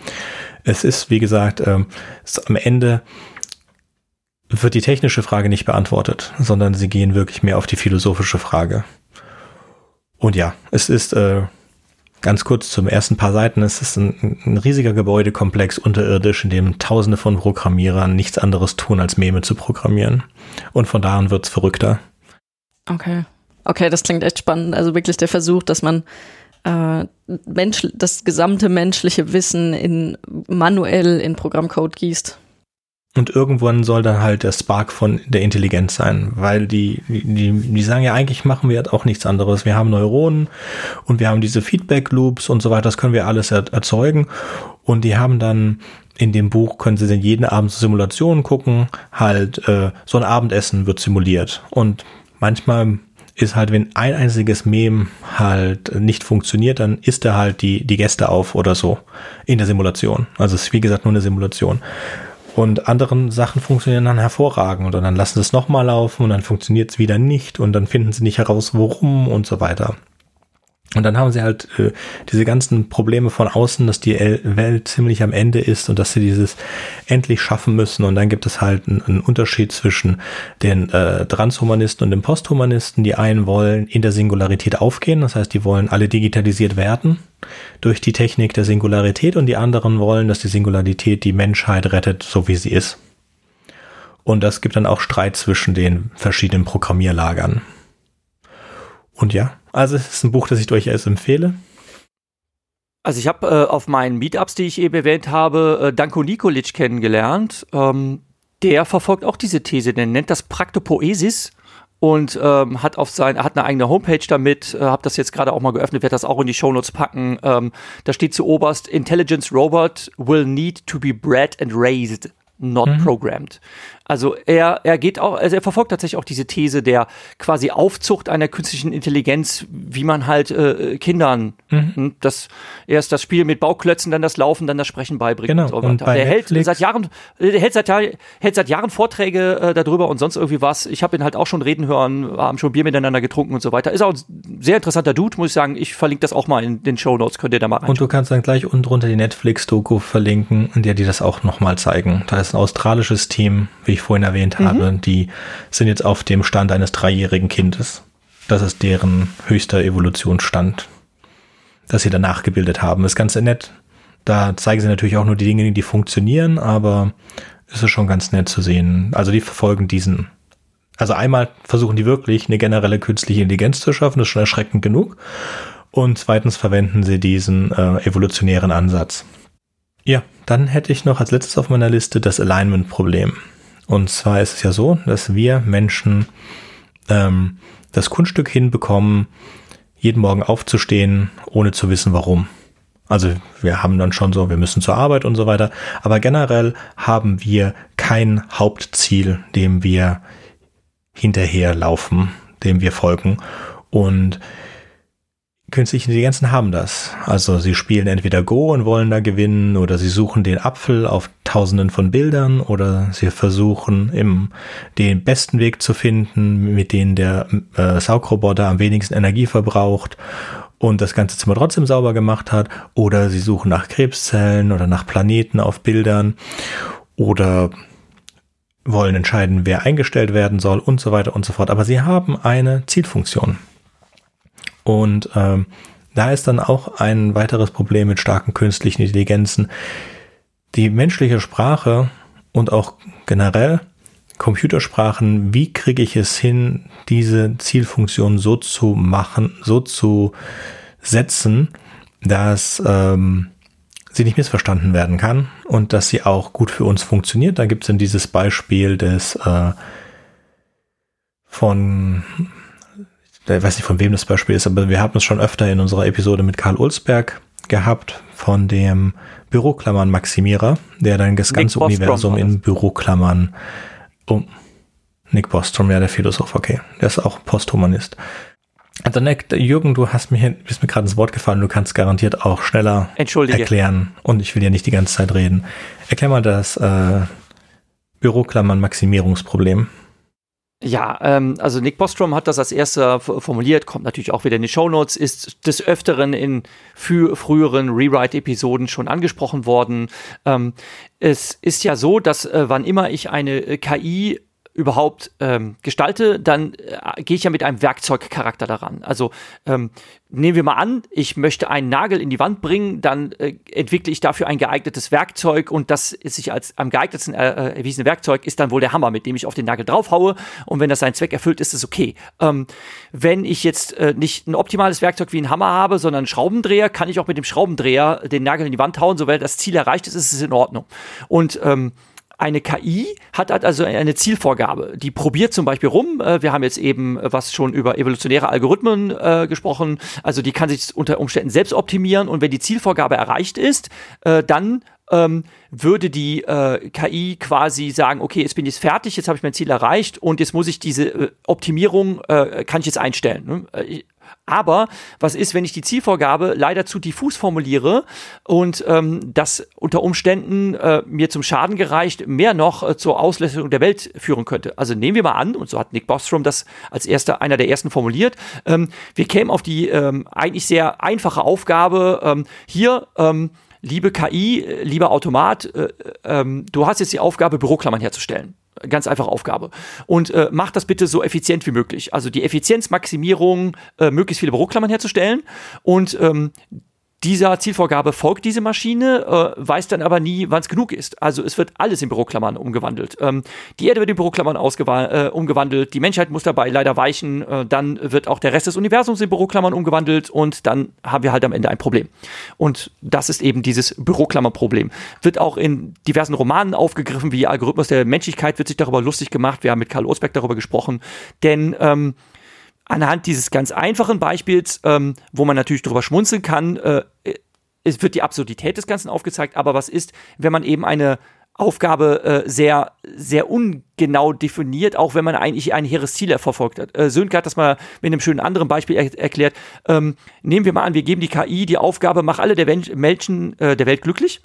[SPEAKER 1] Es ist, wie gesagt, äh, ist am Ende wird die technische Frage nicht beantwortet, sondern sie gehen wirklich mehr auf die philosophische Frage. Und ja, es ist äh, ganz kurz zum ersten paar Seiten, es ist ein, ein riesiger Gebäudekomplex unterirdisch, in dem tausende von Programmierern nichts anderes tun, als Meme zu programmieren. Und von da an wird's verrückter.
[SPEAKER 2] Okay. Okay, das klingt echt spannend. Also wirklich der Versuch, dass man äh, Mensch, das gesamte menschliche Wissen in manuell in Programmcode gießt.
[SPEAKER 1] Und irgendwann soll dann halt der Spark von der Intelligenz sein, weil die, die, die sagen ja eigentlich machen wir halt auch nichts anderes. Wir haben Neuronen und wir haben diese Feedback Loops und so weiter, das können wir alles er erzeugen. Und die haben dann in dem Buch können sie dann jeden Abend Simulationen gucken, halt äh, so ein Abendessen wird simuliert. Und manchmal ist halt, wenn ein einziges Mem halt nicht funktioniert, dann isst er halt die, die Gäste auf oder so in der Simulation. Also es ist wie gesagt nur eine Simulation. Und anderen Sachen funktionieren dann hervorragend. Oder dann lassen sie es nochmal laufen und dann funktioniert es wieder nicht und dann finden sie nicht heraus, warum und so weiter. Und dann haben sie halt äh, diese ganzen Probleme von außen, dass die Welt ziemlich am Ende ist und dass sie dieses endlich schaffen müssen. Und dann gibt es halt einen, einen Unterschied zwischen den äh, Transhumanisten und den Posthumanisten. Die einen wollen in der Singularität aufgehen, das heißt, die wollen alle digitalisiert werden durch die Technik der Singularität und die anderen wollen, dass die Singularität die Menschheit rettet, so wie sie ist. Und das gibt dann auch Streit zwischen den verschiedenen Programmierlagern. Und ja, also es ist ein Buch, das ich durchaus empfehle.
[SPEAKER 4] Also ich habe äh, auf meinen Meetups, die ich eben erwähnt habe, äh, Danko Nikolic kennengelernt. Ähm, der verfolgt auch diese These, der nennt das Praktopoesis und ähm, hat auf sein, hat eine eigene Homepage damit, äh, habe das jetzt gerade auch mal geöffnet, werde das auch in die Shownotes packen. Ähm, da steht zu oberst, Intelligence Robot will need to be bred and raised, not mhm. programmed. Also er, er geht auch, also er verfolgt tatsächlich auch diese These der quasi Aufzucht einer künstlichen Intelligenz, wie man halt äh, Kindern mhm. Hm, das erst das Spiel mit Bauklötzen, dann das Laufen, dann das Sprechen beibringt.
[SPEAKER 1] Genau. Und, so und
[SPEAKER 4] der hält seit Jahren, der hält seit, hält seit Jahren Vorträge äh, darüber und sonst irgendwie was. Ich habe ihn halt auch schon reden hören, haben schon Bier miteinander getrunken und so weiter. Ist auch ein sehr interessanter Dude, muss ich sagen. Ich verlinke das auch mal in den Show Notes, könnt ihr da mal reinschauen.
[SPEAKER 1] Und du kannst dann gleich unten drunter die Netflix-Doku verlinken, in der die das auch nochmal zeigen. Da ist ein australisches Team, wie ich vorhin erwähnt mhm. habe, die sind jetzt auf dem Stand eines dreijährigen Kindes. Das ist deren höchster Evolutionsstand, dass sie danach gebildet haben. Ist ganz nett. Da zeigen sie natürlich auch nur die Dinge, die funktionieren, aber es ist schon ganz nett zu sehen. Also die verfolgen diesen. Also einmal versuchen die wirklich eine generelle künstliche Intelligenz zu schaffen, das ist schon erschreckend genug. Und zweitens verwenden sie diesen äh, evolutionären Ansatz. Ja, dann hätte ich noch als letztes auf meiner Liste das Alignment-Problem. Und zwar ist es ja so, dass wir Menschen ähm, das Kunststück hinbekommen, jeden Morgen aufzustehen, ohne zu wissen warum. Also wir haben dann schon so, wir müssen zur Arbeit und so weiter. Aber generell haben wir kein Hauptziel, dem wir hinterherlaufen, dem wir folgen. Und künstliche Intelligenzen haben das. Also sie spielen entweder Go und wollen da gewinnen oder sie suchen den Apfel auf tausenden von Bildern oder sie versuchen im, den besten Weg zu finden, mit dem der äh, Saugroboter am wenigsten Energie verbraucht und das ganze Zimmer trotzdem sauber gemacht hat oder sie suchen nach Krebszellen oder nach Planeten auf Bildern oder wollen entscheiden, wer eingestellt werden soll und so weiter und so fort. Aber sie haben eine Zielfunktion. Und ähm, da ist dann auch ein weiteres Problem mit starken künstlichen Intelligenzen. Die menschliche Sprache und auch generell Computersprachen, wie kriege ich es hin, diese Zielfunktion so zu machen, so zu setzen, dass ähm, sie nicht missverstanden werden kann und dass sie auch gut für uns funktioniert. Da gibt es dann dieses Beispiel des äh, von ich weiß nicht, von wem das Beispiel ist, aber wir haben es schon öfter in unserer Episode mit Karl Ulsberg gehabt, von dem Büroklammern-Maximierer, der dann das ganze Universum in Büroklammern um Nick Bostrom, ja, der Philosoph, okay. Der ist auch Posthumanist. Also Nick, Jürgen, du hast mir, bist mir gerade ins Wort gefallen, du kannst garantiert auch schneller erklären. Und ich will ja nicht die ganze Zeit reden. Erklär mal das äh, Büroklammern-Maximierungsproblem.
[SPEAKER 4] Ja, ähm, also Nick Bostrom hat das als erster formuliert, kommt natürlich auch wieder in die Show Notes, ist des Öfteren in früheren Rewrite-Episoden schon angesprochen worden. Ähm, es ist ja so, dass äh, wann immer ich eine äh, KI überhaupt ähm, gestalte, dann äh, gehe ich ja mit einem Werkzeugcharakter daran. Also ähm, nehmen wir mal an, ich möchte einen Nagel in die Wand bringen, dann äh, entwickle ich dafür ein geeignetes Werkzeug und das ist sich als am geeignetsten äh, äh, erwiesene Werkzeug ist dann wohl der Hammer, mit dem ich auf den Nagel draufhaue und wenn das seinen Zweck erfüllt, ist es okay. Ähm, wenn ich jetzt äh, nicht ein optimales Werkzeug wie ein Hammer habe, sondern einen Schraubendreher, kann ich auch mit dem Schraubendreher den Nagel in die Wand hauen, sobald das Ziel erreicht ist, ist es in Ordnung. Und ähm, eine KI hat also eine Zielvorgabe. Die probiert zum Beispiel rum. Äh, wir haben jetzt eben was schon über evolutionäre Algorithmen äh, gesprochen. Also die kann sich unter Umständen selbst optimieren und wenn die Zielvorgabe erreicht ist, äh, dann ähm, würde die äh, KI quasi sagen, okay, jetzt bin ich fertig, jetzt habe ich mein Ziel erreicht und jetzt muss ich diese äh, Optimierung, äh, kann ich jetzt einstellen. Ne? Aber was ist, wenn ich die Zielvorgabe leider zu diffus formuliere und ähm, das unter Umständen äh, mir zum Schaden gereicht, mehr noch äh, zur Auslösung der Welt führen könnte? Also nehmen wir mal an, und so hat Nick Bostrom das als erster, einer der ersten formuliert, ähm, wir kämen auf die ähm, eigentlich sehr einfache Aufgabe, ähm, hier, ähm, liebe KI, äh, lieber Automat, äh, ähm, du hast jetzt die Aufgabe, Büroklammern herzustellen. Ganz einfache Aufgabe. Und äh, macht das bitte so effizient wie möglich. Also die Effizienzmaximierung, äh, möglichst viele Büroklammern herzustellen. Und ähm, dieser Zielvorgabe folgt diese Maschine, äh, weiß dann aber nie, wann es genug ist. Also es wird alles in Büroklammern umgewandelt. Ähm, die Erde wird in Büroklammern äh, umgewandelt, die Menschheit muss dabei leider weichen, äh, dann wird auch der Rest des Universums in Büroklammern umgewandelt und dann haben wir halt am Ende ein Problem. Und das ist eben dieses Büroklammerproblem. Wird auch in diversen Romanen aufgegriffen, wie Algorithmus der Menschlichkeit wird sich darüber lustig gemacht. Wir haben mit Karl Osberg darüber gesprochen. Denn ähm, anhand dieses ganz einfachen Beispiels, ähm, wo man natürlich drüber schmunzeln kann, äh, es wird die Absurdität des Ganzen aufgezeigt, aber was ist, wenn man eben eine Aufgabe äh, sehr, sehr ungenau definiert, auch wenn man eigentlich ein hehres Ziel verfolgt hat. Äh, Sönke hat das mal mit einem schönen anderen Beispiel er erklärt. Ähm, nehmen wir mal an, wir geben die KI die Aufgabe, mach alle der Menschen äh, der Welt glücklich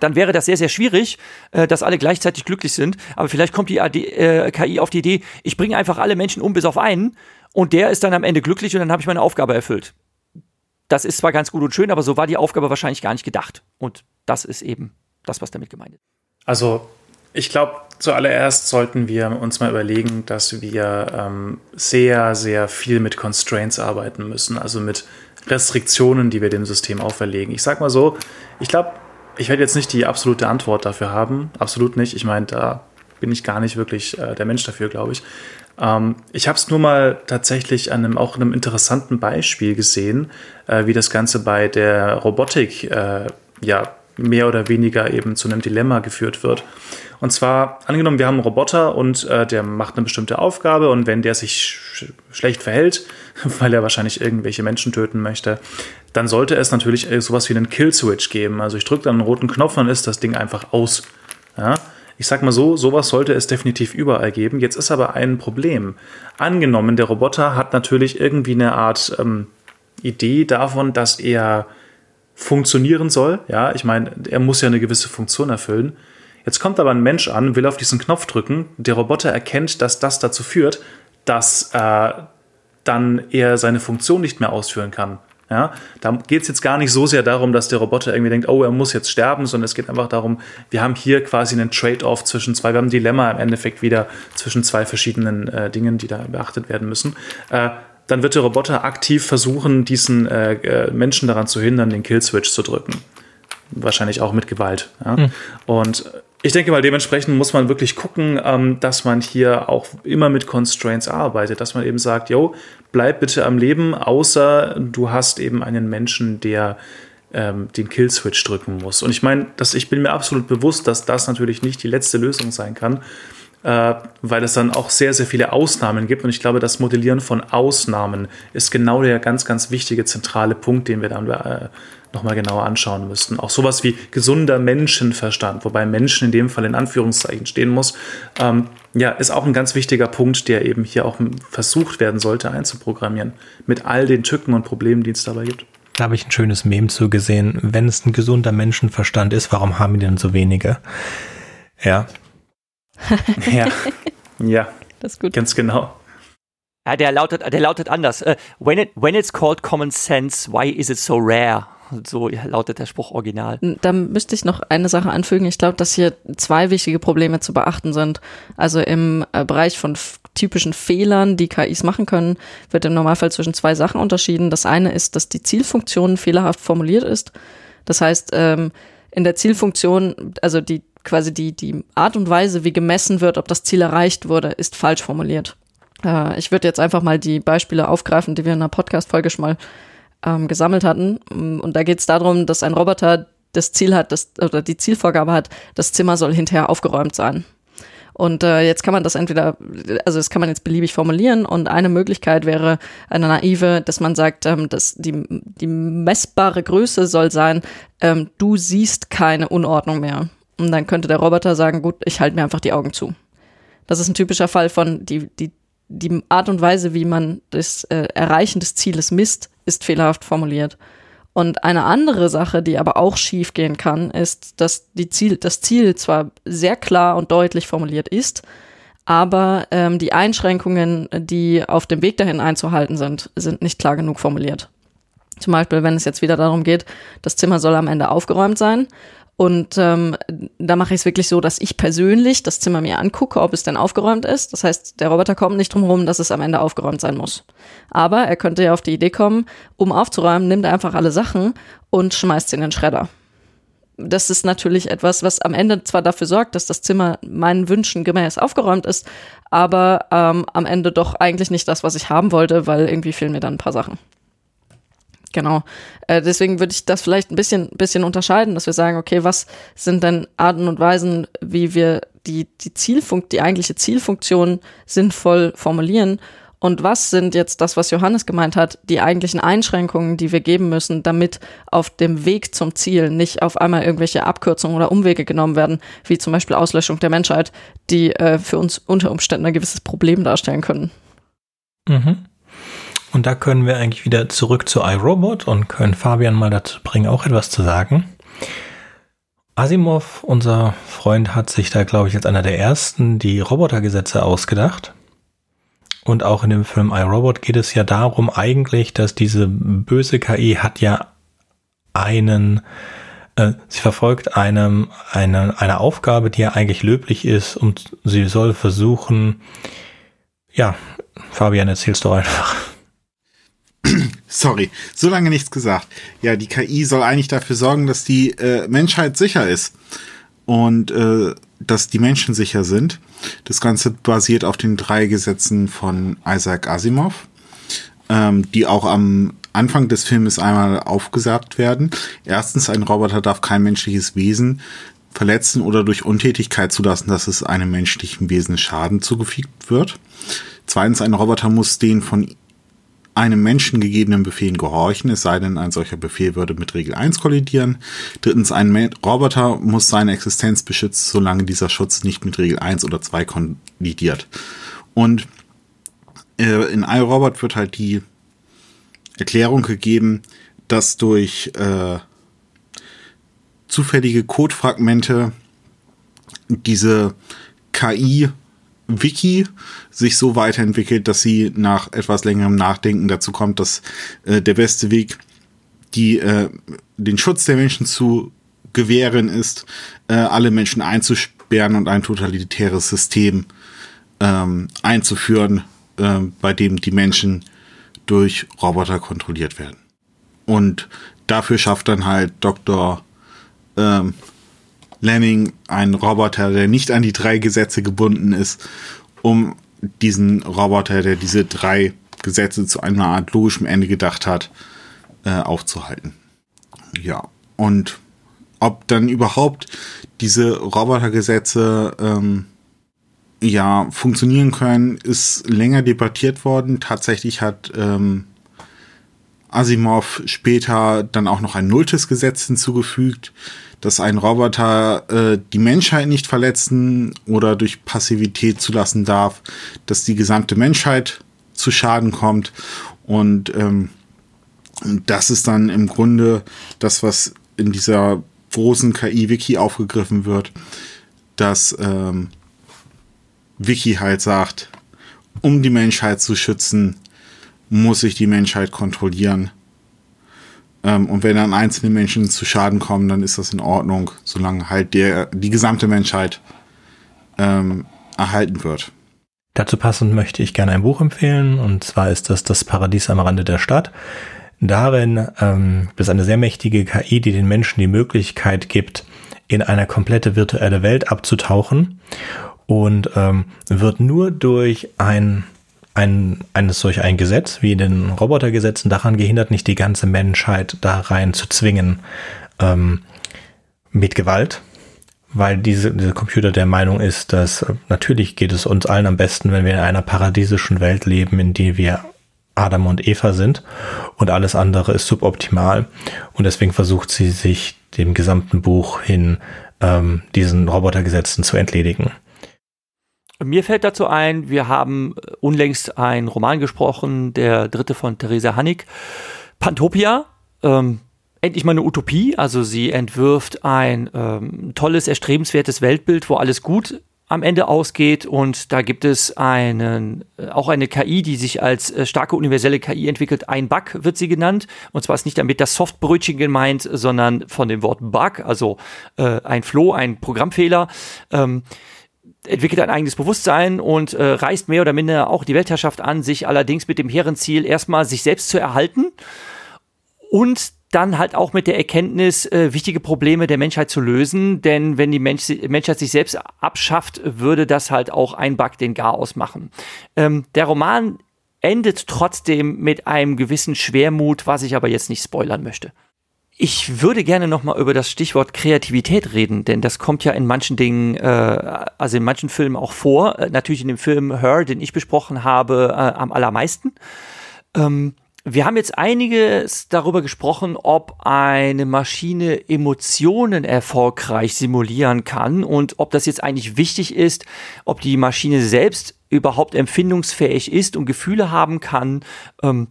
[SPEAKER 4] dann wäre das sehr, sehr schwierig, äh, dass alle gleichzeitig glücklich sind. Aber vielleicht kommt die AD, äh, KI auf die Idee, ich bringe einfach alle Menschen um bis auf einen und der ist dann am Ende glücklich und dann habe ich meine Aufgabe erfüllt. Das ist zwar ganz gut und schön, aber so war die Aufgabe wahrscheinlich gar nicht gedacht. Und das ist eben das, was damit gemeint ist.
[SPEAKER 3] Also, ich glaube, zuallererst sollten wir uns mal überlegen, dass wir ähm, sehr, sehr viel mit Constraints arbeiten müssen, also mit Restriktionen, die wir dem System auferlegen. Ich sag mal so, ich glaube, ich werde jetzt nicht die absolute Antwort dafür haben, absolut nicht. Ich meine, da bin ich gar nicht wirklich äh, der Mensch dafür, glaube ich. Ähm, ich habe es nur mal tatsächlich an einem auch einem interessanten Beispiel gesehen, äh, wie das Ganze bei der Robotik äh, ja mehr oder weniger eben zu einem Dilemma geführt wird. Und zwar, angenommen, wir haben einen Roboter und äh, der macht eine bestimmte Aufgabe und wenn der sich sch schlecht verhält, weil er wahrscheinlich irgendwelche Menschen töten möchte, dann sollte es natürlich sowas wie einen Kill-Switch geben. Also ich drücke dann einen roten Knopf, dann ist das Ding einfach aus. Ja? Ich sag mal so, sowas sollte es definitiv überall geben. Jetzt ist aber ein Problem. Angenommen, der Roboter hat natürlich irgendwie eine Art ähm, Idee davon, dass er funktionieren soll. Ja, ich meine, er muss ja eine gewisse Funktion erfüllen. Jetzt kommt aber ein Mensch an, will auf diesen Knopf drücken. Der Roboter erkennt, dass das dazu führt, dass äh, dann er seine Funktion nicht mehr ausführen kann. Ja, da geht es jetzt gar nicht so sehr darum, dass der Roboter irgendwie denkt, oh, er muss jetzt sterben, sondern es geht einfach darum, wir haben hier quasi einen Trade-off zwischen zwei, wir haben ein Dilemma im Endeffekt wieder zwischen zwei verschiedenen äh, Dingen, die da beachtet werden müssen. Äh, dann wird der Roboter aktiv versuchen, diesen äh, äh Menschen daran zu hindern, den Kill-Switch zu drücken. Wahrscheinlich auch mit Gewalt. Ja? Mhm. Und ich denke mal, dementsprechend muss man wirklich gucken, ähm, dass man hier auch immer mit Constraints arbeitet, dass man eben sagt, yo, bleib bitte am Leben, außer du hast eben einen Menschen, der ähm, den Kill-Switch drücken muss. Und ich meine, ich bin mir absolut bewusst, dass das natürlich nicht die letzte Lösung sein kann, äh, weil es dann auch sehr, sehr viele Ausnahmen gibt. Und ich glaube, das Modellieren von Ausnahmen ist genau der ganz, ganz wichtige zentrale Punkt, den wir dann äh, nochmal genauer anschauen müssten. Auch sowas wie gesunder Menschenverstand, wobei Menschen in dem Fall in Anführungszeichen stehen muss, ähm, ja, ist auch ein ganz wichtiger Punkt, der eben hier auch versucht werden sollte einzuprogrammieren. Mit all den Tücken und Problemen, die es dabei gibt.
[SPEAKER 1] Da habe ich ein schönes Mem zu gesehen. Wenn es ein gesunder Menschenverstand ist, warum haben wir denn so wenige? Ja.
[SPEAKER 3] Ja. Ja. Das ist gut. Ganz genau.
[SPEAKER 4] Ja, der lautet, der lautet anders. Uh, when, it, when it's called common sense, why is it so rare? So lautet der Spruch original.
[SPEAKER 2] Da müsste ich noch eine Sache anfügen. Ich glaube, dass hier zwei wichtige Probleme zu beachten sind. Also im äh, Bereich von typischen Fehlern, die KIs machen können, wird im Normalfall zwischen zwei Sachen unterschieden. Das eine ist, dass die Zielfunktion fehlerhaft formuliert ist. Das heißt, ähm, in der Zielfunktion, also die quasi die, die Art und Weise, wie gemessen wird, ob das Ziel erreicht wurde, ist falsch formuliert. Äh, ich würde jetzt einfach mal die Beispiele aufgreifen, die wir in einer Podcast-Folge schon mal ähm, gesammelt hatten. Und da geht es darum, dass ein Roboter das Ziel hat, das, oder die Zielvorgabe hat, das Zimmer soll hinterher aufgeräumt sein. Und äh, jetzt kann man das entweder, also das kann man jetzt beliebig formulieren und eine Möglichkeit wäre eine naive, dass man sagt, ähm, dass die, die messbare Größe soll sein, ähm, du siehst keine Unordnung mehr. Und dann könnte der Roboter sagen, gut, ich halte mir einfach die Augen zu. Das ist ein typischer Fall von die, die, die Art und Weise, wie man das äh, Erreichen des Zieles misst, ist fehlerhaft formuliert. Und eine andere Sache, die aber auch schief gehen kann, ist, dass die Ziel, das Ziel zwar sehr klar und deutlich formuliert ist, aber ähm, die Einschränkungen, die auf dem Weg dahin einzuhalten sind, sind nicht klar genug formuliert. Zum Beispiel, wenn es jetzt wieder darum geht, das Zimmer soll am Ende aufgeräumt sein und ähm, da mache ich es wirklich so, dass ich persönlich das Zimmer mir angucke, ob es denn aufgeräumt ist. Das heißt, der Roboter kommt nicht drum herum, dass es am Ende aufgeräumt sein muss. Aber er könnte ja auf die Idee kommen, um aufzuräumen, nimmt er einfach alle Sachen und schmeißt sie in den Schredder. Das ist natürlich etwas, was am Ende zwar dafür sorgt, dass das Zimmer meinen Wünschen gemäß aufgeräumt ist, aber ähm, am Ende doch eigentlich nicht das, was ich haben wollte, weil irgendwie fehlen mir dann ein paar Sachen. Genau. Äh, deswegen würde ich das vielleicht ein bisschen, bisschen unterscheiden, dass wir sagen, okay, was sind denn Arten und Weisen, wie wir die, die Zielfunk, die eigentliche Zielfunktion sinnvoll formulieren und was sind jetzt das, was Johannes gemeint hat, die eigentlichen Einschränkungen, die wir geben müssen, damit auf dem Weg zum Ziel nicht auf einmal irgendwelche Abkürzungen oder Umwege genommen werden, wie zum Beispiel Auslöschung der Menschheit, die äh, für uns unter Umständen ein gewisses Problem darstellen können.
[SPEAKER 1] Mhm. Und da können wir eigentlich wieder zurück zu iRobot und können Fabian mal dazu bringen, auch etwas zu sagen. Asimov, unser Freund, hat sich da, glaube ich, als einer der ersten die Robotergesetze ausgedacht. Und auch in dem Film iRobot geht es ja darum eigentlich, dass diese böse KI hat ja einen, äh, sie verfolgt einem, eine, eine Aufgabe, die ja eigentlich löblich ist und sie soll versuchen, ja, Fabian, erzählst doch einfach.
[SPEAKER 5] Sorry, so lange nichts gesagt. Ja, die KI soll eigentlich dafür sorgen, dass die äh, Menschheit sicher ist. und äh, dass die Menschen sicher sind. Das Ganze basiert auf den drei Gesetzen von Isaac Asimov, ähm, die auch am Anfang des Filmes einmal aufgesagt werden. Erstens, ein Roboter darf kein menschliches Wesen verletzen oder durch Untätigkeit zulassen, dass es einem menschlichen Wesen Schaden zugefügt wird. Zweitens, ein Roboter muss den von einem Menschen gegebenen Befehlen gehorchen, es sei denn, ein solcher Befehl würde mit Regel 1 kollidieren. Drittens, ein Roboter muss seine Existenz beschützen, solange dieser Schutz nicht mit Regel 1 oder 2 kollidiert. Und äh, in iRobot wird halt die Erklärung gegeben, dass durch äh, zufällige Codefragmente diese KI Wiki sich so weiterentwickelt, dass sie nach etwas längerem Nachdenken dazu kommt, dass äh, der beste Weg, die äh, den Schutz der Menschen zu gewähren, ist, äh, alle Menschen einzusperren und ein totalitäres System ähm, einzuführen, äh, bei dem die Menschen durch Roboter kontrolliert werden. Und dafür schafft dann halt Dr. Ähm, Lemming einen Roboter, der nicht an die drei Gesetze gebunden ist, um diesen Roboter, der diese drei Gesetze zu einer Art logischem Ende gedacht hat, äh, aufzuhalten. Ja, und ob dann überhaupt diese Robotergesetze ähm, ja funktionieren können, ist länger debattiert worden. Tatsächlich hat ähm, Asimov später dann auch noch ein nulltes Gesetz hinzugefügt, dass ein Roboter äh, die Menschheit nicht verletzen oder durch Passivität zulassen darf, dass die gesamte Menschheit zu Schaden kommt. Und ähm, das ist dann im Grunde das, was in dieser großen KI-Wiki aufgegriffen wird, dass ähm, Wiki halt sagt, um die Menschheit zu schützen, muss ich die Menschheit kontrollieren. Ähm, und wenn dann einzelne Menschen zu Schaden kommen, dann ist das in Ordnung, solange halt der, die gesamte Menschheit ähm, erhalten wird.
[SPEAKER 1] Dazu passend möchte ich gerne ein Buch empfehlen, und zwar ist das Das Paradies am Rande der Stadt. Darin ähm, ist eine sehr mächtige KI, die den Menschen die Möglichkeit gibt, in eine komplette virtuelle Welt abzutauchen und ähm, wird nur durch ein ein, eines solch ein Gesetz wie den Robotergesetzen daran gehindert, nicht die ganze Menschheit da rein zu zwingen ähm, mit Gewalt, weil diese, dieser Computer der Meinung ist, dass äh, natürlich geht es uns allen am besten, wenn wir in einer paradiesischen Welt leben, in der wir Adam und Eva sind. Und alles andere ist suboptimal. Und deswegen versucht sie sich dem gesamten Buch hin ähm, diesen Robotergesetzen zu entledigen.
[SPEAKER 4] Mir fällt dazu ein, wir haben unlängst einen Roman gesprochen, der dritte von Theresa Hannig, Pantopia. Ähm, endlich mal eine Utopie. Also sie entwirft ein ähm, tolles, erstrebenswertes Weltbild, wo alles gut am Ende ausgeht und da gibt es einen, äh, auch eine KI, die sich als äh, starke universelle KI entwickelt. Ein Bug wird sie genannt und zwar ist nicht damit das Softbrötchen gemeint, sondern von dem Wort Bug, also äh, ein Floh, ein Programmfehler. Ähm, entwickelt ein eigenes Bewusstsein und äh, reißt mehr oder minder auch die Weltherrschaft an, sich allerdings mit dem hehren Ziel erstmal sich selbst zu erhalten und dann halt auch mit der Erkenntnis, äh, wichtige Probleme der Menschheit zu lösen. Denn wenn die Mensch, Menschheit sich selbst abschafft, würde das halt auch ein Bug den Garaus machen. Ähm, der Roman endet trotzdem mit einem gewissen Schwermut, was ich aber jetzt nicht spoilern möchte. Ich würde gerne noch mal über das Stichwort Kreativität reden, denn das kommt ja in manchen Dingen, äh, also in manchen Filmen auch vor. Äh, natürlich in dem Film Her, den ich besprochen habe, äh, am allermeisten. Ähm, wir haben jetzt einiges darüber gesprochen, ob eine Maschine Emotionen erfolgreich simulieren kann und ob das jetzt eigentlich wichtig ist, ob die Maschine selbst überhaupt empfindungsfähig ist und Gefühle haben kann. Ähm,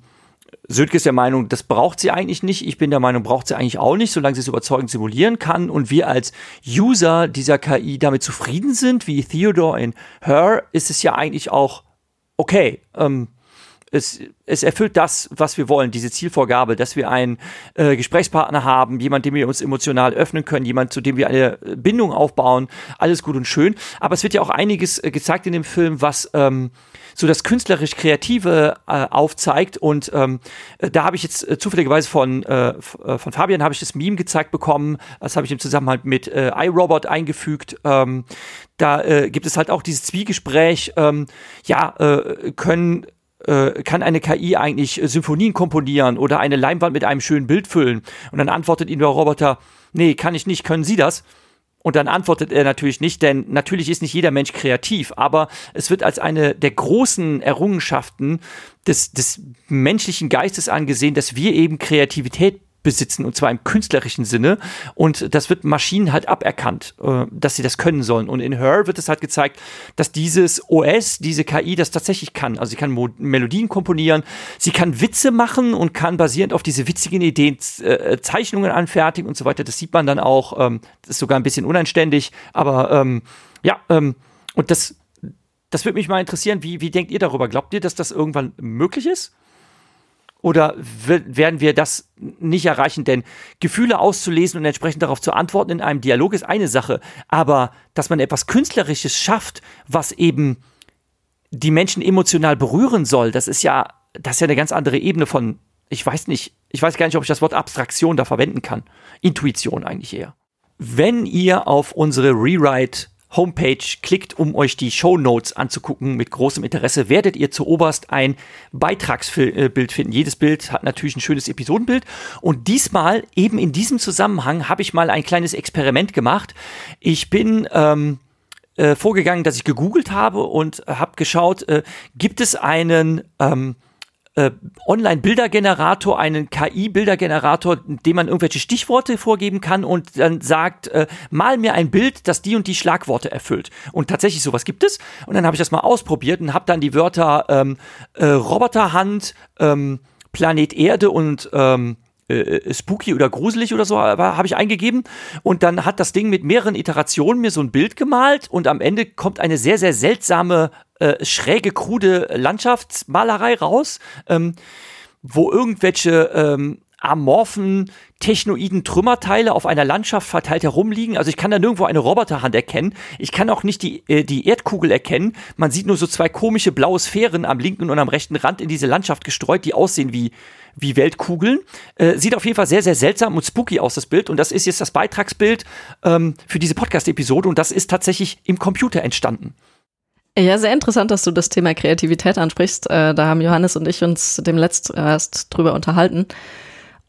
[SPEAKER 4] Sönke ist der Meinung, das braucht sie eigentlich nicht. Ich bin der Meinung, braucht sie eigentlich auch nicht, solange sie es überzeugend simulieren kann und wir als User dieser KI damit zufrieden sind, wie Theodore in Her, ist es ja eigentlich auch okay. Ähm, es, es erfüllt das, was wir wollen, diese Zielvorgabe, dass wir einen äh, Gesprächspartner haben, jemand, dem wir uns emotional öffnen können, jemand, zu dem wir eine Bindung aufbauen, alles gut und schön. Aber es wird ja auch einiges äh, gezeigt in dem Film, was ähm, so das künstlerisch Kreative äh, aufzeigt. Und ähm, da habe ich jetzt äh, zufälligerweise von, äh, äh von Fabian habe ich das Meme gezeigt bekommen. Das habe ich im Zusammenhang mit äh, iRobot eingefügt. Ähm, da äh, gibt es halt auch dieses Zwiegespräch. Ähm, ja, äh, können äh, kann eine KI eigentlich Symphonien komponieren oder eine Leinwand mit einem schönen Bild füllen? Und dann antwortet ihm der Roboter, nee, kann ich nicht, können Sie das? Und dann antwortet er natürlich nicht, denn natürlich ist nicht jeder Mensch kreativ, aber es wird als eine der großen Errungenschaften des, des menschlichen Geistes angesehen, dass wir eben Kreativität besitzen und zwar im künstlerischen Sinne und das wird Maschinen halt aberkannt, äh, dass sie das können sollen und in Her wird es halt gezeigt, dass dieses OS, diese KI das tatsächlich kann. Also sie kann Mo Melodien komponieren, sie kann Witze machen und kann basierend auf diese witzigen Ideen äh, Zeichnungen anfertigen und so weiter. Das sieht man dann auch, ähm, das ist sogar ein bisschen unanständig, aber ähm, ja, ähm, und das das würde mich mal interessieren, wie, wie denkt ihr darüber? Glaubt ihr, dass das irgendwann möglich ist? Oder werden wir das nicht erreichen? Denn Gefühle auszulesen und entsprechend darauf zu antworten in einem Dialog ist eine Sache. Aber dass man etwas Künstlerisches schafft, was eben die Menschen emotional berühren soll, das ist ja, das ist ja eine ganz andere Ebene von, ich weiß nicht, ich weiß gar nicht, ob ich das Wort Abstraktion da verwenden kann. Intuition eigentlich eher. Wenn ihr auf unsere Rewrite Homepage klickt, um euch die Show Notes anzugucken mit großem Interesse, werdet ihr zu oberst ein Beitragsbild finden. Jedes Bild hat natürlich ein schönes Episodenbild. Und diesmal, eben in diesem Zusammenhang, habe ich mal ein kleines Experiment gemacht. Ich bin ähm, äh, vorgegangen, dass ich gegoogelt habe und habe geschaut, äh, gibt es einen ähm, äh, Online-Bildergenerator, einen KI-Bildergenerator, dem man irgendwelche Stichworte vorgeben kann und dann sagt, äh, mal mir ein Bild, das die und die Schlagworte erfüllt. Und tatsächlich sowas gibt es. Und dann habe ich das mal ausprobiert und habe dann die Wörter ähm, äh, Roboterhand, ähm, Planet Erde und ähm, äh, äh, spooky oder gruselig oder so habe ich eingegeben. Und dann hat das Ding mit mehreren Iterationen mir so ein Bild gemalt und am Ende kommt eine sehr sehr seltsame äh, schräge krude Landschaftsmalerei raus, ähm, wo irgendwelche ähm, amorphen technoiden Trümmerteile auf einer Landschaft verteilt herumliegen. Also ich kann da nirgendwo eine Roboterhand erkennen. Ich kann auch nicht die, äh, die Erdkugel erkennen. Man sieht nur so zwei komische blaue Sphären am linken und am rechten Rand in diese Landschaft gestreut, die aussehen wie wie Weltkugeln. Äh, sieht auf jeden Fall sehr, sehr seltsam und spooky aus, das Bild. Und das ist jetzt das Beitragsbild ähm, für diese Podcast-Episode. Und das ist tatsächlich im Computer entstanden.
[SPEAKER 2] Ja, sehr interessant, dass du das Thema Kreativität ansprichst. Äh, da haben Johannes und ich uns dem letzt erst drüber unterhalten.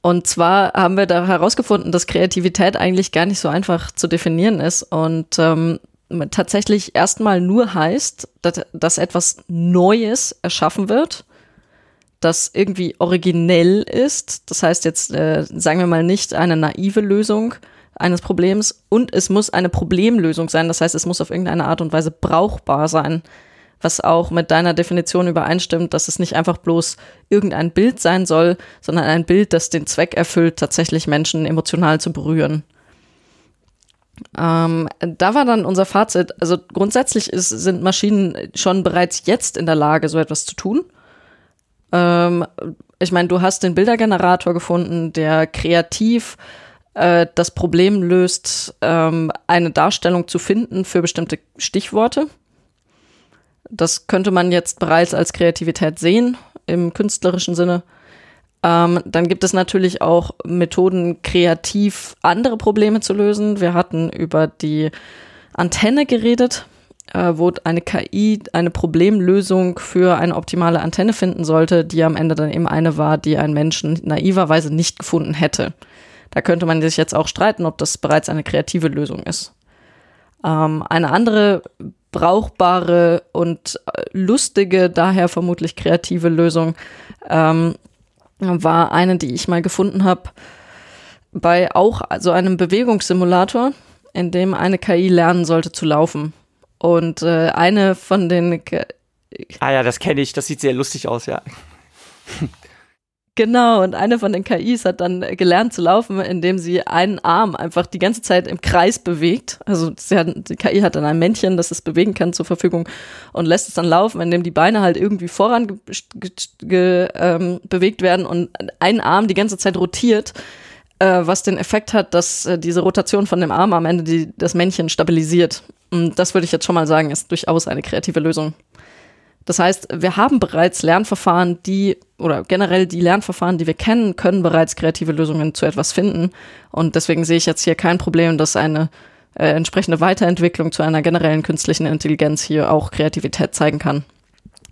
[SPEAKER 2] Und zwar haben wir da herausgefunden, dass Kreativität eigentlich gar nicht so einfach zu definieren ist und ähm, tatsächlich erstmal nur heißt, dass, dass etwas Neues erschaffen wird das irgendwie originell ist. Das heißt jetzt, äh, sagen wir mal, nicht eine naive Lösung eines Problems und es muss eine Problemlösung sein. Das heißt, es muss auf irgendeine Art und Weise brauchbar sein, was auch mit deiner Definition übereinstimmt, dass es nicht einfach bloß irgendein Bild sein soll, sondern ein Bild, das den Zweck erfüllt, tatsächlich Menschen emotional zu berühren. Ähm, da war dann unser Fazit, also grundsätzlich ist, sind Maschinen schon bereits jetzt in der Lage, so etwas zu tun. Ähm, ich meine, du hast den Bildergenerator gefunden, der kreativ äh, das Problem löst, ähm, eine Darstellung zu finden für bestimmte Stichworte. Das könnte man jetzt bereits als Kreativität sehen im künstlerischen Sinne. Ähm, dann gibt es natürlich auch Methoden, kreativ andere Probleme zu lösen. Wir hatten über die Antenne geredet äh, wo eine KI eine Problemlösung für eine optimale Antenne finden sollte, die am Ende dann eben eine war, die ein Mensch naiverweise nicht gefunden hätte. Da könnte man sich jetzt auch streiten, ob das bereits eine kreative Lösung ist. Ähm, eine andere brauchbare und äh, lustige, daher vermutlich kreative Lösung ähm, war eine, die ich mal gefunden habe bei auch so einem Bewegungssimulator, in dem eine KI lernen sollte zu laufen. Und äh, eine von den.
[SPEAKER 4] ah ja, das kenne ich. Das sieht sehr lustig aus, ja.
[SPEAKER 2] Genau, und eine von den KIs hat dann gelernt zu laufen, indem sie einen Arm einfach die ganze Zeit im Kreis bewegt. Also hat, die KI hat dann ein Männchen, das es bewegen kann zur Verfügung und lässt es dann laufen, indem die Beine halt irgendwie voran ähm, bewegt werden und ein Arm die ganze Zeit rotiert, äh, was den Effekt hat, dass äh, diese Rotation von dem Arm am Ende die, das Männchen stabilisiert. Und das würde ich jetzt schon mal sagen, ist durchaus eine kreative Lösung. Das heißt, wir haben bereits Lernverfahren, die oder generell die Lernverfahren, die wir kennen, können bereits kreative Lösungen zu etwas finden. Und deswegen sehe ich jetzt hier kein Problem, dass eine äh, entsprechende Weiterentwicklung zu einer generellen künstlichen Intelligenz hier auch Kreativität zeigen kann.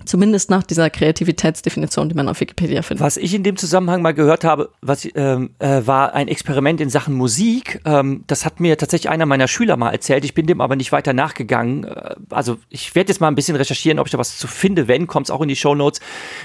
[SPEAKER 2] Zumindest nach dieser Kreativitätsdefinition, die man auf Wikipedia findet.
[SPEAKER 4] Was ich in dem Zusammenhang mal gehört habe, was, ähm, äh, war ein Experiment in Sachen Musik. Ähm, das hat mir tatsächlich einer meiner Schüler mal erzählt. Ich bin dem aber nicht weiter nachgegangen. Äh, also ich werde jetzt mal ein bisschen recherchieren, ob ich da was zu finde. Wenn, kommt es auch in die Show Notes.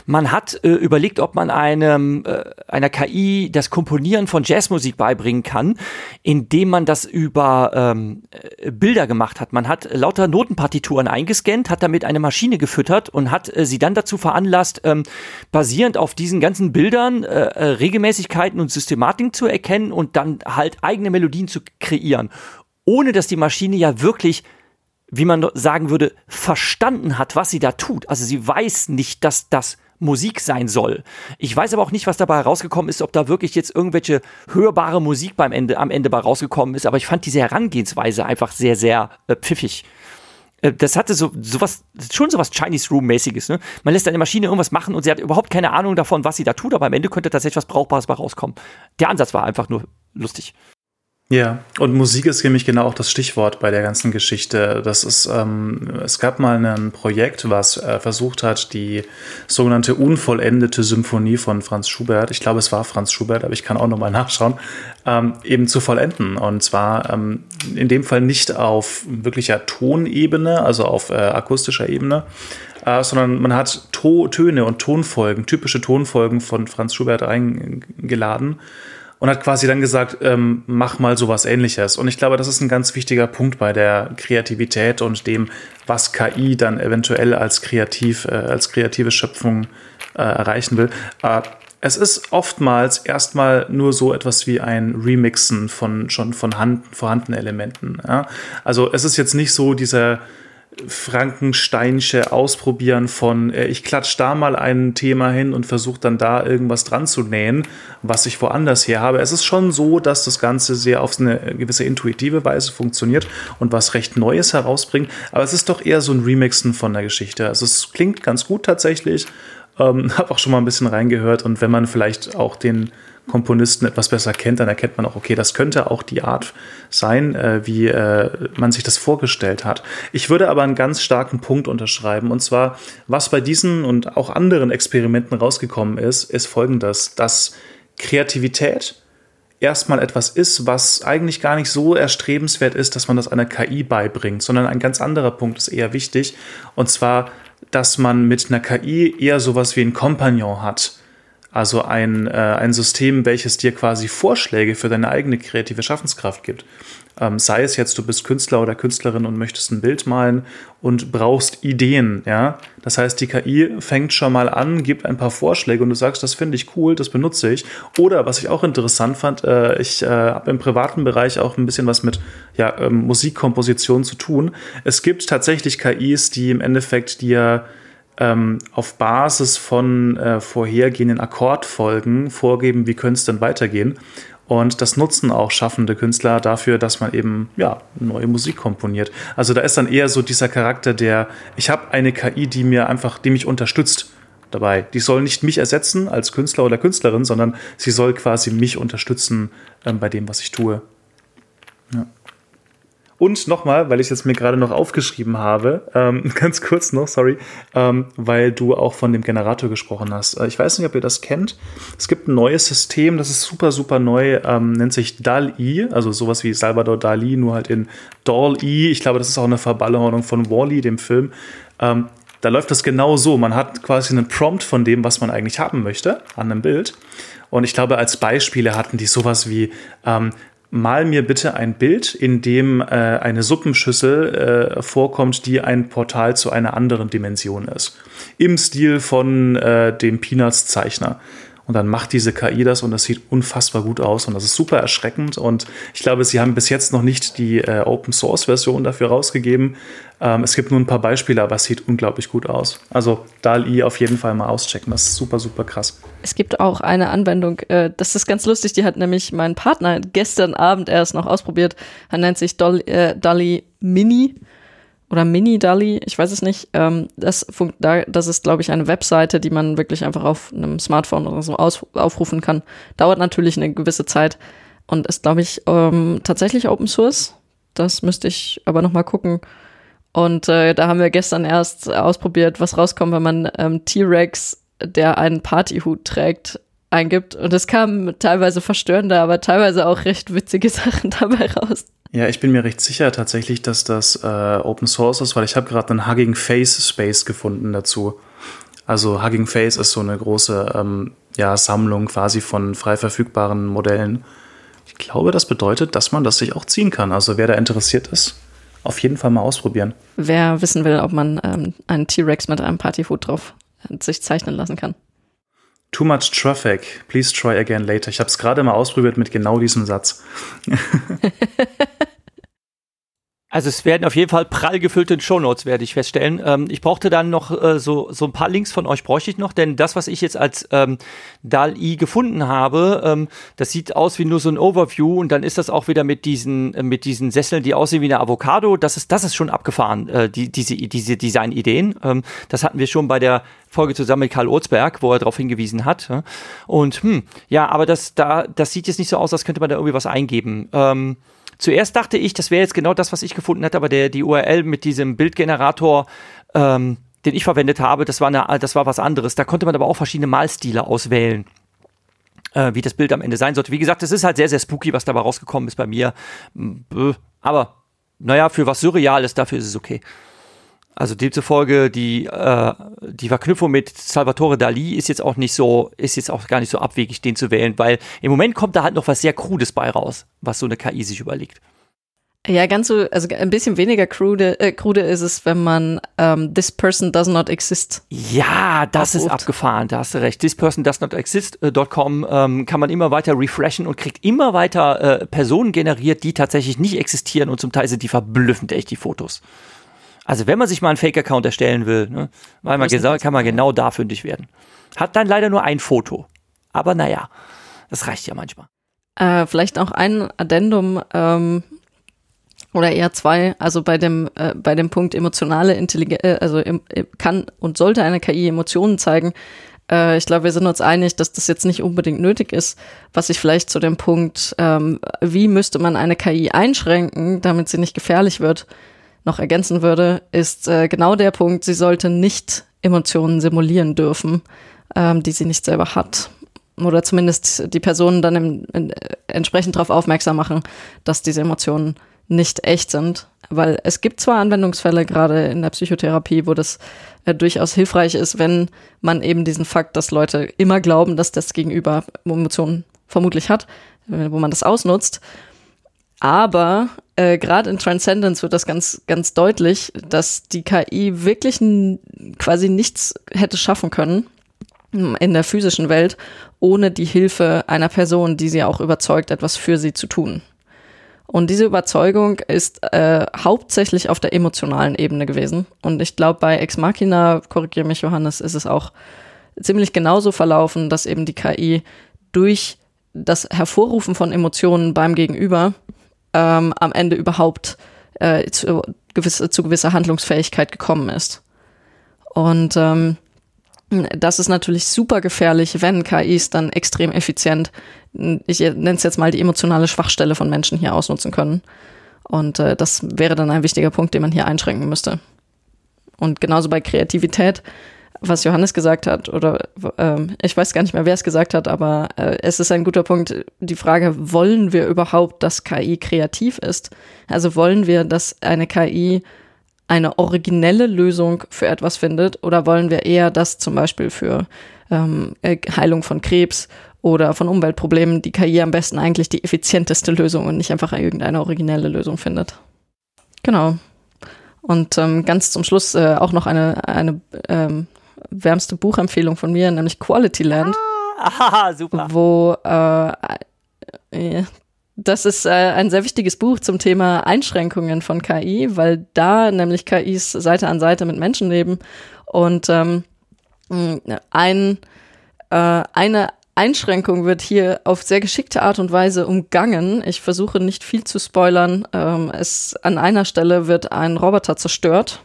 [SPEAKER 4] Man hat äh, überlegt, ob man einem, äh, einer KI das Komponieren von Jazzmusik beibringen kann, indem man das über ähm, äh, Bilder gemacht hat. Man hat lauter Notenpartituren eingescannt, hat damit eine Maschine gefüttert und hat äh, sie dann dazu veranlasst, ähm, basierend auf diesen ganzen Bildern äh, äh, Regelmäßigkeiten und Systematiken zu erkennen und dann halt eigene Melodien zu kreieren, ohne dass die Maschine ja wirklich wie man sagen würde, verstanden hat, was sie da tut. Also sie weiß nicht, dass das Musik sein soll. Ich weiß aber auch nicht, was dabei herausgekommen ist, ob da wirklich jetzt irgendwelche hörbare Musik beim Ende, am Ende bei rausgekommen ist. Aber ich fand diese Herangehensweise einfach sehr, sehr äh, pfiffig. Äh, das hatte so sowas, schon sowas Chinese Room-mäßiges. Ne? Man lässt eine Maschine irgendwas machen und sie hat überhaupt keine Ahnung davon, was sie da tut, aber am Ende könnte tatsächlich was Brauchbares bei rauskommen. Der Ansatz war einfach nur lustig.
[SPEAKER 3] Ja, und Musik ist nämlich genau auch das Stichwort bei der ganzen Geschichte. Das ist, ähm, es gab mal ein Projekt, was äh, versucht hat, die sogenannte unvollendete Symphonie von Franz Schubert, ich glaube, es war Franz Schubert, aber ich kann auch nochmal nachschauen, ähm, eben zu vollenden. Und zwar ähm, in dem Fall nicht auf wirklicher Tonebene, also auf äh, akustischer Ebene, äh, sondern man hat to Töne und Tonfolgen, typische Tonfolgen von Franz Schubert eingeladen und hat quasi dann gesagt, ähm, mach mal sowas ähnliches. Und ich glaube, das ist ein ganz wichtiger Punkt bei der Kreativität und dem, was KI dann eventuell als kreativ, äh, als kreative Schöpfung äh, erreichen will. Äh, es ist oftmals erstmal nur so etwas wie ein Remixen von schon von Hand, vorhandenen Elementen. Ja? Also es ist jetzt nicht so dieser Frankensteinsche Ausprobieren von, äh, ich klatsch da mal ein Thema hin und versuche dann da irgendwas dran zu nähen, was ich woanders her habe. Es ist schon so, dass das Ganze sehr auf eine gewisse intuitive Weise funktioniert und was recht Neues herausbringt. Aber es ist doch eher so ein Remixen von der Geschichte. Also es klingt ganz gut tatsächlich. Ähm, habe auch schon mal ein bisschen reingehört und wenn man vielleicht auch den Komponisten etwas besser kennt, dann erkennt man auch, okay, das könnte auch die Art sein, äh, wie äh, man sich das vorgestellt hat. Ich würde aber einen ganz starken Punkt unterschreiben, und zwar, was bei diesen und auch anderen Experimenten rausgekommen ist, ist folgendes, dass Kreativität erstmal etwas ist, was eigentlich gar nicht so erstrebenswert ist, dass man das einer KI beibringt, sondern ein ganz anderer Punkt ist eher wichtig, und zwar, dass man mit einer KI eher sowas wie ein Kompagnon hat also ein, äh, ein System, welches dir quasi Vorschläge für deine eigene kreative Schaffenskraft gibt. Ähm, sei es jetzt, du bist Künstler oder Künstlerin und möchtest ein Bild malen und brauchst Ideen, ja. Das heißt, die KI fängt schon mal an, gibt ein paar Vorschläge und du sagst, das finde ich cool, das benutze ich. Oder was ich auch interessant fand, äh, ich äh, habe im privaten Bereich auch ein bisschen was mit ja, ähm, Musikkomposition zu tun. Es gibt tatsächlich KIs, die im Endeffekt dir ähm, auf Basis von äh, vorhergehenden Akkordfolgen vorgeben, wie könnte es denn weitergehen. Und das nutzen auch schaffende Künstler dafür, dass man eben ja neue Musik komponiert. Also da ist dann eher so dieser Charakter, der ich habe eine KI, die mir einfach, die mich unterstützt dabei. Die soll nicht mich ersetzen als Künstler oder Künstlerin, sondern sie soll quasi mich unterstützen ähm, bei dem, was ich tue. Ja. Und nochmal, weil ich es mir gerade noch aufgeschrieben habe, ähm, ganz kurz noch, sorry, ähm, weil du auch von dem Generator gesprochen hast. Äh, ich weiß nicht, ob ihr das kennt. Es gibt ein neues System, das ist super, super neu, ähm, nennt sich DAL-I, also sowas wie Salvador Dali, nur halt in DAL-I. Ich glaube, das ist auch eine Verballhornung von Wally, dem Film. Ähm, da läuft das genau so. Man hat quasi einen Prompt von dem, was man eigentlich haben möchte, an einem Bild. Und ich glaube, als Beispiele hatten die sowas wie, ähm, mal mir bitte ein Bild, in dem äh, eine Suppenschüssel äh, vorkommt, die ein Portal zu einer anderen Dimension ist. Im Stil von äh, dem Peanuts-Zeichner. Und dann macht diese KI das und das sieht unfassbar gut aus und das ist super erschreckend und ich glaube, sie haben bis jetzt noch nicht die äh, Open Source Version dafür rausgegeben. Ähm, es gibt nur ein paar Beispiele, aber es sieht unglaublich gut aus. Also DAL-I auf jeden Fall mal auschecken, das ist super, super krass.
[SPEAKER 2] Es gibt auch eine Anwendung, äh, das ist ganz lustig, die hat nämlich mein Partner gestern Abend erst noch ausprobiert. Er nennt sich Dolly, äh, DALI Mini oder Mini-Dali, ich weiß es nicht. Ähm, das, das ist, glaube ich, eine Webseite, die man wirklich einfach auf einem Smartphone oder so aus, aufrufen kann. Dauert natürlich eine gewisse Zeit und ist, glaube ich, ähm, tatsächlich Open Source. Das müsste ich aber noch mal gucken. Und äh, da haben wir gestern erst ausprobiert, was rauskommt, wenn man ähm, T-Rex, der einen Partyhut trägt, eingibt. Und es kamen teilweise verstörende, aber teilweise auch recht witzige Sachen dabei raus.
[SPEAKER 3] Ja, ich bin mir recht sicher tatsächlich, dass das äh, Open Source ist, weil ich habe gerade einen Hugging Face Space gefunden dazu. Also Hugging Face ist so eine große ähm, ja, Sammlung quasi von frei verfügbaren Modellen. Ich glaube, das bedeutet, dass man das sich auch ziehen kann. Also wer da interessiert ist, auf jeden Fall mal ausprobieren.
[SPEAKER 2] Wer wissen will, ob man ähm, einen T-Rex mit einem Partyfood drauf äh, sich zeichnen lassen kann.
[SPEAKER 3] Too much traffic. Please try again later. Ich habe es gerade mal ausprobiert mit genau diesem Satz.
[SPEAKER 4] Also es werden auf jeden Fall prall gefüllte Shownotes, werde ich feststellen. Ähm, ich brauchte dann noch äh, so, so ein paar Links von euch, bräuchte ich noch, denn das, was ich jetzt als ähm, DAL-I gefunden habe, ähm, das sieht aus wie nur so ein Overview und dann ist das auch wieder mit diesen, äh, mit diesen Sesseln, die aussehen wie eine Avocado. Das ist, das ist schon abgefahren, äh, die, diese, diese Designideen. Ähm, das hatten wir schon bei der Folge zusammen mit Karl Orzberg, wo er darauf hingewiesen hat. Und hm, ja, aber das, da, das sieht jetzt nicht so aus, als könnte man da irgendwie was eingeben. Ähm, Zuerst dachte ich, das wäre jetzt genau das, was ich gefunden hätte, aber der, die URL mit diesem Bildgenerator, ähm, den ich verwendet habe, das war, eine, das war was anderes. Da konnte man aber auch verschiedene Malstile auswählen, äh, wie das Bild am Ende sein sollte. Wie gesagt, es ist halt sehr, sehr spooky, was dabei rausgekommen ist bei mir. Aber naja, für was Surreales, dafür ist es okay. Also demzufolge die, äh, die Verknüpfung mit Salvatore Dali ist jetzt auch nicht so, ist jetzt auch gar nicht so abwegig, den zu wählen, weil im Moment kommt da halt noch was sehr Krudes bei raus, was so eine KI sich überlegt.
[SPEAKER 2] Ja, ganz so, also ein bisschen weniger krude, äh, krude ist es, wenn man ähm, This person does not exist.
[SPEAKER 4] Ja, das aufruft. ist abgefahren, da hast du recht. This person does not exist.com äh, ähm, kann man immer weiter refreshen und kriegt immer weiter äh, Personen generiert, die tatsächlich nicht existieren und zum Teil sind die verblüffend echt, die Fotos. Also wenn man sich mal einen Fake-Account erstellen will, ne, weil man gesagt, kann man genau da fündig werden. Hat dann leider nur ein Foto. Aber naja, das reicht ja manchmal.
[SPEAKER 2] Äh, vielleicht auch ein Addendum ähm, oder eher zwei. Also bei dem äh, bei dem Punkt emotionale Intelligenz, äh, also im, kann und sollte eine KI Emotionen zeigen. Äh, ich glaube, wir sind uns einig, dass das jetzt nicht unbedingt nötig ist. Was ich vielleicht zu dem Punkt, ähm, wie müsste man eine KI einschränken, damit sie nicht gefährlich wird, noch ergänzen würde, ist äh, genau der Punkt, sie sollte nicht Emotionen simulieren dürfen, ähm, die sie nicht selber hat. Oder zumindest die Personen dann im, in, entsprechend darauf aufmerksam machen, dass diese Emotionen nicht echt sind. Weil es gibt zwar Anwendungsfälle, gerade in der Psychotherapie, wo das äh, durchaus hilfreich ist, wenn man eben diesen Fakt, dass Leute immer glauben, dass das Gegenüber Emotionen vermutlich hat, äh, wo man das ausnutzt. Aber äh, gerade in Transcendence wird das ganz, ganz deutlich, dass die KI wirklich quasi nichts hätte schaffen können in der physischen Welt ohne die Hilfe einer Person, die sie auch überzeugt, etwas für sie zu tun. Und diese Überzeugung ist äh, hauptsächlich auf der emotionalen Ebene gewesen. Und ich glaube, bei Ex Machina, korrigiere mich Johannes, ist es auch ziemlich genauso verlaufen, dass eben die KI durch das Hervorrufen von Emotionen beim Gegenüber ähm, am Ende überhaupt äh, zu, gewisse, zu gewisser Handlungsfähigkeit gekommen ist. Und ähm, das ist natürlich super gefährlich, wenn KIs dann extrem effizient, ich nenne es jetzt mal die emotionale Schwachstelle von Menschen hier ausnutzen können. Und äh, das wäre dann ein wichtiger Punkt, den man hier einschränken müsste. Und genauso bei Kreativität was Johannes gesagt hat, oder ähm, ich weiß gar nicht mehr, wer es gesagt hat, aber äh, es ist ein guter Punkt, die Frage, wollen wir überhaupt, dass KI kreativ ist? Also wollen wir, dass eine KI eine originelle Lösung für etwas findet oder wollen wir eher, dass zum Beispiel für ähm, äh, Heilung von Krebs oder von Umweltproblemen die KI am besten eigentlich die effizienteste Lösung und nicht einfach irgendeine originelle Lösung findet? Genau. Und ähm, ganz zum Schluss äh, auch noch eine, eine ähm, wärmste Buchempfehlung von mir, nämlich Quality Land. Aha, super. Wo äh, das ist äh, ein sehr wichtiges Buch zum Thema Einschränkungen von KI, weil da nämlich KIs Seite an Seite mit Menschen leben und ähm, ein, äh, eine Einschränkung wird hier auf sehr geschickte Art und Weise umgangen. Ich versuche nicht viel zu spoilern. Ähm, es, an einer Stelle wird ein Roboter zerstört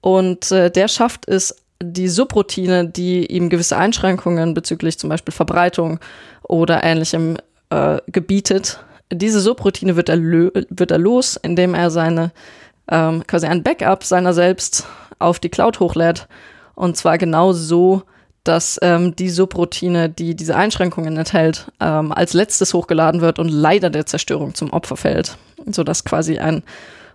[SPEAKER 2] und äh, der schafft es, die Subroutine, die ihm gewisse Einschränkungen bezüglich zum Beispiel Verbreitung oder ähnlichem äh, gebietet, diese Subroutine wird er, wird er los, indem er seine ähm, quasi ein Backup seiner selbst auf die Cloud hochlädt. Und zwar genau so, dass ähm, die Subroutine, die diese Einschränkungen enthält, ähm, als letztes hochgeladen wird und leider der Zerstörung zum Opfer fällt. Sodass quasi ein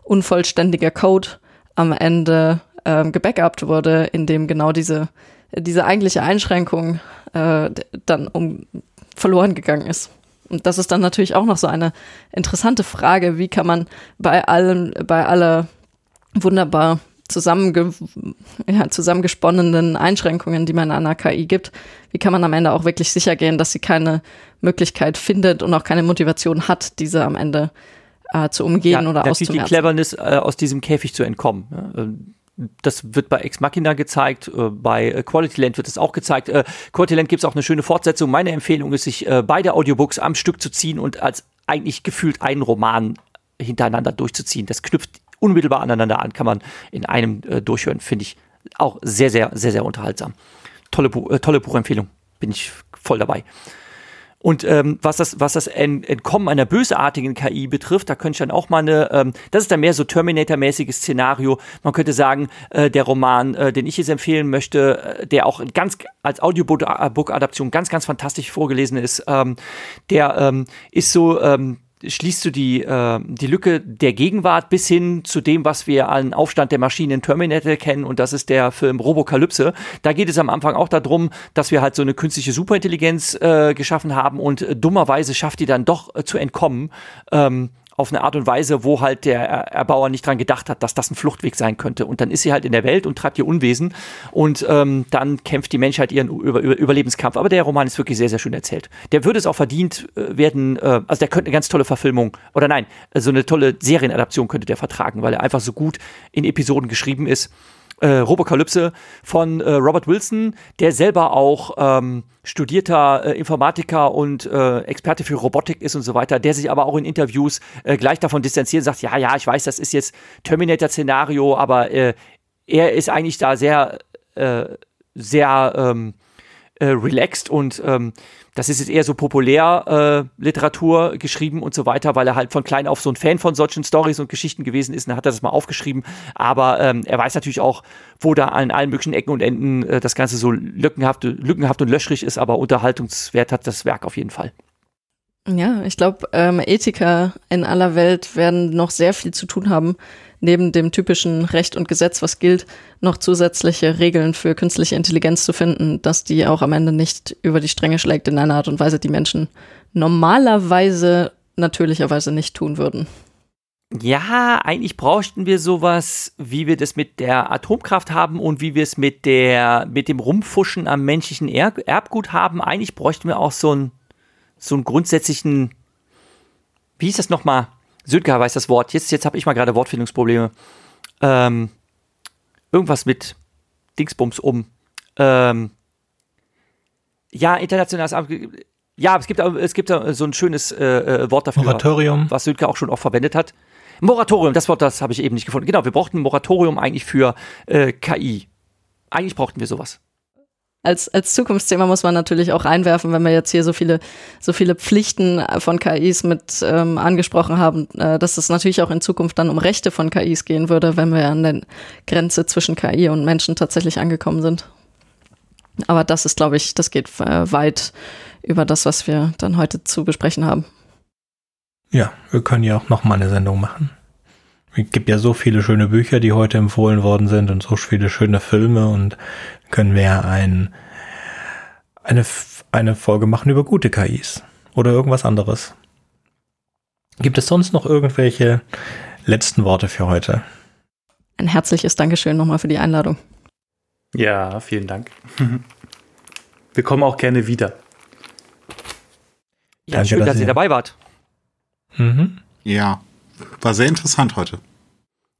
[SPEAKER 2] unvollständiger Code am Ende ähm, gebackupt wurde, in dem genau diese, diese eigentliche Einschränkung äh, dann um verloren gegangen ist. Und das ist dann natürlich auch noch so eine interessante Frage, wie kann man bei allem, bei aller wunderbar zusammenge ja, zusammengesponnenen Einschränkungen, die man an einer KI gibt, wie kann man am Ende auch wirklich sicher gehen, dass sie keine Möglichkeit findet und auch keine Motivation hat, diese am Ende äh, zu umgehen ja, oder auszumerzen.
[SPEAKER 4] die Cleverness, äh, aus diesem Käfig zu entkommen. Ja? Das wird bei Ex Machina gezeigt, äh, bei äh, Quality Land wird es auch gezeigt. Äh, Quality Land gibt es auch eine schöne Fortsetzung. Meine Empfehlung ist, sich beide Audiobooks am Stück zu ziehen und als eigentlich gefühlt einen Roman hintereinander durchzuziehen. Das knüpft unmittelbar aneinander an, kann man in einem durchhören, finde ich auch sehr, sehr, sehr, sehr unterhaltsam. Tolle, tolle Buchempfehlung, bin ich voll dabei. Und ähm, was das, was das Entkommen einer bösartigen KI betrifft, da könnte ich dann auch mal eine, ähm, das ist dann mehr so Terminator-mäßiges Szenario. Man könnte sagen, äh, der Roman, äh, den ich jetzt empfehlen möchte, äh, der auch ganz als Audiobook-Adaption ganz, ganz fantastisch vorgelesen ist, ähm, der ähm, ist so ähm, schließt du die, äh, die Lücke der Gegenwart bis hin zu dem, was wir an Aufstand der Maschinen in Terminator kennen und das ist der Film Robokalypse. Da geht es am Anfang auch darum, dass wir halt so eine künstliche Superintelligenz äh, geschaffen haben und dummerweise schafft die dann doch äh, zu entkommen. Ähm, auf eine Art und Weise, wo halt der Erbauer nicht dran gedacht hat, dass das ein Fluchtweg sein könnte. Und dann ist sie halt in der Welt und treibt ihr Unwesen und ähm, dann kämpft die Menschheit ihren Über Über Überlebenskampf. Aber der Roman ist wirklich sehr, sehr schön erzählt. Der würde es auch verdient äh, werden, äh, also der könnte eine ganz tolle Verfilmung oder nein, so eine tolle Serienadaption könnte der vertragen, weil er einfach so gut in Episoden geschrieben ist äh, Robokalypse von äh, Robert Wilson, der selber auch ähm, studierter äh, Informatiker und äh, Experte für Robotik ist und so weiter, der sich aber auch in Interviews äh, gleich davon distanziert und sagt, ja, ja, ich weiß, das ist jetzt Terminator-Szenario, aber äh, er ist eigentlich da sehr, äh, sehr ähm, äh, relaxed und ähm, das ist jetzt eher so Populärliteratur äh, geschrieben und so weiter, weil er halt von klein auf so ein Fan von solchen Stories und Geschichten gewesen ist. Und dann hat er das mal aufgeschrieben. Aber ähm, er weiß natürlich auch, wo da an allen möglichen Ecken und Enden äh, das Ganze so lückenhaft, lückenhaft und löschrig ist, aber Unterhaltungswert hat das Werk auf jeden Fall.
[SPEAKER 2] Ja, ich glaube, ähm, Ethiker in aller Welt werden noch sehr viel zu tun haben, neben dem typischen Recht und Gesetz, was gilt, noch zusätzliche Regeln für künstliche Intelligenz zu finden, dass die auch am Ende nicht über die Stränge schlägt in einer Art und Weise, die Menschen normalerweise natürlicherweise nicht tun würden.
[SPEAKER 4] Ja, eigentlich bräuchten wir sowas, wie wir das mit der Atomkraft haben und wie wir es mit der mit dem Rumfuschen am menschlichen Erbgut haben. Eigentlich bräuchten wir auch so einen so einen grundsätzlichen, wie hieß das nochmal? Sönke weiß das Wort. Jetzt, jetzt habe ich mal gerade Wortfindungsprobleme. Ähm, irgendwas mit Dingsbums um. Ähm, ja, internationales Amt. Ja, es gibt, es gibt so ein schönes äh, äh, Wort dafür.
[SPEAKER 1] Moratorium.
[SPEAKER 4] Was Sönke auch schon oft verwendet hat. Moratorium, das Wort, das habe ich eben nicht gefunden. Genau, wir brauchten ein Moratorium eigentlich für äh, KI. Eigentlich brauchten wir sowas
[SPEAKER 2] als, als Zukunftsthema muss man natürlich auch einwerfen, wenn wir jetzt hier so viele, so viele Pflichten von KIs mit ähm, angesprochen haben, äh, dass es natürlich auch in Zukunft dann um Rechte von KIs gehen würde, wenn wir an der Grenze zwischen KI und Menschen tatsächlich angekommen sind. Aber das ist, glaube ich, das geht äh, weit über das, was wir dann heute zu besprechen haben.
[SPEAKER 1] Ja, wir können ja auch noch mal eine Sendung machen. Es gibt ja so viele schöne Bücher, die heute empfohlen worden sind und so viele schöne Filme und können wir ein, eine, eine Folge machen über gute KIs oder irgendwas anderes. Gibt es sonst noch irgendwelche letzten Worte für heute?
[SPEAKER 2] Ein herzliches Dankeschön nochmal für die Einladung.
[SPEAKER 3] Ja, vielen Dank. Wir kommen auch gerne wieder.
[SPEAKER 4] Ja,
[SPEAKER 1] Danke,
[SPEAKER 4] schön,
[SPEAKER 1] dass
[SPEAKER 4] dass ihr dabei wart.
[SPEAKER 1] Mhm.
[SPEAKER 5] Ja, war sehr interessant heute.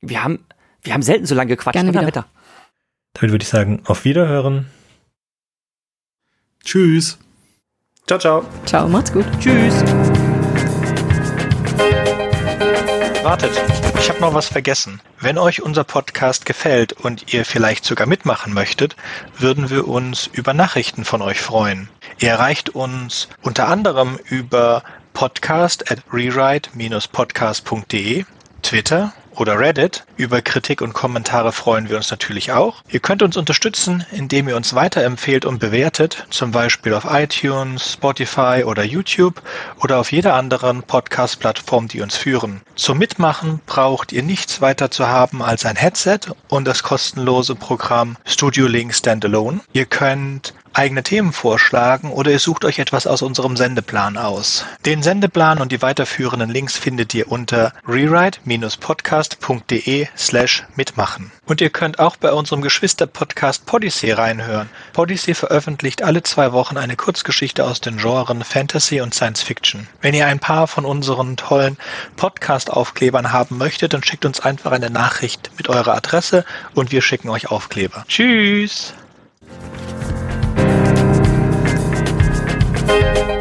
[SPEAKER 4] Wir haben, wir haben selten so lange gequatscht.
[SPEAKER 2] Gerne wieder.
[SPEAKER 4] Donnerwetter.
[SPEAKER 1] Damit würde ich sagen, auf Wiederhören.
[SPEAKER 5] Tschüss.
[SPEAKER 3] Ciao, ciao.
[SPEAKER 2] Ciao, macht's gut.
[SPEAKER 4] Tschüss.
[SPEAKER 1] Wartet, ich habe noch was vergessen. Wenn euch unser Podcast gefällt und ihr vielleicht sogar mitmachen möchtet, würden wir uns über Nachrichten von euch freuen. Ihr erreicht uns unter anderem über podcast at rewrite-podcast.de, Twitter oder Reddit. Über Kritik und Kommentare freuen wir uns natürlich auch. Ihr könnt uns unterstützen, indem ihr uns weiterempfehlt und bewertet, zum Beispiel auf iTunes, Spotify oder YouTube oder auf jeder anderen Podcast-Plattform, die uns führen. Zum Mitmachen braucht ihr nichts weiter zu haben als ein Headset und das kostenlose Programm Studio Link Standalone. Ihr könnt eigene Themen vorschlagen oder ihr sucht euch etwas aus unserem Sendeplan aus. Den Sendeplan und die weiterführenden Links findet ihr unter rewrite-podcast.de slash mitmachen. Und ihr könnt auch bei unserem Geschwister-Podcast Podyssey reinhören. Podyssey veröffentlicht alle zwei Wochen eine Kurzgeschichte aus den Genren Fantasy und Science Fiction. Wenn ihr ein paar von unseren tollen Podcast-Aufklebern haben möchtet, dann schickt uns einfach eine Nachricht mit eurer Adresse und wir schicken euch Aufkleber. Tschüss! thank you